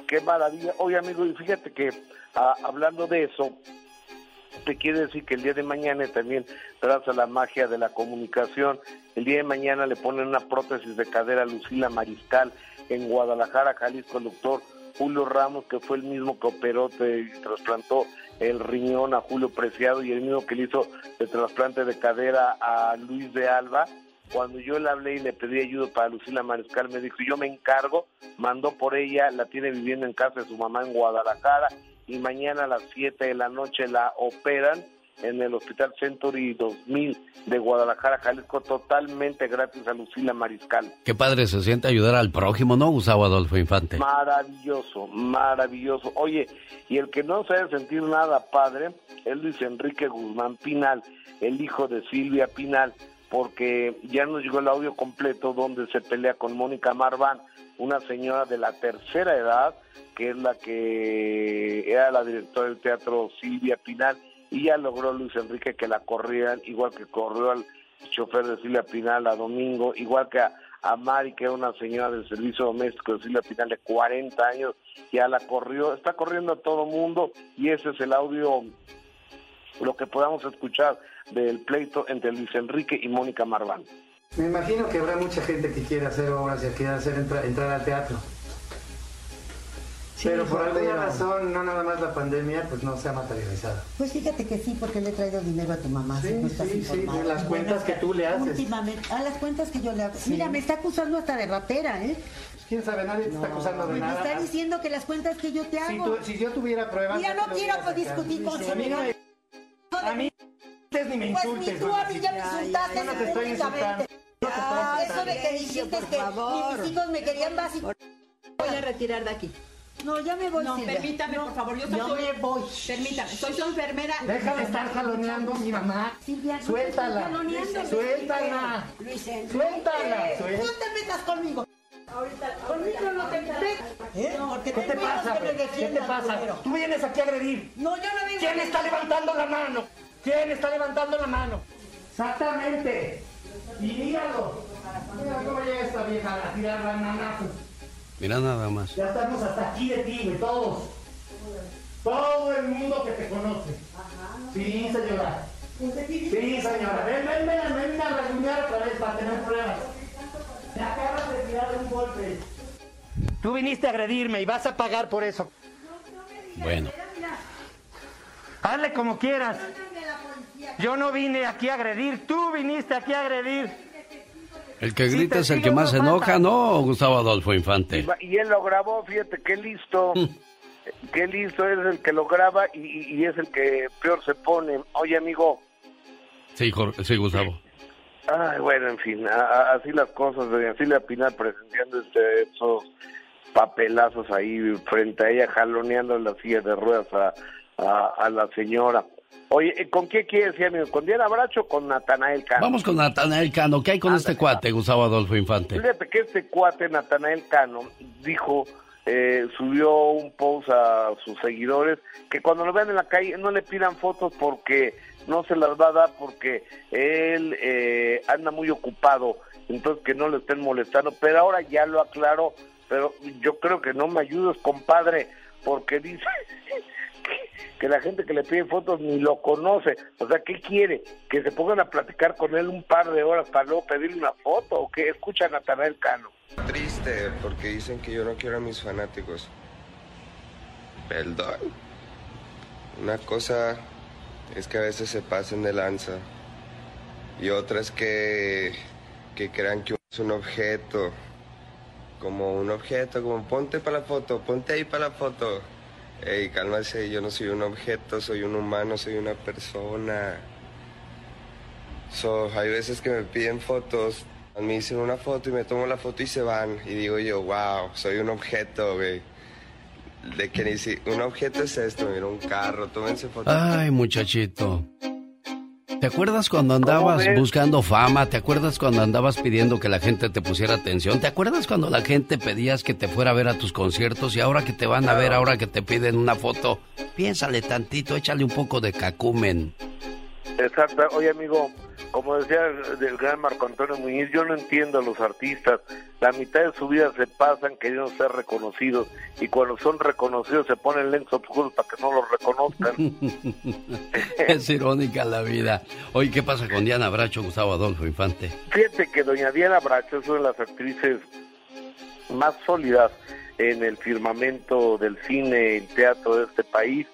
Qué maravilla. Oye amigo, y fíjate que ah, hablando de eso, te quiero decir que el día de mañana también, gracias a la magia de la comunicación, el día de mañana le ponen una prótesis de cadera a Lucila Mariscal en Guadalajara, Jalisco, el doctor Julio Ramos, que fue el mismo que operó, te trasplantó el riñón a Julio Preciado y el mismo que le hizo el trasplante de cadera a Luis de Alba. Cuando yo le hablé y le pedí ayuda para Lucila Mariscal, me dijo, yo me encargo, mandó por ella, la tiene viviendo en casa de su mamá en Guadalajara y mañana a las 7 de la noche la operan en el Hospital Century 2000 de Guadalajara, Jalisco, totalmente gratis a Lucila Mariscal. Qué padre se siente ayudar al prójimo, ¿no, Gustavo Adolfo Infante? Maravilloso, maravilloso. Oye, y el que no se debe sentir nada padre es Luis Enrique Guzmán Pinal, el hijo de Silvia Pinal, porque ya nos llegó el audio completo donde se pelea con Mónica Marván, una señora de la tercera edad, que es la que era la directora del teatro Silvia Pinal, y ya logró Luis Enrique que la corrieran, igual que corrió al chofer de Silvia Pinal a Domingo, igual que a, Mari, que era una señora del servicio doméstico de Silvia Pinal de 40 años, ya la corrió, está corriendo a todo mundo y ese es el audio, lo que podamos escuchar del pleito entre Luis Enrique y Mónica Marván. Me imagino que habrá mucha gente que quiera hacer obras y que quiera hacer entrar al teatro. Pero por alguna razón, no nada más la pandemia, pues no se ha materializado. Pues fíjate que sí, porque le he traído dinero a tu mamá. Sí, sí, sí, de las cuentas que tú le haces. Últimamente, a las cuentas que yo le hago. Mira, me está acusando hasta de ratera, ¿eh? Pues, ¿Quién sabe? Nadie te está acusando de pues nada. Me está diciendo que las cuentas que yo te hago. Si, yo tuviera pruebas. Mira, no quiero discutir con A mí no me. A mí ni me insultes. Pues ni tú a mí ya me insultaste. Yo no te estoy insultando. Eso de que dijiste que mis hijos me querían básico. Voy a retirar de aquí. No, ya me voy. No, permítame, por favor. Yo no me voy. Permítame, soy su enfermera. Deja de estar jaloneando a mi mamá. Silvia, suéltala. Suéltala. Suéltala. No te metas conmigo. Ahorita, conmigo no te metas. ¿Eh? ¿Qué te pasa? ¿Qué te pasa? Tú vienes aquí a agredir. No, yo no vengo. ¿Quién está levantando la mano? ¿Quién está levantando la mano? Exactamente. Y dígalo. Mira cómo llega esta vieja a tirar la manazos. Mira nada más. Ya estamos hasta aquí de ti, güey, todos. Todo el mundo que te conoce. Sí, señora. Sí, señora. Ven, ven, ven, ven a rasguñar otra vez para tener pruebas. Te acabas de tirar un golpe. Tú viniste a agredirme y vas a pagar por eso. Bueno. Hazle como quieras. Yo no vine aquí a agredir, tú viniste aquí a agredir. El que grita es el que más se enoja, ¿no, Gustavo Adolfo Infante? Y, él lo grabó, fíjate, qué listo. Mm. <laughs> Qué listo es el que lo graba y, es el que peor se pone. Oye, amigo. Sí, sí Gustavo. Ay, bueno, en fin, así las cosas. Así la Pinar presenciando este, esos papelazos ahí frente a ella, jaloneando la silla de ruedas a la señora. Oye, eh, ¿con qué quieres ir, amigo? ¿Con Diana Bracho o con Natanael Cano? Vamos con Natanael Cano. ¿Qué hay con este cuate, Gustavo Adolfo Infante? Fíjate que este cuate, Natanael Cano, dijo, eh, subió un post a sus seguidores que cuando lo vean en la calle no le pidan fotos porque no se las va a dar porque él eh, anda muy ocupado, entonces que no le estén molestando. Pero ahora ya lo aclaró, pero yo creo que no me ayudes, compadre, porque dice <laughs> <laughs> que la gente que le pide fotos ni lo conoce. O sea, ¿qué quiere? ¿Que se pongan a platicar con él un par de horas para luego pedirle una foto? ¿O qué? Escucha a Natanael Cano. Triste, porque dicen que yo no quiero a mis fanáticos. Perdón. Una cosa es que a veces se pasen de lanza. Y otra es que, que crean que es un objeto. Como un objeto, como ponte para la foto, ponte ahí para la foto. Ey, cálmase, yo no soy un objeto, soy un humano, soy una persona. So, hay veces que me piden fotos Me dicen una foto y me tomo la foto y se van. Y digo yo, wow, soy un objeto, güey. De que ni si un objeto es esto, mira, un carro, tómense fotos. Ay, muchachito. ¿Te acuerdas cuando andabas buscando fama? ¿Te acuerdas cuando andabas pidiendo que la gente te pusiera atención? ¿Te acuerdas cuando la gente pedías que te fuera a ver a tus conciertos y ahora que te van a ver, ahora que te piden una foto? Piénsale tantito, échale un poco de cacumen. Exacto. Oye, amigo, como decía el gran Marco Antonio Muñiz, yo no entiendo a los artistas. La mitad de su vida se pasan queriendo ser reconocidos y cuando son reconocidos se ponen lentes oscuros para que no los reconozcan. <laughs> es irónica la vida. Oye, ¿qué pasa con Diana Bracho, Gustavo Adolfo Infante? Fíjate que doña Diana Bracho es una de las actrices más sólidas en el firmamento del cine y teatro de este país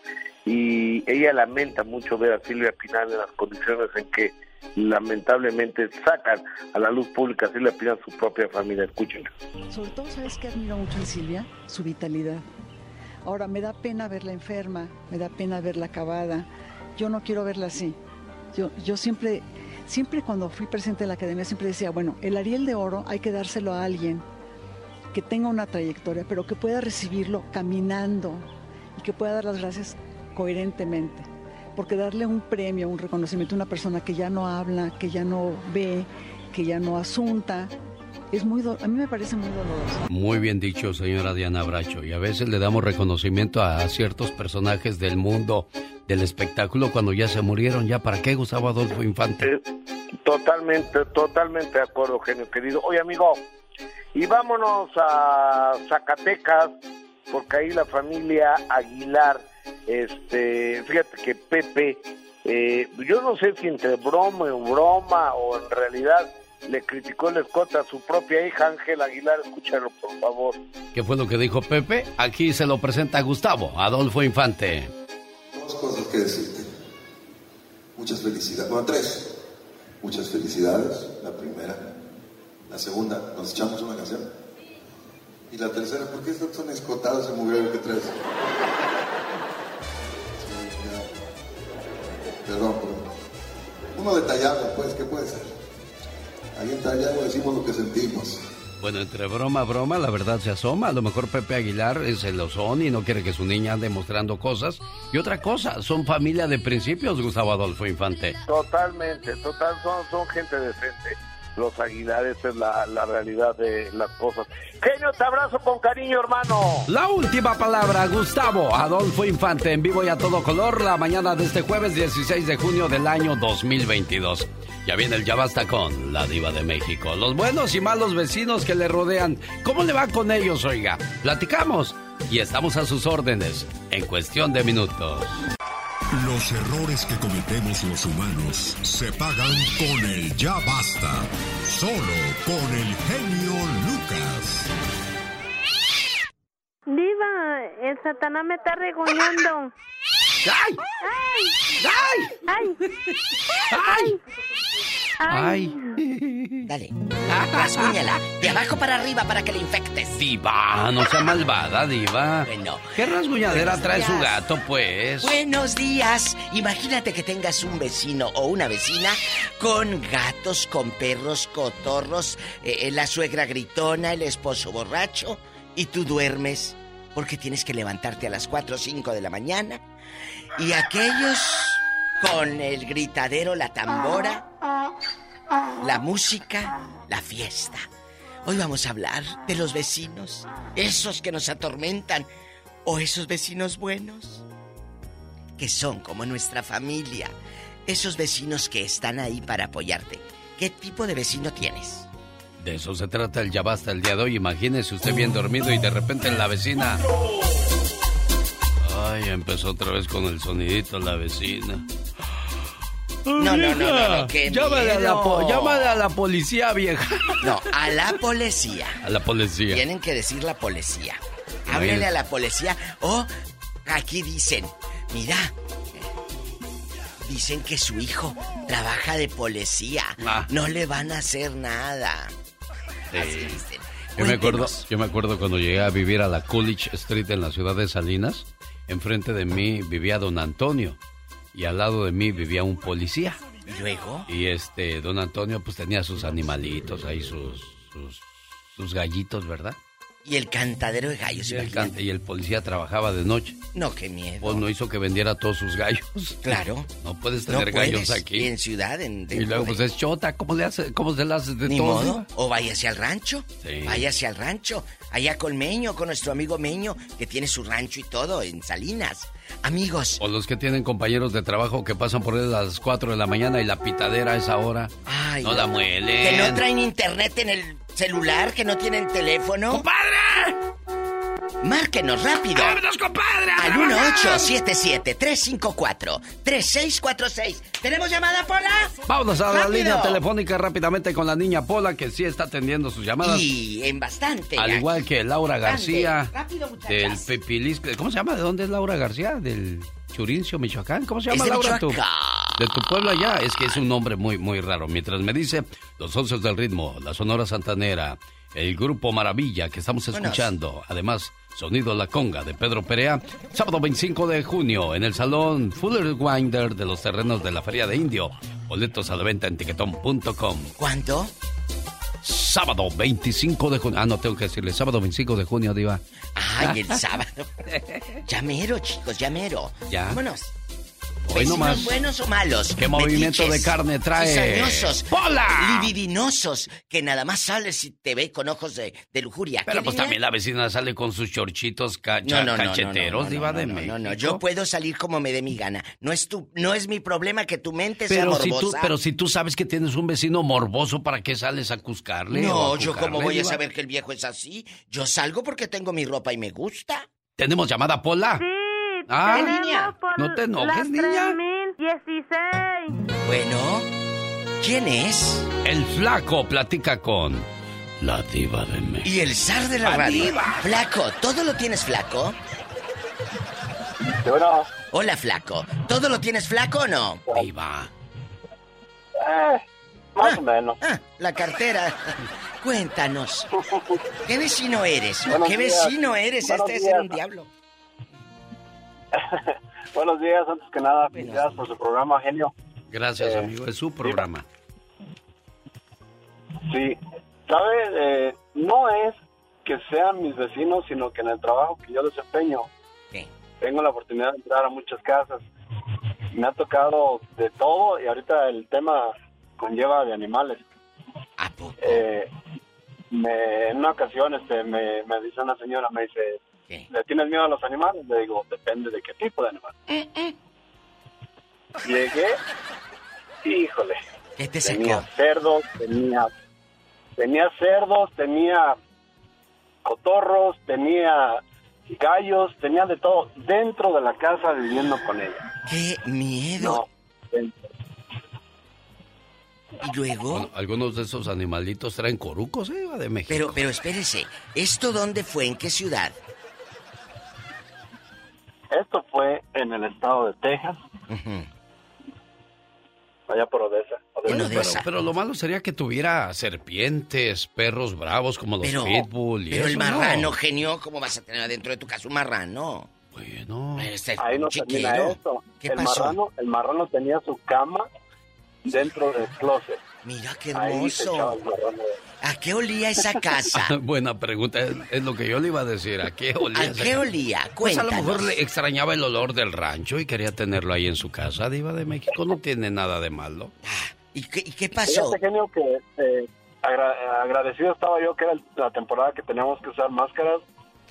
y ella lamenta mucho ver a Silvia Pinal en las condiciones en que lamentablemente sacan a la luz pública a Silvia Pinal su propia familia. Escúchenla. Sobre todo, ¿sabes qué admiro mucho en Silvia? Su vitalidad. Ahora, me da pena verla enferma, me da pena verla acabada. Yo no quiero verla así. Yo, yo siempre, siempre cuando fui presidente de la academia, siempre decía, bueno, el Ariel de Oro hay que dárselo a alguien que tenga una trayectoria, pero que pueda recibirlo caminando y que pueda dar las gracias coherentemente. Porque darle un premio, un reconocimiento a una persona que ya no habla, que ya no ve, que ya no asunta, es muy a mí me parece muy doloroso. Muy bien dicho, señora Diana Bracho. Y a veces le damos reconocimiento a ciertos personajes del mundo del espectáculo cuando ya se murieron. ¿Ya para qué, Gustavo Adolfo Infante? Eh, totalmente, totalmente de acuerdo, genio querido. Oye, amigo, y vámonos a Zacatecas, porque ahí la familia Aguilar este, fíjate que Pepe, eh, yo no sé si entre broma o broma o en realidad le criticó el escote a su propia hija Ángel Aguilar. Escúchalo, por favor. ¿Qué fue lo que dijo Pepe? Aquí se lo presenta Gustavo Adolfo Infante. Dos cosas que decirte. Muchas felicidades. Bueno, tres. Muchas felicidades. La primera. La segunda, ¿nos echamos una canción? Y la tercera, ¿por qué están tan escotados en mujer que traes? Perdón, uno detallado, pues, ¿qué puede ser? Ahí entallado decimos lo que sentimos. Bueno, entre broma, broma, la verdad se asoma. A lo mejor Pepe Aguilar es celosón y no quiere que su niña ande mostrando cosas. Y otra cosa, son familia de principios, Gustavo Adolfo Infante. Totalmente, total, son, son gente decente los Aguilares es la, la, realidad de las cosas. Genio, te abrazo con cariño, hermano. La última palabra, Gustavo Adolfo Infante, en vivo y a todo color, la mañana de este jueves 16 de junio del año 2022. Ya viene el Ya Basta con la Diva de México. Los buenos y malos vecinos que le rodean. ¿Cómo le va con ellos, oiga? Platicamos y estamos a sus órdenes en cuestión de minutos. Los errores que cometemos los humanos se pagan con el ya basta. Solo con el genio Lucas. Diva, el Satanás me está regoñando. ¡Ay! ¡Ay! ¡Ay! ¡Ay! ¡Ay! Dale. Rasguñala. De abajo para arriba para que le infectes. Diva, no sea malvada, Diva. Bueno. ¿Qué rasguñadera trae su gato, pues? Buenos días. Imagínate que tengas un vecino o una vecina con gatos, con perros, cotorros, eh, la suegra gritona, el esposo borracho, y tú duermes porque tienes que levantarte a las 4 o 5 de la mañana. Y aquellos con el gritadero, la tambora, la música, la fiesta. Hoy vamos a hablar de los vecinos, esos que nos atormentan, o esos vecinos buenos, que son como nuestra familia, esos vecinos que están ahí para apoyarte. ¿Qué tipo de vecino tienes? De eso se trata el ya basta el día de hoy. Imagínese usted bien dormido y de repente la vecina. Ay, empezó otra vez con el sonidito la vecina. No, no, no, no, no, qué llámale, a la llámale a la policía, vieja. No, a la policía. A la policía. Tienen que decir la policía. Háblele a la policía. O aquí dicen, mira, dicen que su hijo trabaja de policía. Ah. No le van a hacer nada. Sí. Así dicen. Yo me, acuerdo, yo me acuerdo cuando llegué a vivir a la Coolidge Street en la ciudad de Salinas. Enfrente de mí vivía don Antonio y al lado de mí vivía un policía. ¿Y luego? Y este, don Antonio pues tenía sus animalitos ahí, sus, sus, sus gallitos, ¿verdad? Y el cantadero de gallos, y el, can- y el policía trabajaba de noche. No, qué miedo. Pues no hizo que vendiera todos sus gallos. Claro. No puedes No tener gallos puedes, aquí. y en ciudad, en- Y luego pues es chota, ¿cómo le hace, cómo se le hace de Ni todo? modo. O váyase al rancho. Sí. Váyase al rancho. Allá con Meño, con nuestro amigo Meño, que tiene su rancho y todo en Salinas. Amigos. O los que tienen compañeros de trabajo que pasan por él a las 4 de la mañana y la pitadera a esa hora. Ay, no la muelen. Que no traen internet en el celular, que no tienen teléfono. ¡Compadre! Márquenos rápido. ¡Vámonos, compadre! Al 1877-354-3646. ¿Tenemos llamada, Pola? Vámonos a la ¡Rápido! línea telefónica rápidamente con la niña Pola, que sí está atendiendo sus llamadas. Y en bastante. Al igual que Laura Bastante. García Rápido, muchachas. del Pepilis. ¿Cómo se llama? ¿De dónde es Laura García? Del Churincio, Michoacán. ¿Cómo se llama Es de Laura? tú? De tu pueblo allá. Es que es un nombre muy, muy raro. Mientras me dice los socios del ritmo, la Sonora Santanera, el grupo Maravilla que estamos escuchando. Además, Sonido La Conga de Pedro Perea. Sábado 25 de junio en el Salón Fuller Winder de los terrenos de la Feria de Indio. Boletos a la venta en tiquetón.com. ¿Cuándo? Sábado 25 de junio. Ah, no tengo que decirle. Sábado 25 de junio, Diva. Ay, el sábado. <laughs> Llamero, chicos, llamero. Ya. Vámonos. Hoy nomás. buenos o malos. ¿Qué movimiento de carne trae? cizañosos, ¡Pola! Libidinosos, que nada más sales y te ve con ojos de, de lujuria. Pero ¿Qué pues también la vecina sale con sus chorchitos cacha- No, no, cacheteros, no, no, Diva no, de no, México. No, no, yo puedo salir como me dé mi gana. No es tu, no es mi problema que tu mente Pero sea si, tú, morbosa. pero si tú sabes que tienes un vecino morboso, ¿para qué sales a cuscarle? No, a yo cucarle, como voy a saber que el viejo es así. Yo salgo porque tengo mi ropa y me gusta. ¿Tenemos llamada, Pola? Ah, tenemos no te enojes, niña. 3016. Bueno, ¿quién es? El flaco platica con la diva de México. Y el zar de la La radio. diva. Flaco, ¿todo lo tienes flaco? Hola, flaco. ¿Todo lo tienes flaco o no? Diva. más o menos. Ah, la cartera. <laughs> Cuéntanos. <laughs> ¿Qué vecino eres? Buenos ¿Qué días. vecino eres? Buenos Este es ser un diablo. <laughs> Buenos días, antes que nada, felicidades por su programa, genio. Gracias, Eh, amigo. Es su programa. Sí, ¿sabe? Eh, no es que sean mis vecinos, sino que en el trabajo que yo desempeño, tengo la oportunidad de entrar a muchas casas. Me ha tocado de todo y ahorita el tema conlleva de animales. Eh, me, en una ocasión este, me, me dice una señora, me dice, ¿le tienes miedo a los animales? Le digo, depende de qué tipo de animal. Llegué, híjole. ¿Qué te tenía sacó? cerdos, tenía, tenía cerdos, tenía cotorros, tenía gallos, tenía de todo dentro de la casa viviendo con ella. ¡Qué miedo! ¿Y luego? Bueno, algunos de esos animalitos traen corucos, ¿eh? De México. Pero, pero espérese, ¿esto dónde fue? ¿En qué ciudad? Esto fue en el estado de Texas, allá por Odessa. Bueno, pero, pero lo malo sería que tuviera serpientes, perros bravos como los Pero, pitbull y pero el marrano, genio, ¿cómo vas a tener adentro de tu casa un marrano? Bueno. Este Ahí no termina esto. ¿Qué el pasó? marrano, el marrano tenía su cama dentro del closet. Mira qué hermoso. ¿A qué olía esa casa? <laughs> Buena pregunta, es, es lo que yo le iba a decir. ¿A qué olía? ¿A esa qué casa? olía? Pues a lo mejor le extrañaba el olor del rancho y quería tenerlo ahí en su casa, Diva de México. No tiene nada de malo. ¿Y qué, y qué Fíjate, genio, que eh, agra- agradecido estaba yo que era la temporada que teníamos que usar máscaras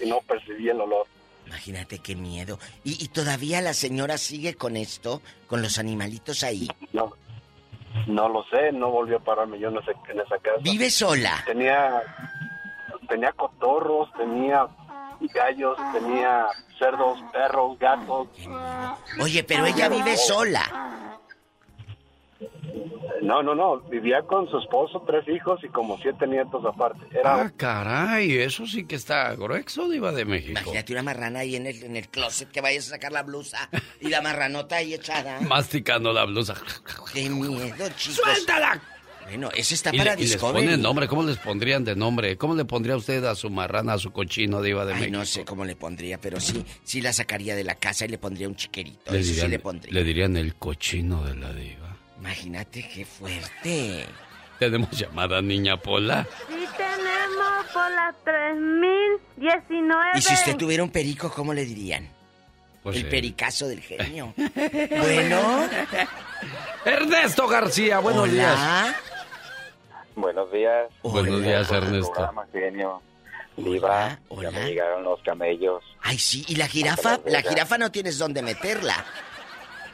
y no percibí el olor. Imagínate qué miedo. ¿Y, y todavía la señora sigue con esto, con los animalitos ahí? No, no lo sé, no volvió a pararme yo en, ese- en esa casa. ¿Vive sola? Tenía, tenía cotorros, tenía gallos, tenía cerdos, perros, gatos. Oye, pero ella vive sola. No, no, no, vivía con su esposo, tres hijos y como siete nietos aparte. Era Ah, caray, eso sí que está grueso, Diva de México. Imagínate una marrana ahí en el, en el closet que vayas a sacar la blusa y la marranota ahí echada. <laughs> Masticando la blusa. ¡Qué miedo, chicos! ¡Suéltala! Bueno, eso está Y, para le- y les ponen nombre, ¿cómo les pondrían de nombre? ¿Cómo le pondría usted a su marrana, a su cochino, Diva de Ay, México? no sé cómo le pondría, pero sí, sí la sacaría de la casa y le pondría un chiquerito. Le Eso dirían, sí le pondría. le dirían el cochino de la diva. Imagínate qué fuerte. ¿Tenemos llamada, niña Pola? Sí tenemos por la 3019. Y si usted tuviera un perico, ¿cómo le dirían? Pues el sí. pericazo del genio. <laughs> bueno. Ernesto García, buenos Hola. días. Buenos días. Buenos días, Ernesto. programa, genio. Diva, ya me llegaron los camellos. Ay, sí, ¿y la jirafa? La jirafa no tienes dónde meterla.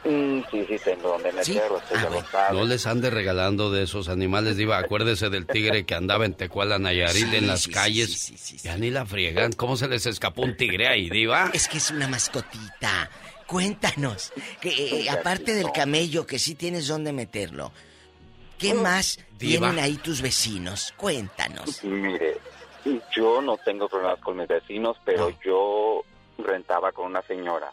Mm, sí, sí, tengo donde meterlo, usted ya lo sabe. No les ande regalando de esos animales, Diva. Acuérdese del tigre que andaba en Tecuala, Nayarit, Sí, en las sí, sí, calles. Ya ni la friegan. ¿Cómo se les escapó un tigre ahí, Diva? Es que es una mascotita. Cuéntanos, que eh, aparte del camello, que sí tienes dónde meterlo, ¿qué más Diva. tienen ahí tus vecinos? Cuéntanos. Mire, yo no tengo problemas con mis vecinos, pero yo rentaba con una señora.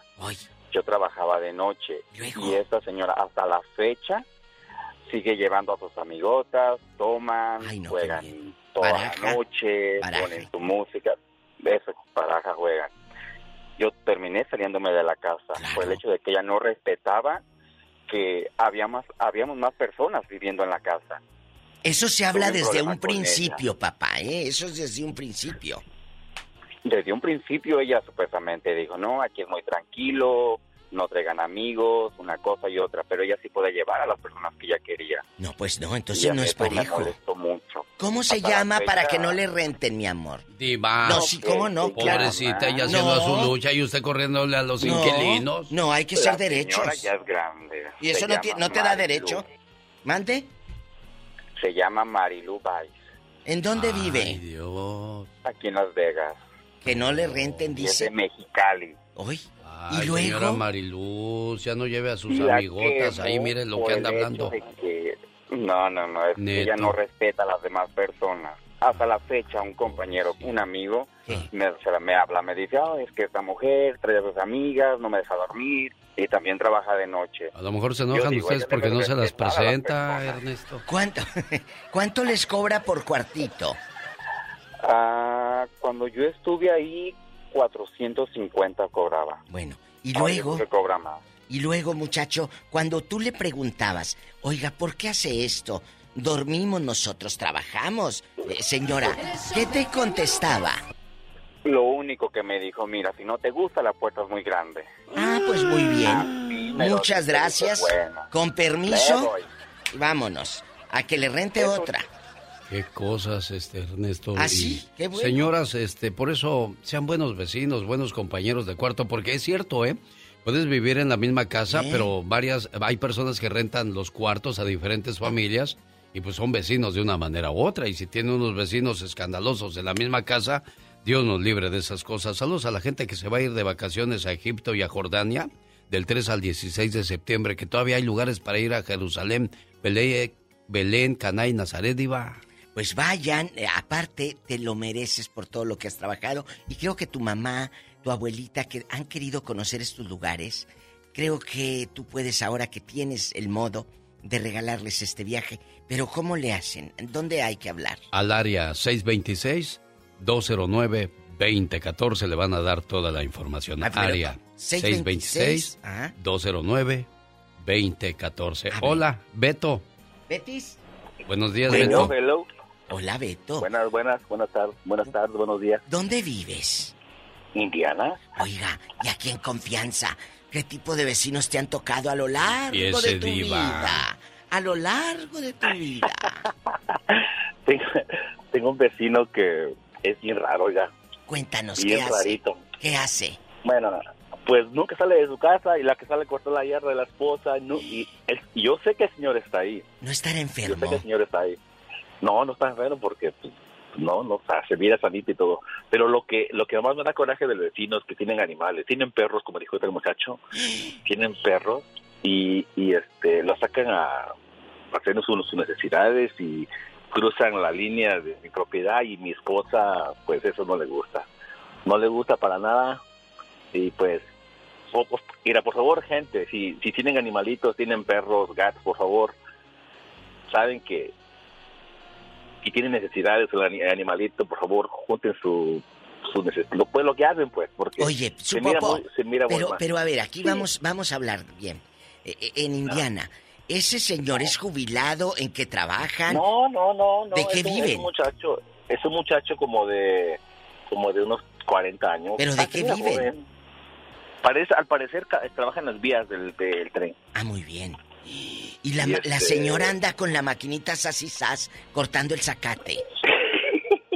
Yo trabajaba de noche y esta señora hasta la fecha sigue llevando a sus amigotas, toman, juegan toda Baraja. la noche, Baraja. ponen su música, eso, baraja juegan. Yo terminé saliéndome de la casa por el hecho de que ella no respetaba que había más, habíamos más personas viviendo en la casa. Eso se habla Tuve desde un ella. principio, papá, ¿eh? Eso es desde un principio. Desde un principio ella supuestamente dijo, no, aquí es muy tranquilo, no traigan amigos, una cosa y otra, pero ella sí puede llevar a las personas que ella quería. No, pues no, entonces Y a no es me parejo. molestó mucho. ¿Cómo se Hasta llama para fecha- que no le renten, mi amor? Diva. No, sí, ¿cómo no? Claro. Pobrecita, ella haciendo No. su lucha y usted corriéndole a los No, inquilinos. No, hay que ser derechos. ya es grande. ¿Y eso no, no te da derecho? ¿Mande? Se llama Marilu Baez, ¿En dónde vive? Dios. aquí en Las Vegas. Que no le renten, Y es de dice. Mexicali. Hoy. Ay, luego? señora Mariluz, ya no lleve a sus Y la amigotas ahí, mire lo que anda hablando. que- No, no, no, es que ella no respeta a las demás personas. Hasta la fecha, un compañero, un amigo, me, se la- me habla, me dice, "Ah, es que esta mujer trae a sus amigas, no me deja dormir y también trabaja de noche. A lo mejor se enojan digo, ustedes porque no se las presenta, Ernesto. ¿Cuánto, <laughs> ¿Cuánto les cobra por cuartito? Ah, cuando yo estuve ahí, 450 cobraba. Bueno, y luego, cobra más. y luego, muchacho, cuando tú le preguntabas, oiga, ¿por qué hace esto? Dormimos nosotros, trabajamos. Eh, señora, ¿qué te contestaba? Lo único que me dijo, mira, si no te gusta, la puerta es muy grande. Ah, pues muy bien. me lo Muchas gracias. Con permiso, vámonos. A que le rente otra. Qué cosas, este Ernesto. ¿Ah, Y, sí? Qué bueno. Señoras, este, por eso sean buenos vecinos, buenos compañeros de cuarto, porque es cierto, ¿eh? Puedes vivir en la misma casa, ¿Eh? pero varias, hay personas que rentan los cuartos a diferentes familias y pues son vecinos de una manera u otra. Y si tienen unos vecinos escandalosos en la misma casa, Dios nos libre de esas cosas. Saludos a la gente que se va a ir de vacaciones a Egipto y a Jordania del 3 al 16 de septiembre, que todavía hay lugares para ir a Jerusalén, Belén, Belén Caná y Nazaret, Iba. Pues vayan, eh, aparte te lo mereces por todo lo que has trabajado y creo que tu mamá, tu abuelita que han querido conocer estos lugares, creo que tú puedes ahora que tienes el modo de regalarles este viaje, pero ¿cómo le hacen? ¿Dónde hay que hablar? al área 626-209-2014 le van a dar toda la información. Pero- área 626, ajá. 626-209-2014. Hola, Beto. Betis. Buenos días, Bueno, Beto. hello. Hola, Beto. Buenas, buenas, buenas tardes, buenas tardes, buenos días. ¿Dónde vives? Indiana. Oiga, y aquí en confianza, ¿qué tipo de vecinos te han tocado a lo largo Y ese de tu diva. vida? A lo largo de tu vida. <laughs> Tengo, tengo un vecino que es bien raro, ya. Cuéntanos, Bien ¿qué hace? rarito. ¿Qué hace? Bueno, pues nunca sale de su casa y la que sale corta la hierba de la esposa. no- y el- y yo sé que el señor está ahí. No estará Yo enfermo. sé que el señor está ahí. No, no está enfermo porque pues, no, no, o sea, se mira sanito y todo. Pero lo que lo que más me da coraje de los vecinos que tienen animales, tienen perros, como dijo este muchacho, <gasps> tienen perros y, y este los sacan a, a hacer sus, necesidades y cruzan la línea de mi propiedad y mi esposa, pues eso no le gusta. No le gusta para nada y pues mira, por favor, gente, si, si tienen animalitos, tienen perros, gatos, por favor, saben que y tienen necesidades el ani- animalito, por favor, junten su. Lo, pues lo que hacen, pues, porque Oye, su se mira muy, se mira muy Pero, mal. pero a ver, aquí vamos, vamos a hablar bien. Eh, eh, en Indiana, ¿Ese señor es jubilado? ¿En qué trabajan? No, no, no. no ¿De qué viven? Es un muchacho, es un muchacho como de, como de unos 40 años. ¿Pero de Ah, qué viven? Parece, al parecer ca- trabaja en las vías del, del tren. Ah, muy bien. Y la, Y la este- señora anda con la maquinita sas y sas cortando el zacate.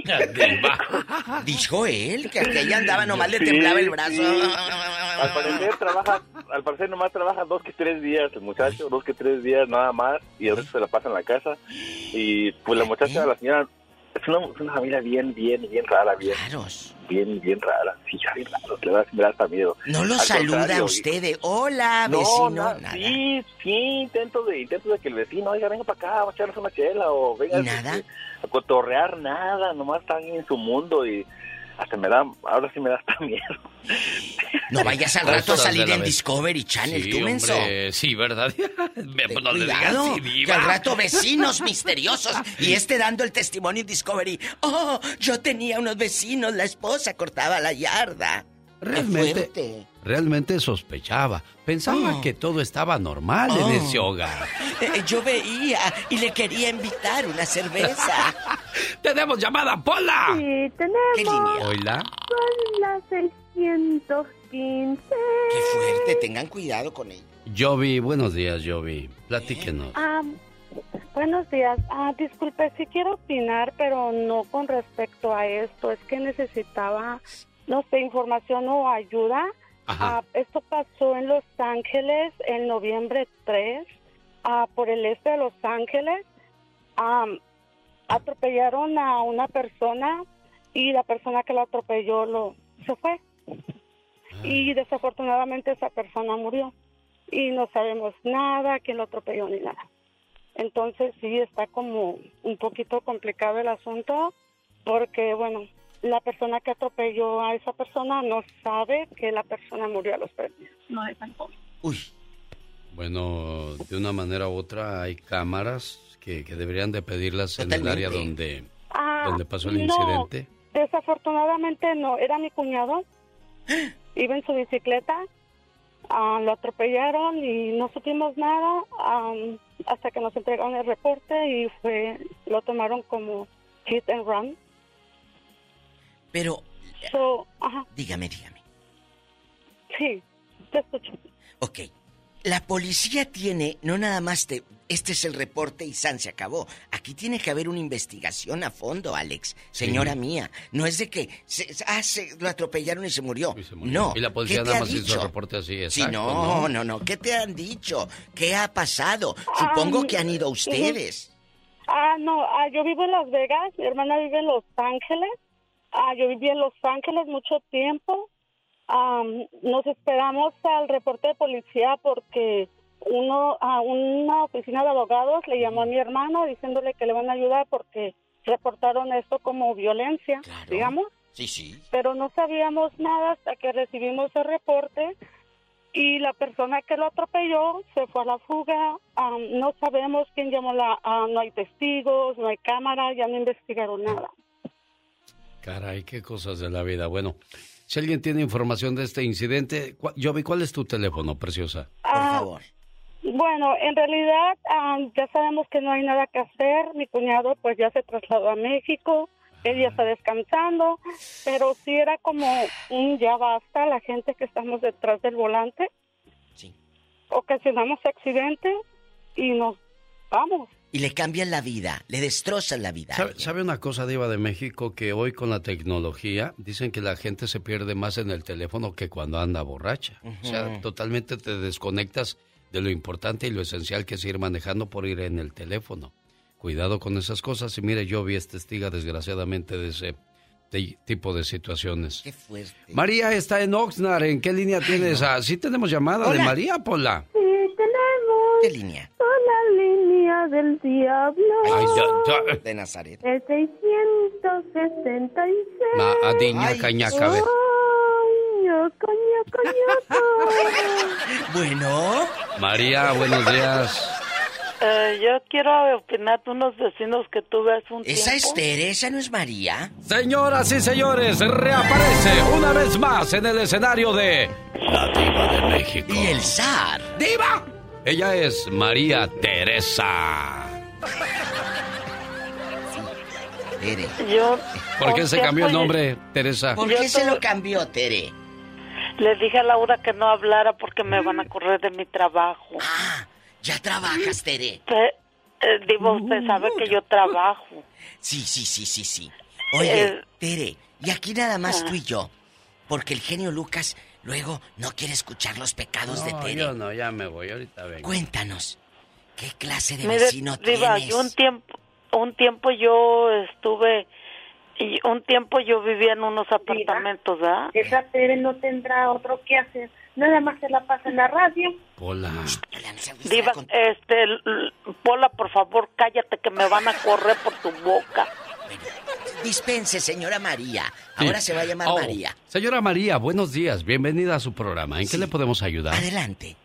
<laughs> Dijo él que aquella andaba nomás le Sí, temblaba el brazo. sí. Al parecer trabaja, al parecer nomás trabaja dos que tres días el muchacho, dos que tres días nada más, y el resto se la pasa en la casa. Y pues la muchacha, la señora, es una, es una familia bien, bien, bien rara, bien. Bien, bien rara. Sí, ya bien le da, me da hasta miedo. No lo Al saluda a usted de hola, no, vecino. nada. sí, sí, intento de, intento de que el vecino, oiga, venga para acá, vamos a echarnos una chela, o venga ¿Y nada? este, a cotorrear, nada, nomás están en su mundo y hasta me da, ahora sí me da hasta <laughs> miedo. No vayas al rato a salir en Discovery Channel, Sí, tú menso. hombre, sí, ¿verdad? Me- no le digas Cuidado, que al rato vecinos misteriosos y este dando el testimonio en Discovery. Oh, yo tenía unos vecinos, la esposa cortaba la yarda. Realmente, realmente sospechaba. Pensaba Oh. que todo estaba normal Oh. en ese hogar. <laughs> Eh, yo veía y le quería invitar una cerveza. <laughs> ¡Tenemos llamada, Pola! Sí, tenemos. ¿Qué línea? Hola. Son las 615. Qué fuerte, tengan cuidado con ella. Jovi, buenos días, Jovi. Platíquenos. Ah, buenos días. Ah, disculpe, sí quiero opinar, pero no con respecto a esto. Es que necesitaba, no sé, información o ayuda. Ajá. Ah, esto pasó en Los Ángeles el noviembre 3, ah, por el este de Los Ángeles. Am, atropellaron a una persona y la persona que lo atropelló lo se fue. Y desafortunadamente esa persona murió. Y no sabemos nada, quién lo atropelló ni nada. Entonces sí está como un poquito complicado el asunto porque, bueno, la persona que atropelló a esa persona no sabe que la persona murió a los tres días. No es tan joven. Bueno, de una manera u otra hay cámaras que, que deberían de pedirlas en el área donde, Ah, donde pasó el no, incidente. Desafortunadamente no, era mi cuñado. <gasps> Iba en su bicicleta, ah, lo atropellaron y no supimos nada hasta que nos entregaron el reporte y fue lo tomaron como hit and run. Pero, So, ajá, dígame, dígame. sí, te escucho. Ok, la policía tiene, no nada más te, este es el reporte y San se acabó. Aquí tiene que haber una investigación a fondo, Alex, señora Sí. mía. No es de que se, ah, se- lo atropellaron y se murió. No. Y la policía ¿qué te nada más hizo dicho? el reporte así, Sí, exacto. no, no, no. ¿Qué te han dicho? ¿Qué ha pasado? Supongo Ah, que han ido ustedes. Ah, no, ah, yo vivo en Las Vegas, mi hermana vive en Los Ángeles. Ah, yo viví en Los Ángeles mucho tiempo. Nos esperamos al reporte de policía porque uno a una oficina de abogados le llamó a mi hermano diciéndole que le van a ayudar porque reportaron esto como violencia, digamos, Sí, sí. pero no sabíamos nada hasta que recibimos el reporte y la persona que lo atropelló se fue a la fuga. Am, no sabemos quién llamó la, ah, no hay testigos, no hay cámara, ya no investigaron nada. Caray, qué cosas de la vida. Bueno, si alguien tiene información de este incidente, cu- Jovi, ¿cuál es tu teléfono, preciosa? Ah, Bueno, en realidad ah, ya sabemos que no hay nada que hacer. Mi cuñado pues ya se trasladó a México, él ya está descansando, pero sí era como un ya basta la gente que estamos detrás del volante. Ocasionamos accidentes y nos vamos. Y le cambian la vida, le destrozan la vida. ¿Sabe, sabe una cosa, Diva de México? Que hoy con la tecnología dicen que la gente se pierde más en el teléfono que cuando anda borracha. O sea, totalmente te desconectas de lo importante y lo esencial que es ir manejando por ir en el teléfono. Cuidado con esas cosas. Y mire, yo vi es testiga desgraciadamente de ese ti- tipo de situaciones. Qué fuerte. María está en Oxnard. ¿En qué línea tienes? Ah, sí tenemos llamada de. María, Pola. Sí, tenemos. ¿Qué línea? la línea del diablo. Ay, ya- ya. De Nazaret. El 666. Ma, adiña, cañaca. <laughs> Bueno. María, buenos días. Eh, yo quiero opinar de unos vecinos que tuve hace un ¿Esa es tiempo. ¿Esa no es María? Señoras y señores, reaparece una vez más en el escenario de La Diva de México. Y el zar. ¡Diva! Ella es María Teresa. Tere. Yo. ¿Por qué se cambió el nombre, Teresa? ¿Por qué se lo cambió, Tere? Le dije a Laura que no hablara porque me van a correr de mi trabajo. Ah, ya trabajas, Tere. Eh, digo, usted sabe que yo trabajo. Sí, sí, sí, sí, sí. Oye, Eh, Tere, y aquí nada más ah. tú y yo. Porque el genio Lucas luego no quiere escuchar los pecados de No, Tere. yo no, ya me voy, ahorita vengo. Cuéntanos, ¿qué clase de Mire, vecino Diva, tienes? yo un tiempo, un tiempo yo estuve, y un tiempo yo vivía en unos apartamentos, ¿verdad? Esa Tere no tendrá otro que hacer. Nada más se la pasa en la radio. Hola. Diva, este, Pola, por favor, cállate que me van a correr por tu boca. Dispense, señora María. Ahora se va a llamar Oh, María. Señora María, buenos días. Bienvenida a su programa. ¿En qué le podemos ayudar? Adelante.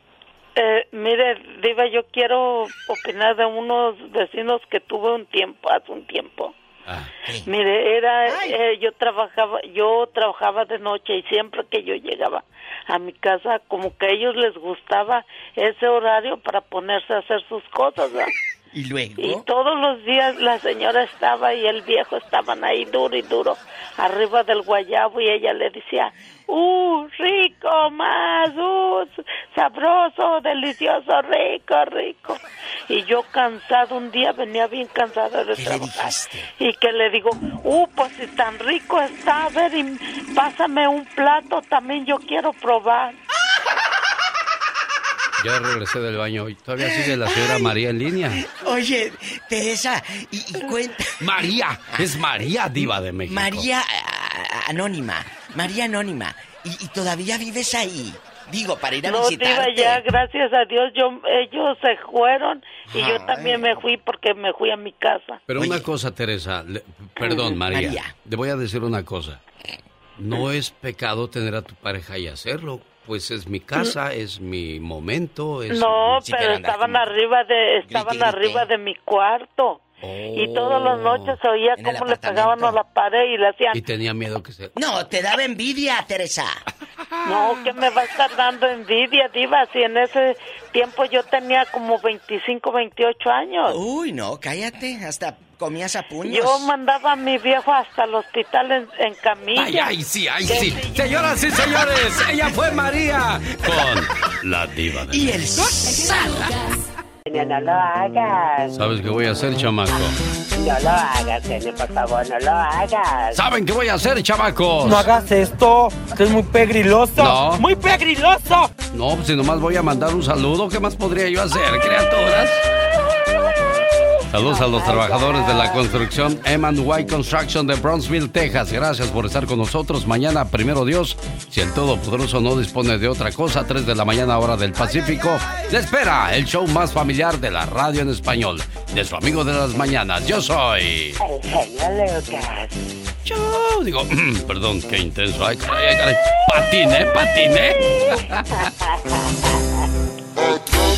Eh, mire, Diva, yo quiero opinar de unos vecinos que tuve un tiempo, hace un tiempo. Ah. Mire, era, eh, yo trabajaba, yo trabajaba de noche y siempre que yo llegaba a mi casa, como que a ellos les gustaba ese horario para ponerse a hacer sus cosas, ¿verdad? <laughs> ¿Y luego? Y todos los días la señora estaba y el viejo estaban ahí duro y duro, arriba del guayabo y ella le decía, ¡uh, rico más! ¡uh, sabroso, delicioso, rico, rico! Y yo cansado un día, venía bien cansada de trabajar. Y que le digo, ¡uh, pues si tan rico está! A ver, y pásame un plato, también yo quiero probar. Ya regresé del baño y todavía sigue la señora María en línea. Oye, Teresa, y, y cuenta. María, es María Diva de México. María a- a- Anónima. María Anónima. Y, y todavía vives ahí. Digo, para ir a No, visitarte. Diva, ya, gracias a Dios, yo, ellos se fueron y yo también me fui porque me fui a mi casa. Pero una cosa, Teresa, le- perdón, María, María. le voy a decir una cosa. No es pecado tener a tu pareja y hacerlo. Pues es mi casa, es mi momento, es... No, pero estaban arriba de, estaban grite. arriba de mi cuarto. Y todas las noches se oía cómo le pegaban a la pared y le hacían, Y tenía miedo que se... No, te daba envidia, Teresa. no, que me va a estar dando envidia, diva, si en ese tiempo yo tenía como 25, 28 años. Uy, no, cállate. Hasta comías a puños. Yo mandaba a mi viejo hasta el hospital en, en camilla. Ay, ay, sí, ay, sí. Señoras y señores, ella fue María con la Diva de Y el No lo hagas. ¿Sabes qué voy a hacer, chamaco? No lo hagas, Nene, por favor, no lo hagas. ¿Saben qué voy a hacer, chamacos? No hagas esto, que es muy pegriloso. No. ¡Muy pegriloso! No, pues si nomás voy a mandar un saludo, ¿qué más podría yo hacer, criaturas? Saludos a los trabajadores de la construcción M&Y Construction de Brownsville, Texas. Gracias por estar con nosotros. Mañana, primero Dios, si el Todopoderoso no dispone de otra cosa, 3 de la mañana hora del Pacífico, le espera el show más familiar de la radio en español, de su amigo de las mañanas. Yo soy... El genio Lucas. Yo digo, <clears throat> perdón, qué intenso. Ay, caray, ay, caray. Patiné, patiné. <laughs>